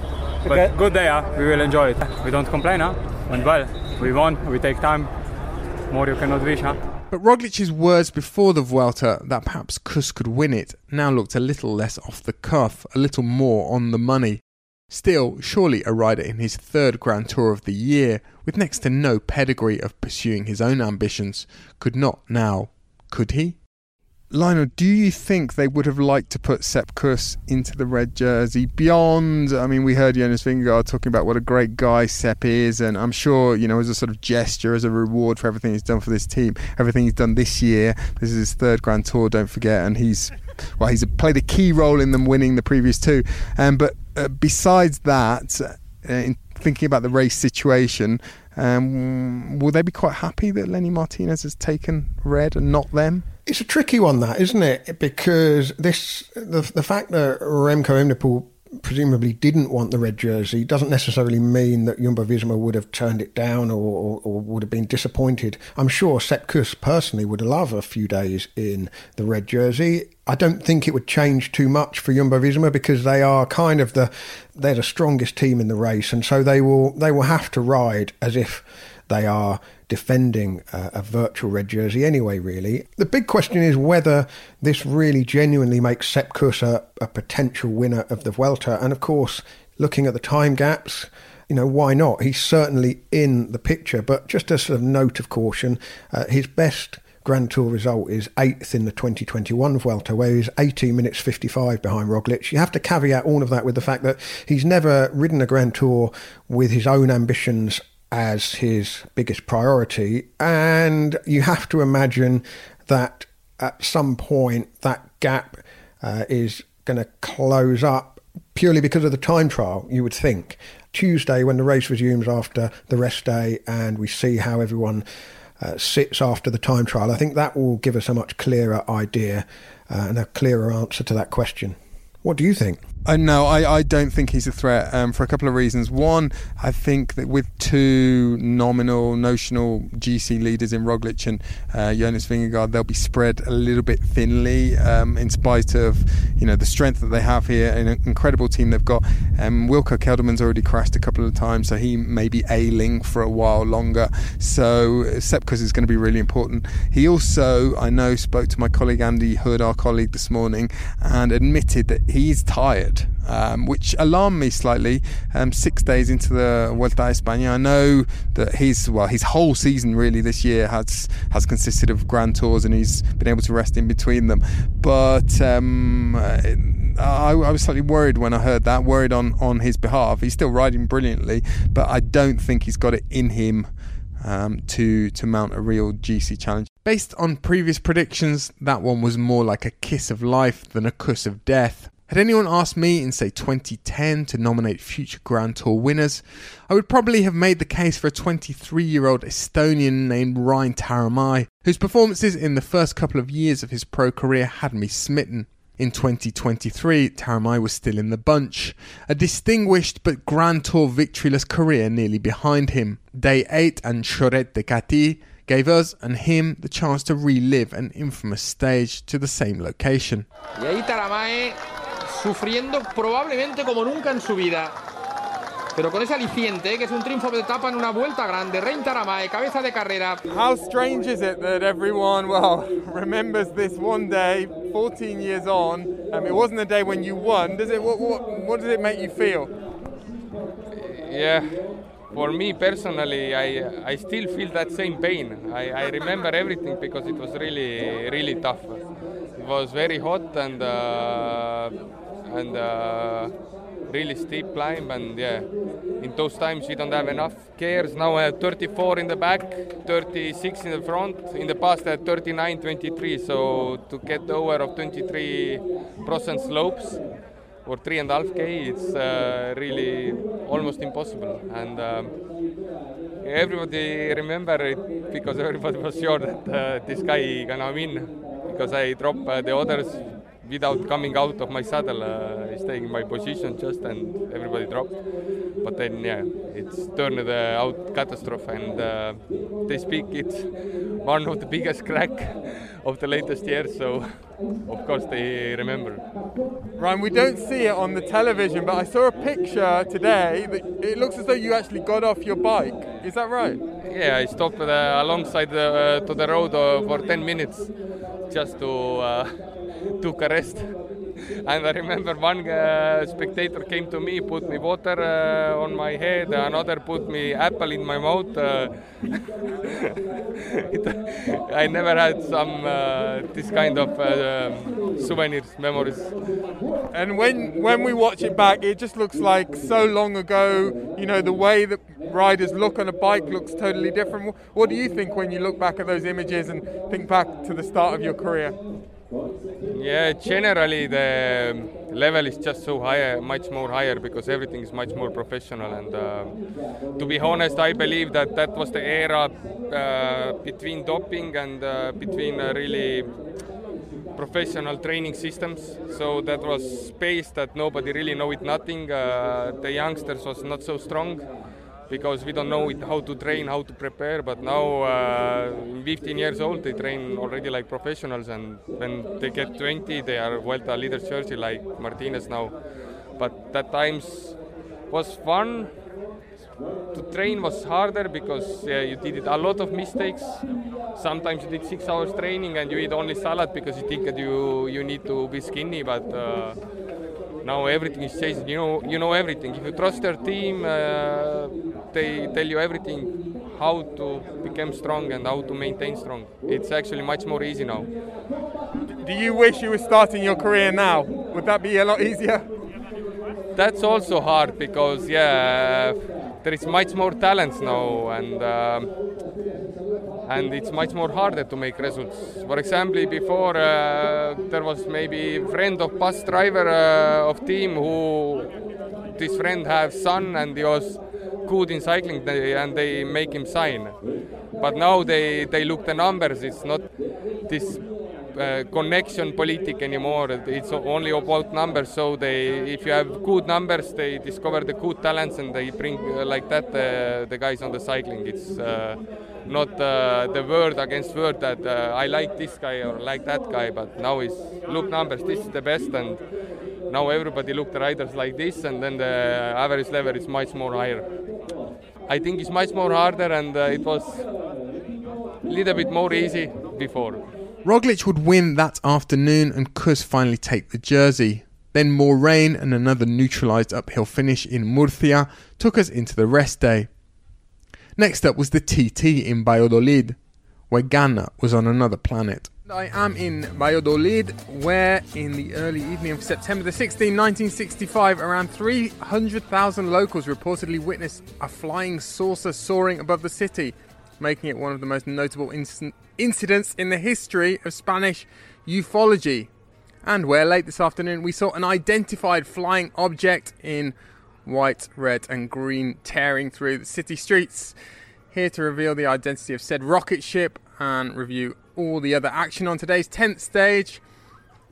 But Okay. good day, huh? We will enjoy it. We don't complain, huh? Went well. We won. We take time. More you cannot wish, huh? But Roglic's words before the Vuelta that perhaps Kuss could win it now looked a little less off the cuff, a little more on the money. Still, surely a rider in his third Grand Tour of the year, with next to no pedigree of pursuing his own ambitions, could not now, could he? Lionel, do you think they would have liked to put Sepp Kuss into the red jersey beyond? I mean, we heard Jonas Vingegaard talking about what a great guy Sepp is, and I'm sure, you know, as a sort of gesture, as a reward for everything he's done for this team, everything he's done this year. This is his third Grand Tour, don't forget, and he's well, he's played a key role in them winning the previous two. Um, but uh, besides that, uh, in thinking about the race situation, um, will they be quite happy that Lenny Martinez has taken red and not them? It's a tricky one, that isn't it? Because this the the fact that Remco Evenepoel presumably didn't want the red jersey doesn't necessarily mean that Jumbo Visma would have turned it down or, or, or would have been disappointed. I'm sure Sepp Kuss personally would love a few days in the red jersey. I don't think it would change too much for Jumbo Visma because they are kind of the they're the strongest team in the race, and so they will they will have to ride as if they are defending a, a virtual red jersey anyway, really. The big question is whether this really genuinely makes Sepp Kuss a, a potential winner of the Vuelta. And of course, looking at the time gaps, you know, why not? He's certainly in the picture, but just a sort of note of caution, uh, his best Grand Tour result is eighth in the 2021 Vuelta, where he's 18 minutes 55 behind Roglic. You have to caveat all of that with the fact that he's never ridden a Grand Tour with his own ambitions as his biggest priority. And you have to imagine that at some point that gap uh, is going to close up purely because of the time trial, you would think. Tuesday, when the race resumes after the rest day and we see how everyone uh, sits after the time trial, I think that will give us a much clearer idea uh, and a clearer answer to that question. What do you think? Uh, no, I, I don't think he's a threat um, for a couple of reasons. One, I think that with two nominal, notional GC leaders in Roglic and uh, Jonas Vingegaard, they'll be spread a little bit thinly um, in spite of you know the strength that they have here. An incredible team they've got. Um, Wilco Kelderman's already crashed a couple of times, so he may be ailing for a while longer. So Sepp Kuss is going to be really important. He also, I know, spoke to my colleague Andy Hood, our colleague this morning, and admitted that he's tired um, which alarmed me slightly. Um, six days into the Vuelta a España, I know that his well, his whole season really this year has has consisted of Grand Tours, and he's been able to rest in between them. But um, I, I was slightly worried when I heard that. Worried on on his behalf. He's still riding brilliantly, but I don't think he's got it in him. Um, to to mount a real GC challenge. Based on previous predictions, that one was more like a kiss of life than a kiss of death. Had anyone asked me in, say, 2010 to nominate future Grand Tour winners, I would probably have made the case for a 23 year old Estonian named Rein Taaramäe, whose performances in the first couple of years of his pro career had me smitten. In 2023, Taramai was still in the bunch, a distinguished but Grand Tour victoryless career nearly behind him. Day 8 and Xorret de Catí gave us and him the chance to relive an infamous stage to the same location. Y ahí Taaramäe sufriendo probablemente como nunca en su vida. Pero con ese aliciente, que es un triunfo de etapa en una vuelta grande. Rein Taramae, cabeza de carrera. How strange is it that everyone, well, remembers this one day, 14 years on? Um, it wasn't a day when you won. Does it? What, what, what does it make you feel? Yeah, for me personally, I, I still feel that same pain. I, I remember everything because it was really, really tough. It was very hot and uh, and uh, really steep climb and yeah, in those times we don't have enough gears. Now I have 34 in the back, 36 in the front. In the past I had 39, 23. So to get over of 23 percent slopes or three and a half k, it's uh, really almost impossible. And um, everybody remember it because everybody was sure that uh, this guy gonna win because I drop uh, the others without coming out of my saddle, uh, staying in my position just and everybody dropped. But then, yeah, it's turned uh, out catastrophe and uh, they speak it's one of the biggest crack of the latest years. So, of course, they remember. Rein, we don't see it on the television, but I saw a picture today that it looks as though you actually got off your bike. Is that right? Yeah, I stopped uh, alongside the, uh, to the road uh, for 10 minutes just to uh, took a rest. And I remember one uh, spectator came to me, put me water uh, on my head, another put me apple in my mouth. Uh, it, I never had some uh, this kind of uh, souvenirs, memories. And when when we watch it back, it just looks like so long ago. You know, the way that riders look on a bike looks totally different. What do you think when you look back at those images and think back to the start of your career? Yeah, generally the level is just so higher, much more higher because everything is much more professional. And uh, to be honest, I believe that that was the era uh, between doping and uh, between uh, really professional training systems. So that was space that nobody really know it nothing. Uh, the youngsters was not so strong because we don't know it, how to train, how to prepare. But now, uh, 15 years old, they train already like professionals, and when they get 20, they are Vuelta leaders jersey like Martinez now. But that times was fun. To train was harder because you did a lot of mistakes. Sometimes you did six hours training and you eat only salad because you think that you you need to be skinny, but. Uh, now everything is changing. You know, you know everything. If you trust your team, uh, they tell you everything, how to become strong and how to maintain strong. It's actually much more easy now. Do you wish you were starting your career now? Would that be a lot easier? That's also hard because yeah, there is much more talents now and. Um, and it's much more harder to make results. For example, before uh, there was maybe friend of bus driver uh, of team who this friend have son and he was good in cycling and they make him sign. But now they, they look the numbers. It's not this uh, connection politic anymore. It's only about numbers. So they, if you have good numbers, they discover the good talents and they bring uh, like that uh, the guys on the cycling. It's uh, not uh, the word against word that I like this guy or like that guy, but now is look numbers. This is the best, and now everybody look the riders like this, and then the average level is much more higher. I think it's much more harder, and it was a little bit more easy before. Roglic would win that afternoon and Kuss finally take the jersey. Then more rain and another neutralised uphill finish in Murcia took us into the rest day. Next up was the TT in Valladolid, where Ganna was on another planet. I am in Valladolid, where in the early evening of September the 16th, 1965, around 300,000 locals reportedly witnessed a flying saucer soaring above the city, making it one of the most notable inc- incidents in the history of Spanish ufology. And where late this afternoon we saw an identified flying object in white, red, and green tearing through the city streets. Here to reveal the identity of said rocket ship and review all the other action on today's 10th stage.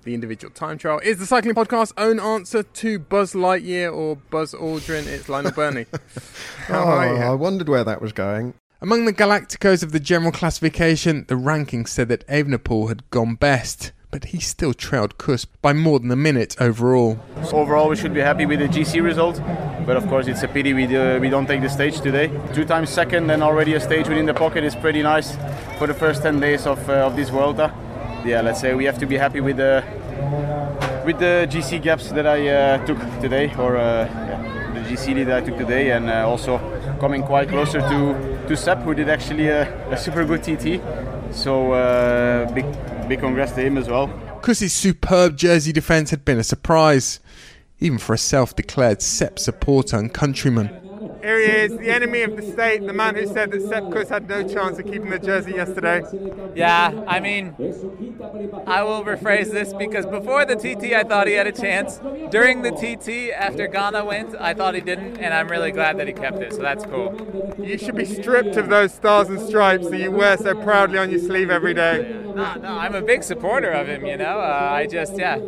The individual time trial is the Cycling Podcast's own answer to Buzz Lightyear or Buzz Aldrin. It's Lionel Birnie. oh, I wondered where that was going. Among the Galacticos of the general classification, the rankings said that Evenepoel had gone best but he still trailed Kuss by more than a minute overall. Overall, we should be happy with the GC result, but of course, it's a pity we, do, we don't take the stage today. Two times second and already a stage within the pocket is pretty nice for the first 10 days of, uh, of this Vuelta. Yeah, let's say we have to be happy with the with the GC gaps that I uh, took today, or uh, yeah, the GC lead that I took today, and uh, also coming quite closer to to Sepp, who did actually a, a super good TT. So uh, big big congrats to him as well. Kuss's superb jersey defence had been a surprise, even for a self declared Sepp supporter and countryman. Here he is, the enemy of the state, the man who said that Sepp Kuss had no chance of keeping the jersey yesterday. Yeah, I mean, I will rephrase this because before the TT, I thought he had a chance. During the TT, after Ganna went, I thought he didn't, and I'm really glad that he kept it, so that's cool. You should be stripped of those stars and stripes that you wear so proudly on your sleeve every day. No, no, I'm a big supporter of him, you know? Uh, I just, yeah,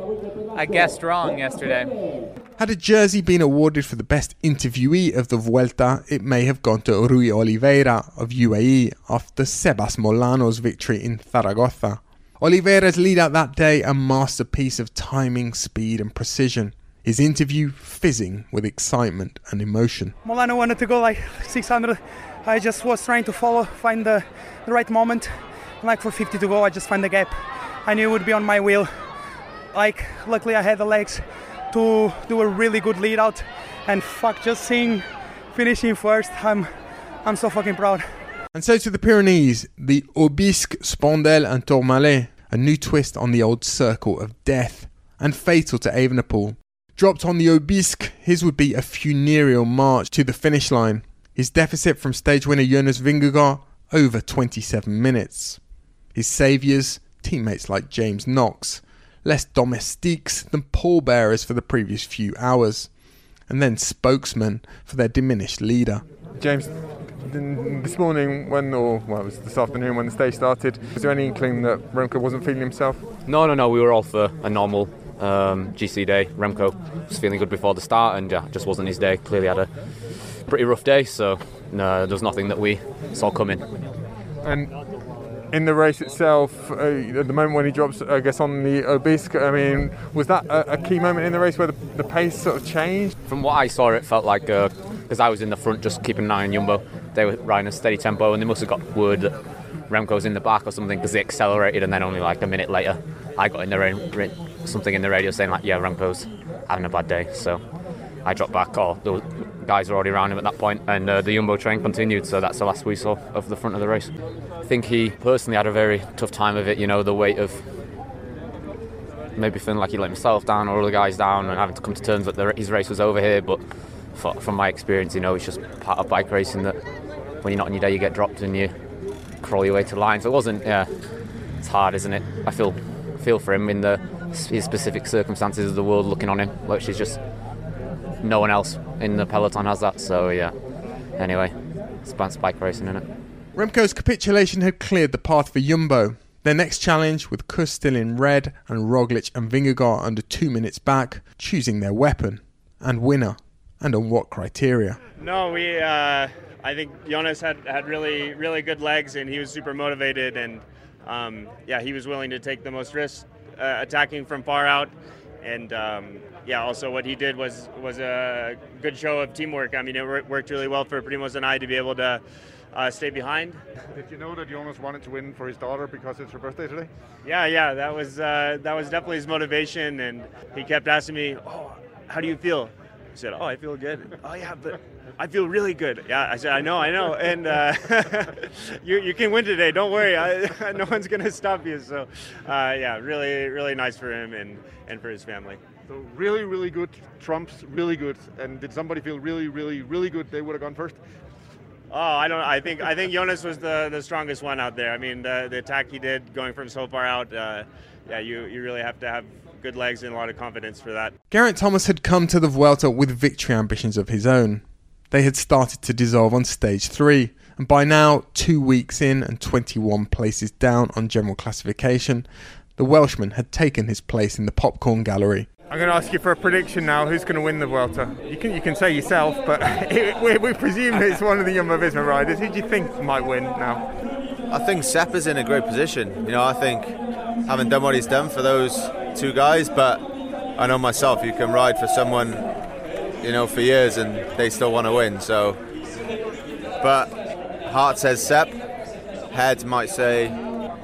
I guessed wrong yesterday. Had a jersey been awarded for the best interviewee of the Vuelta, it may have gone to Rui Oliveira of UAE after Sebas Molano's victory in Zaragoza. Oliveira's lead out that day a masterpiece of timing, speed, and precision. His interview fizzing with excitement and emotion. Molano wanted to go like 600. I just was trying to follow, find the, the right moment. Like for 50 to go, I just find the gap. I knew it would be on my wheel. Like, luckily, I had the legs to do a really good lead out. And fuck, just seeing finishing first, I'm, I'm so fucking proud. And so to the Pyrenees, the Aubisque, Spandelles, and Tourmalet, a new twist on the old circle of death, and fatal to Evenepoel. Dropped on the Aubisque, his would be a funereal march to the finish line. His deficit from stage winner Jonas Vingegaard over 27 minutes. His saviours, teammates like James Knox, less domestiques than pallbearers for the previous few hours, and then spokesman for their diminished leader. James, this morning when, or well, it was this afternoon when the stage started, was there any inkling that Remco wasn't feeling himself? No, no, no. We were all for a normal um, GC day. Remco was feeling good before the start, and yeah, just wasn't his day. Clearly had a pretty rough day, so no, there was nothing that we saw coming. And in the race itself, uh, at the moment when he drops, I guess, on the Aubisque, I mean, was that a, a key moment in the race where the, the, pace sort of changed? From what I saw, it felt like, because uh, I was in the front just keeping an eye on Jumbo, they were riding a steady tempo and they must have got word that Remco's in the back or something because they accelerated and then only like a minute later I got in the ra- something in the radio saying like, yeah, Remco's having a bad day. So I dropped back. Oh, the guys were already around him at that point, and uh, the Jumbo train continued. So that's the last we saw of the front of the race. I think he personally had a very tough time of it. You know, the weight of maybe feeling like he let himself down or other guys down, and having to come to terms that the, his race was over here. But for, from my experience, you know, it's just part of bike racing that when you're not on your day, you get dropped and you crawl your way to line. So it wasn't. Yeah, it's hard, isn't it? I feel feel for him in the his specific circumstances of the world looking on him, which is just no one else in the peloton has that. So yeah. Anyway, it's bike racing in it. Remco's capitulation had cleared the path for Jumbo. Their next challenge, with Kuss still in red and Roglic and Vingegaard under two minutes back, choosing their weapon and winner, and on what criteria. No, we. Uh, I think Jonas had had really really good legs, and he was super motivated, and um, yeah, he was willing to take the most risk, uh, attacking from far out, and um, yeah, also what he did was was a good show of teamwork. I mean, it worked really well for Primoz and I to be able to uh, stay behind. Did you know that Jonas wanted to win for his daughter because it's her birthday today? Yeah, yeah, that was uh, that was definitely his motivation, and he kept asking me, "Oh, how do you feel?" I said, "Oh, I feel good." oh yeah, but I feel really good. Yeah, I said, "I know, I know," and uh, you you can win today. Don't worry, I, no one's gonna stop you. So, uh, yeah, really really nice for him and and for his family. So really really good trumps really good. And did somebody feel really really really good? They would have gone first. Oh, I don't. I think I think Jonas was the, the strongest one out there. I mean, the, the attack he did going from so far out. Uh, yeah, you you really have to have good legs and a lot of confidence for that. Geraint Thomas had come to the Vuelta with victory ambitions of his own. They had started to dissolve on stage three, and by now, two weeks in and 21 places down on general classification, the Welshman had taken his place in the popcorn gallery. I'm going to ask you for a prediction now. Who's going to win the Vuelta? You can you can say yourself, but we, we presume it's one of the Jumbo Visma riders. Who do you think might win now? I think Sepp is in a great position. You know, I think having done what he's done for those two guys, but I know myself, you can ride for someone, you know, for years and they still want to win. So, but heart says Sepp, head might say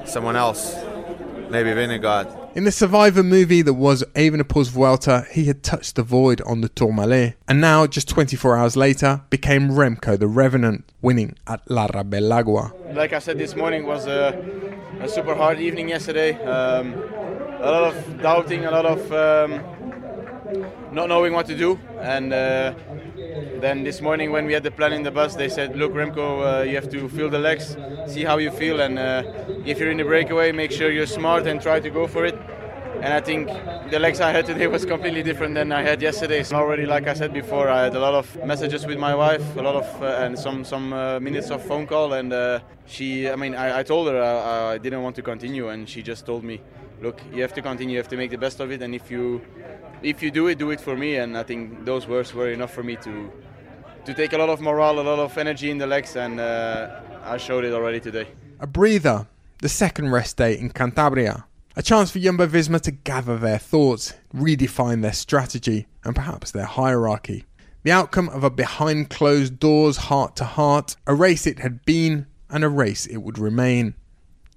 someone else, maybe Vingegaard. In the Survivor movie that was Evenepoel's Vuelta, he had touched the void on the Tourmalet, and now, just 24 hours later, became Remco the Revenant, winning at Larra-Belagua. Like I said this morning, was a, a super hard evening yesterday. Um, a lot of doubting, a lot of um, not knowing what to do. And uh, then this morning, when we had the plan in the bus, they said, "Look, Remco, uh, you have to feel the legs, see how you feel, and uh, if you're in the breakaway, make sure you're smart and try to go for it." And I think the legs I had today was completely different than I had yesterday. So already, like I said before, I had a lot of messages with my wife, a lot of uh, and some some uh, minutes of phone call, and uh, she. I mean, I, I told her I, I didn't want to continue, and she just told me, "Look, you have to continue. You have to make the best of it, and if you if you do it, do it for me." And I think those words were enough for me to to take a lot of morale, a lot of energy in the legs, and uh, I showed it already today. A breather, the second rest day in Cantabria. A chance for Jumbo Visma to gather their thoughts, redefine their strategy, and perhaps their hierarchy. The outcome of a behind closed doors heart to heart, a race it had been, and a race it would remain.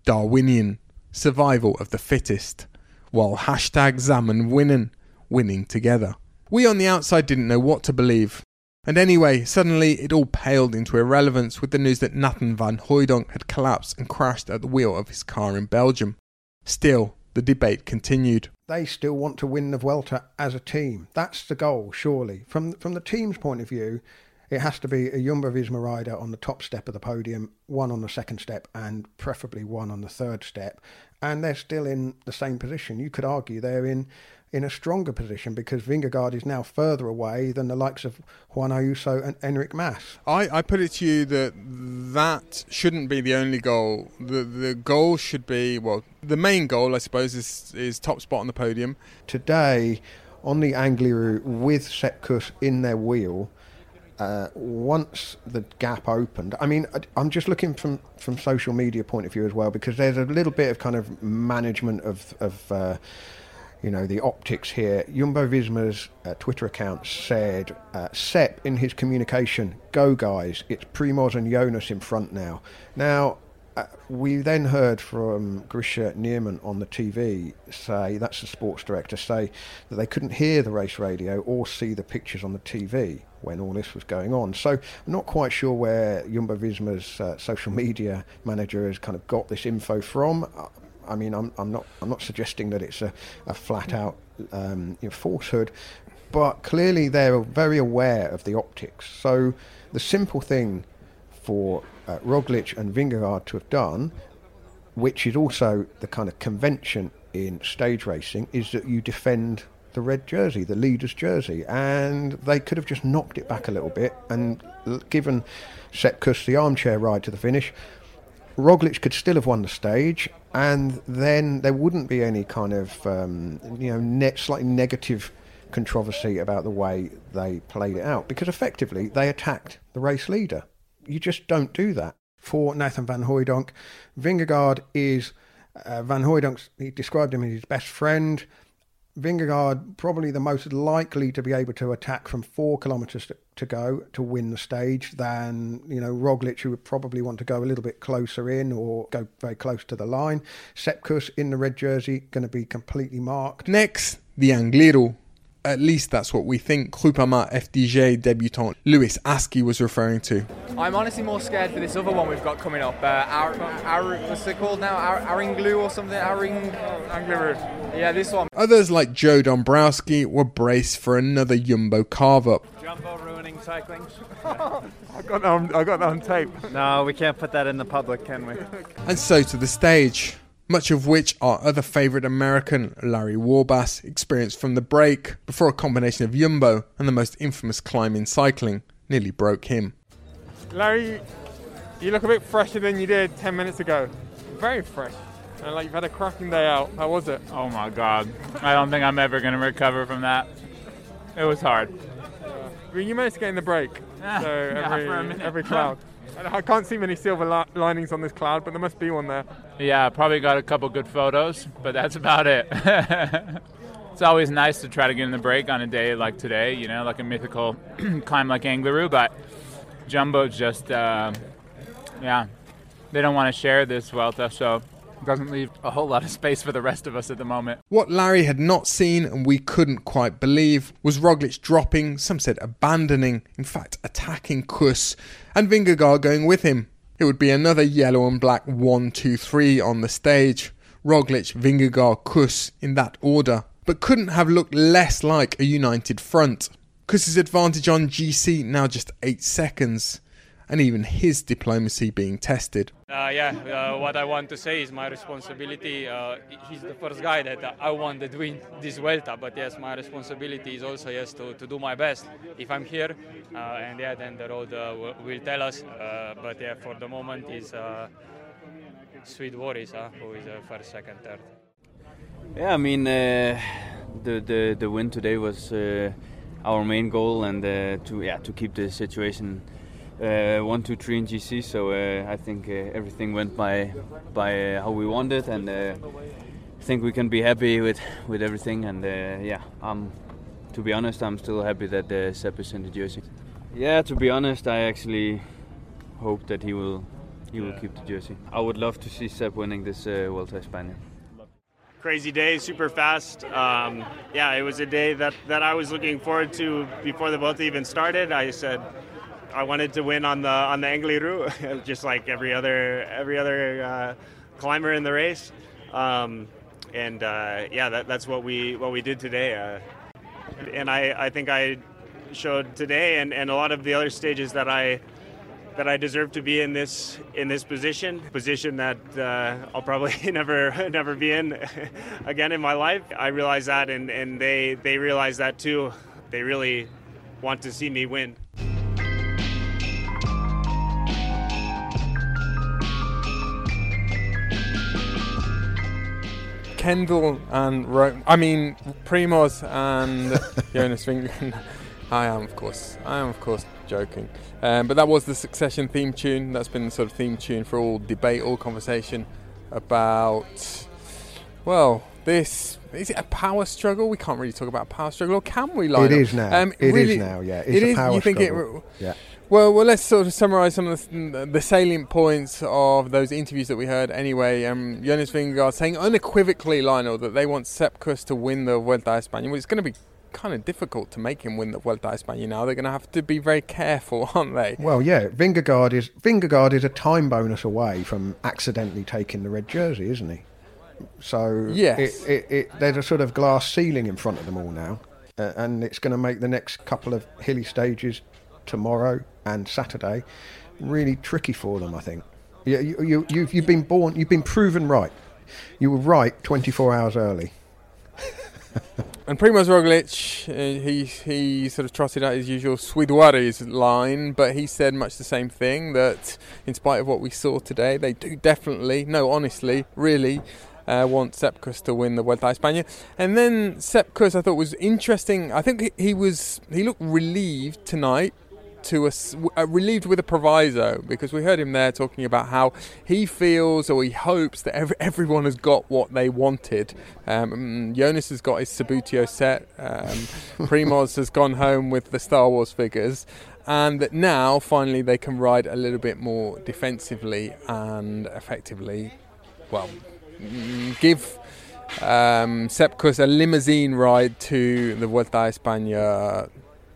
Darwinian, survival of the fittest, while hashtag Zaman winning, winning together. We on the outside didn't know what to believe. And anyway, suddenly it all paled into irrelevance with the news that Nathan van Hooydonck had collapsed and crashed at the wheel of his car in Belgium. Still, the debate continued. They still want to win the Vuelta as a team. That's the goal, surely. From from the team's point of view, it has to be a Jumbo Visma rider on the top step of the podium, one on the second step, and preferably one on the third step. And they're still in the same position. You could argue they're in in a stronger position because Vingegaard is now further away than the likes of Juan Ayuso and Enric Mas. I, I put it to you that that shouldn't be the only goal. The the goal should be well, the main goal I suppose is is top spot on the podium. Today, on the Angliru with Sepp Kuss in their wheel, uh, once the gap opened, I mean, I- I'm just looking from from social media point of view as well because there's a little bit of kind of management of of. Uh, you know, the optics here. Jumbo Visma's uh, Twitter account said, uh, in his communication, go guys, it's Primoz and Jonas in front now. Now, uh, we then heard from Grischa Niermann on the TV say, that's the sports director, say that they couldn't hear the race radio or see the pictures on the TV when all this was going on. So I'm not quite sure where Jumbo Visma's uh, social media manager has kind of got this info from. Uh, I mean, I'm, I'm not I'm not suggesting that it's a, a flat out um, you know, falsehood, but clearly they're very aware of the optics. So the simple thing for uh, Roglic and Vingegaard to have done, which is also the kind of convention in stage racing, is that you defend the red jersey, the leader's jersey, and they could have just knocked it back a little bit and given Sepp Kuss the armchair ride to the finish. Roglic could still have won the stage, and then there wouldn't be any kind of um, you know net slightly negative controversy about the way they played it out because effectively they attacked the race leader. You just don't do that. For Nathan Van Hooydonck, Vingegaard is uh, Van Hooydonck's. He described him as his best friend. Vingegaard probably the most likely to be able to attack from four kilometres to, to go to win the stage than you know Roglic, who would probably want to go a little bit closer in or go very close to the line. Sepp Kuss in the red jersey going to be completely marked. Next, the Angliru. At least that's what we think Groupama FDJ debutant Lewis Askey was referring to. I'm honestly more scared for this other one we've got coming up. Uh, Ar- Ar- what's it called now? Ar- Aringlu or something? Aring... Angliru. Yeah, this one. Others like Joe Dombrowski were braced for another Jumbo carve up. Jumbo ruining cycling. I got that on, I got that on tape. No, we can't put that in the public, can we? And so to the stage, much of which our other favourite American, Larry Warbasse, experienced from the break before a combination of Jumbo and the most infamous climb in cycling nearly broke him. Larry, you look a bit fresher than you did 10 minutes ago. Very fresh. And like you've had a cracking day out. How was it? Oh my god. I don't think I'm ever going to recover from that. It was hard. I mean, you managed to get in the break. Yeah, so yeah, every, for a minute. every cloud. I can't see many silver li- linings on this cloud, but there must be one there. Yeah, probably got a couple good photos, but that's about it. it's always nice to try to get in the break on a day like today, you know, like a mythical climb like Angliru, but Jumbo just, uh, yeah, they don't want to share this Vuelta, so doesn't leave a whole lot of space for the rest of us at the moment. What Larry had not seen and we couldn't quite believe was Roglic dropping, some said abandoning, in fact attacking Kuss, and Vingegaard going with him. It would be another yellow and black 1 2 3 on the stage. Roglic, Vingegaard, Kuss in that order, but couldn't have looked less like a united front. Kuss's advantage on GC now just 8 seconds, and even his diplomacy being tested. Uh, yeah, uh, what I want to say is my responsibility. Uh, he's the first guy that I want to win this Vuelta, but yes, my responsibility is also yes to, to do my best. If I'm here, uh, and yeah, then the road uh, will, will tell us. Uh, but yeah, for the moment is Sweet Worries, who is first, second, third. Yeah, I mean the the the win today was our main goal, and to yeah to keep the situation uh, one, two, three in GC. So uh, I think uh, everything went by by how we wanted, and I think we can be happy with with everything. And yeah, um, to be honest, I'm still happy that uh, Sepp is in the jersey. Yeah, to be honest, I actually hope that he will he will keep the jersey. I would love to see Sepp winning this uh, Vuelta España crazy day, super fast. Um, yeah, it was a day that, that I was looking forward to before the Vuelta even started. I said I wanted to win on the on the Angliru, just like every other every other uh, climber in the race. Um, and uh, yeah, that, that's what we what we did today. Uh, and I, I think I showed today and, and a lot of the other stages that I that I deserve to be in this in this position, position that uh, I'll probably never never be in again in my life. I realize that, and, and they they realize that too. They really want to see me win. Kendall and Ro- I mean Primoz and Jonas Vingegaard. I am, of course. I am, of course, joking. Um, but that was the Succession theme tune. That's been the sort of theme tune for all debate, all conversation about. Well, this is it a power struggle? We can't really talk about power struggle, or can we? Lionel? It is now. Um, it really, is now. Yeah, it's it a is, power you think struggle. It, yeah. Well, well, let's sort of summarise some of the, the, salient points of those interviews that we heard. Anyway, um, Jonas Vingegaard saying unequivocally, Lionel, that they want Sepp Kuss to win the Vuelta a España. Well, it's going to be kind of difficult to make him win the Vuelta a España now. They're going to have to be very careful, aren't they? Well, yeah, Vingegaard is Vingegaard is a time bonus away from accidentally taking the red jersey, isn't he? So yes. it, it, it, there's a sort of glass ceiling in front of them all now, uh, and it's going to make the next couple of hilly stages tomorrow and Saturday really tricky for them. I think. You, you, you, you've, you've been born. You've been proven right. You were right 24 hours early. and Primoz Roglic, uh, he he sort of trotted out his usual sweet worries line, but he said much the same thing that, in spite of what we saw today, they do definitely, no, honestly, really. Uh, want Sepp Kuss to win the Vuelta a España, and then Sepp Kuss I thought was interesting. I think he was he looked relieved tonight to a, uh, relieved with a proviso because we heard him there talking about how he feels or he hopes that every, everyone has got what they wanted. Um, mm, Jonas has got his Subbuteo set. Um, Primoz has gone home with the Star Wars figures. And that now, finally, they can ride a little bit more defensively and effectively, well, mm, give um, Sepp Kuss a limousine ride to the Vuelta a España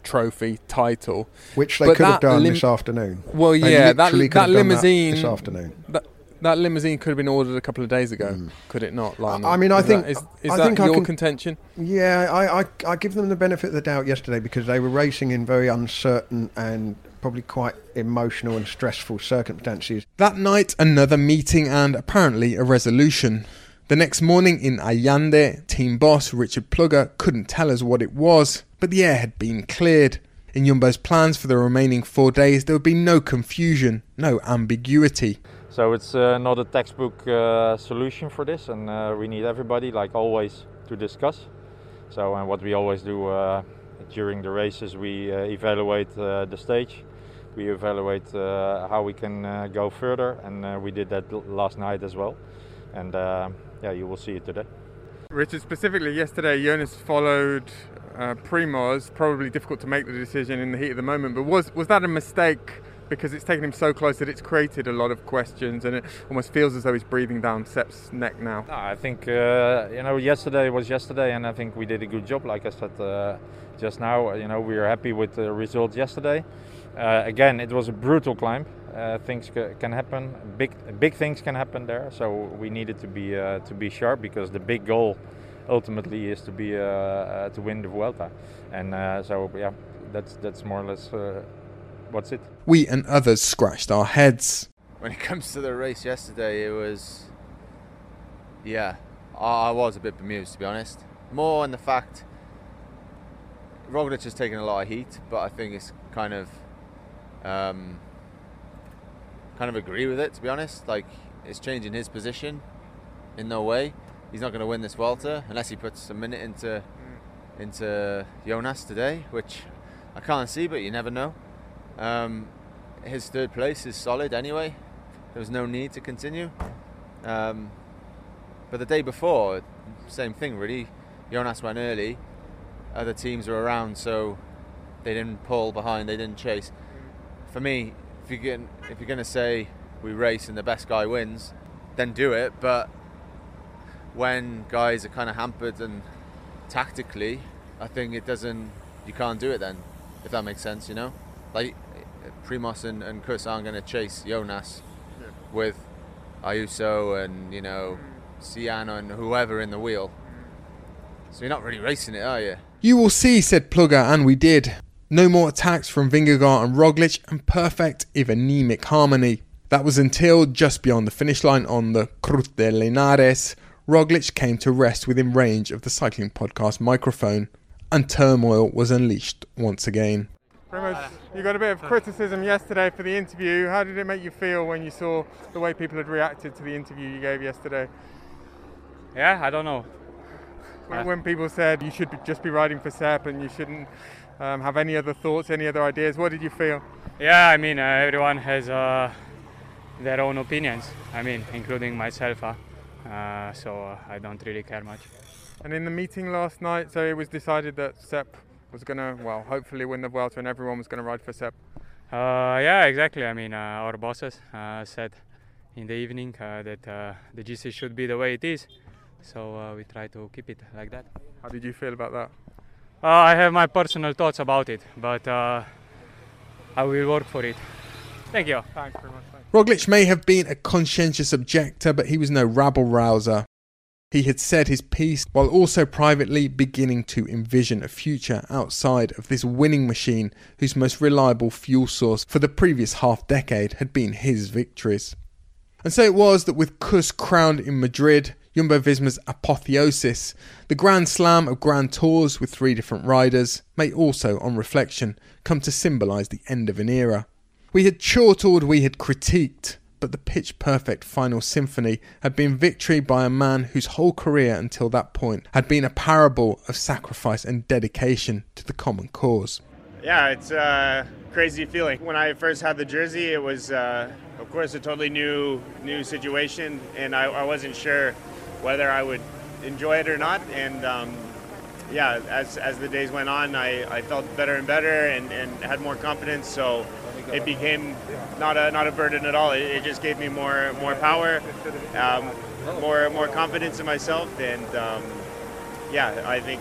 trophy title, which they but could have done lim- this afternoon. Well, they yeah, that that limousine that this afternoon. That, that limousine could have been ordered a couple of days ago, mm. could it not? Lionel? I mean, I is think that, is, is I that think your I can, contention? Yeah, I, I, I give them the benefit of the doubt yesterday because they were racing in very uncertain and probably quite emotional and stressful circumstances. That night, another meeting and apparently a resolution. The next morning in Allande, team boss Richard Plugge couldn't tell us what it was, but the air had been cleared. In Jumbo's plans for the remaining four days, there would be no confusion, no ambiguity. So it's uh, not a textbook uh, solution for this, and uh, we need everybody, like always, to discuss. So, and what we always do uh, during the races, we uh, evaluate uh, the stage, we evaluate how we can go further, and we did that last night as well. And yeah, you will see it today. Richard, specifically yesterday, Jonas followed uh, Primoz. Probably difficult to make the decision in the heat of the moment, but was was that a mistake? Because it's taken him so close that it's created a lot of questions, and it almost feels as though he's breathing down Sepp's neck now. No, I think uh, you know yesterday was yesterday, and I think we did a good job. Like I said uh, just now, you know we are happy with the result yesterday. Uh, again, it was a brutal climb. Uh, things ca- can happen. Big big things can happen there. So we needed to be uh, to be sharp because the big goal ultimately is to be uh, uh, to win the Vuelta, and uh, so yeah, that's that's more or less uh, what's it. We and others scratched our heads. When it comes to the race yesterday, it was, yeah, I, I was a bit bemused to be honest. More on the fact Roglic has taken a lot of heat, but I think it's kind of, um, kind of agree with it to be honest. Like it's changing his position in no way. He's not going to win this Vuelta unless he puts a minute into into Jonas today, which I can't see, but you never know. Um, his third place is solid anyway. There was no need to continue. Um, but the day before, same thing really. Jonas went early. Other teams were around, so they didn't pull behind. They didn't chase. For me, if you get, if you're going to say we race and the best guy wins, then do it. But when guys are kind of hampered and tactically, I think it doesn't. You can't do it then, if that makes sense. You know, like Primoz and, and Kuss aren't going to chase Jonas with Ayuso and you know Ciano and whoever in the wheel. Mm. So you're not really racing it, are you? You will see, said Plugge, and we did. No more attacks from Vingegaard and Roglic, and perfect, if anemic, harmony. That was until, just beyond the finish line on the Cruz de Linares, Roglic came to rest within range of the Cycling Podcast microphone, and turmoil was unleashed once again. Primoz, you got a bit of criticism yesterday for the interview. How did it make you feel when you saw the way people had reacted to the interview you gave yesterday? Yeah, I don't know. When, when people said you should be, just be riding for Sepp and you shouldn't um, have any other thoughts, any other ideas, what did you feel? Yeah, I mean, uh, everyone has uh, their own opinions. I mean, including myself. Uh, uh, so uh, I don't really care much. And in the meeting last night, so it was decided that Sepp was going to, well, hopefully win the Vuelta and everyone was going to ride for Sepp. Uh, yeah, exactly. I mean, uh, our bosses uh, said in the evening uh, that uh, the GC should be the way it is. So uh, we try to keep it like that. How did you feel about that? Uh, I have my personal thoughts about it, but uh, I will work for it. Thank you. Thanks very much. Roglic may have been a conscientious objector, but he was no rabble rouser. He had said his piece while also privately beginning to envision a future outside of this winning machine whose most reliable fuel source for the previous half decade had been his victories. And so it was that with Kuss crowned in Madrid, Jumbo Visma's apotheosis, the Grand Slam of Grand Tours with three different riders, may also, on reflection, come to symbolise the end of an era. We had chortled, we had critiqued, but the pitch perfect final symphony had been victory by a man whose whole career until that point had been a parable of sacrifice and dedication to the common cause. Yeah, it's a crazy feeling. When I first had the jersey, it was, uh, of course, a totally new new situation, and I, I wasn't sure whether I would enjoy it or not. And um, yeah, as, as the days went on, I, I felt better and better and, and had more confidence. So it became not a not a burden at all. It, it just gave me more more power, um, more more confidence in myself, and um, yeah, I think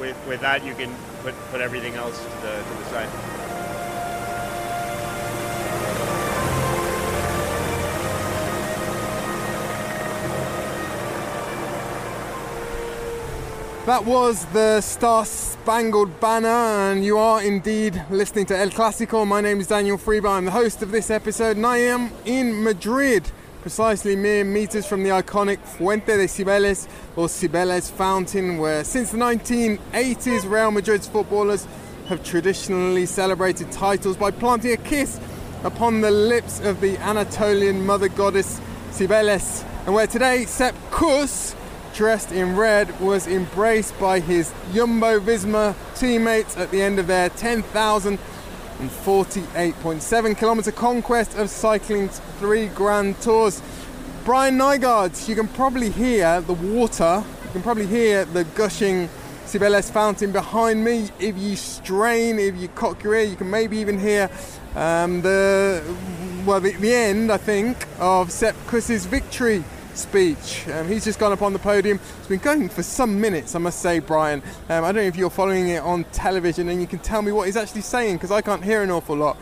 with with that you can put put everything else to the to the side. That was the Star Spangled Banner, and you are indeed listening to El Clasico. My name is Daniel Friebe. I'm the host of this episode, and I am in Madrid, precisely mere meters from the iconic Fuente de Cibeles or Cibeles Fountain, where since the 1980s, Real Madrid's footballers have traditionally celebrated titles by planting a kiss upon the lips of the Anatolian mother goddess Cibeles, and where today Sepp Kuss dressed in red, was embraced by his Jumbo Visma teammates at the end of their 10,048.7 kilometre conquest of cycling's three grand tours. Brian Nygaard, you can probably hear the water, you can probably hear the gushing Cibeles fountain behind me. If you strain, if you cock your ear, you can maybe even hear um, the well the, the end, I think, of Sepp Kuss's victory speech. Um, he's just gone up on the podium. It's been going for some minutes, I must say, Brian. Um, I don't know if you're following it on television and you can tell me what he's actually saying because I can't hear an awful lot.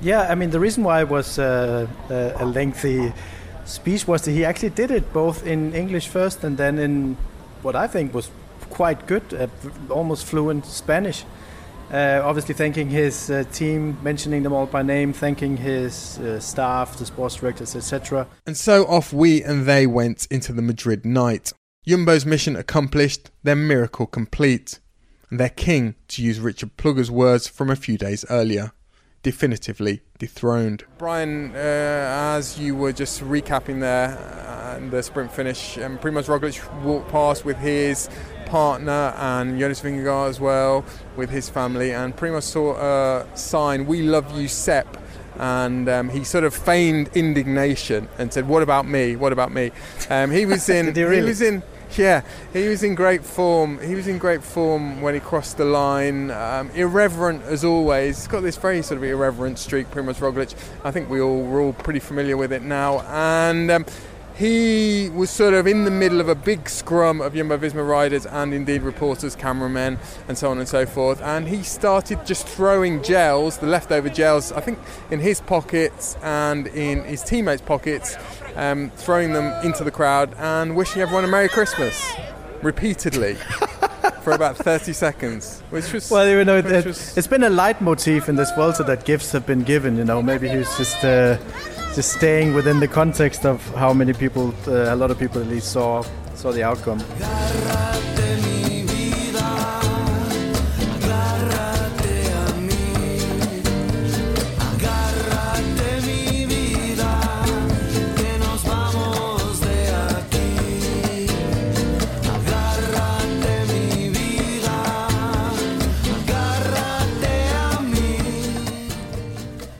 Yeah, I mean the reason why it was uh, a lengthy speech was that he actually did it both in English first and then in what I think was quite good, uh, almost fluent Spanish. Uh, obviously, thanking his uh, team, mentioning them all by name, thanking his uh, staff, the sports directors, etc. And so off we and they went into the Madrid night. Jumbo's mission accomplished, their miracle complete, and their king, to use Richard Plugge's words from a few days earlier, definitively dethroned. Brian, uh, as you were just recapping there, uh, the sprint finish, um, Primoz Roglic walked past with his partner and Jonas Vingegaard as well with his family. And Primoz saw a sign, "We love you, Sep." And um, he sort of feigned indignation and said, "What about me? What about me?" Um, he was in. he, really? he was in. Yeah, he was in great form. He was in great form when he crossed the line. Um, irreverent as always. He's got this very sort of irreverent streak, Primoz Roglic. I think we all we're all pretty familiar with it now. And um, he was sort of in the middle of a big scrum of Jumbo Visma riders and indeed reporters, cameramen, and so on and so forth. And he started just throwing gels, the leftover gels, I think in his pockets and in his teammates' pockets, um, throwing them into the crowd and wishing everyone a Merry Christmas repeatedly. for about 30 seconds, which was well, you know, it, was, it's been a leitmotif in this Vuelta that gifts have been given. You know, maybe he was just uh, just staying within the context of how many people, uh, a lot of people at least saw saw the outcome.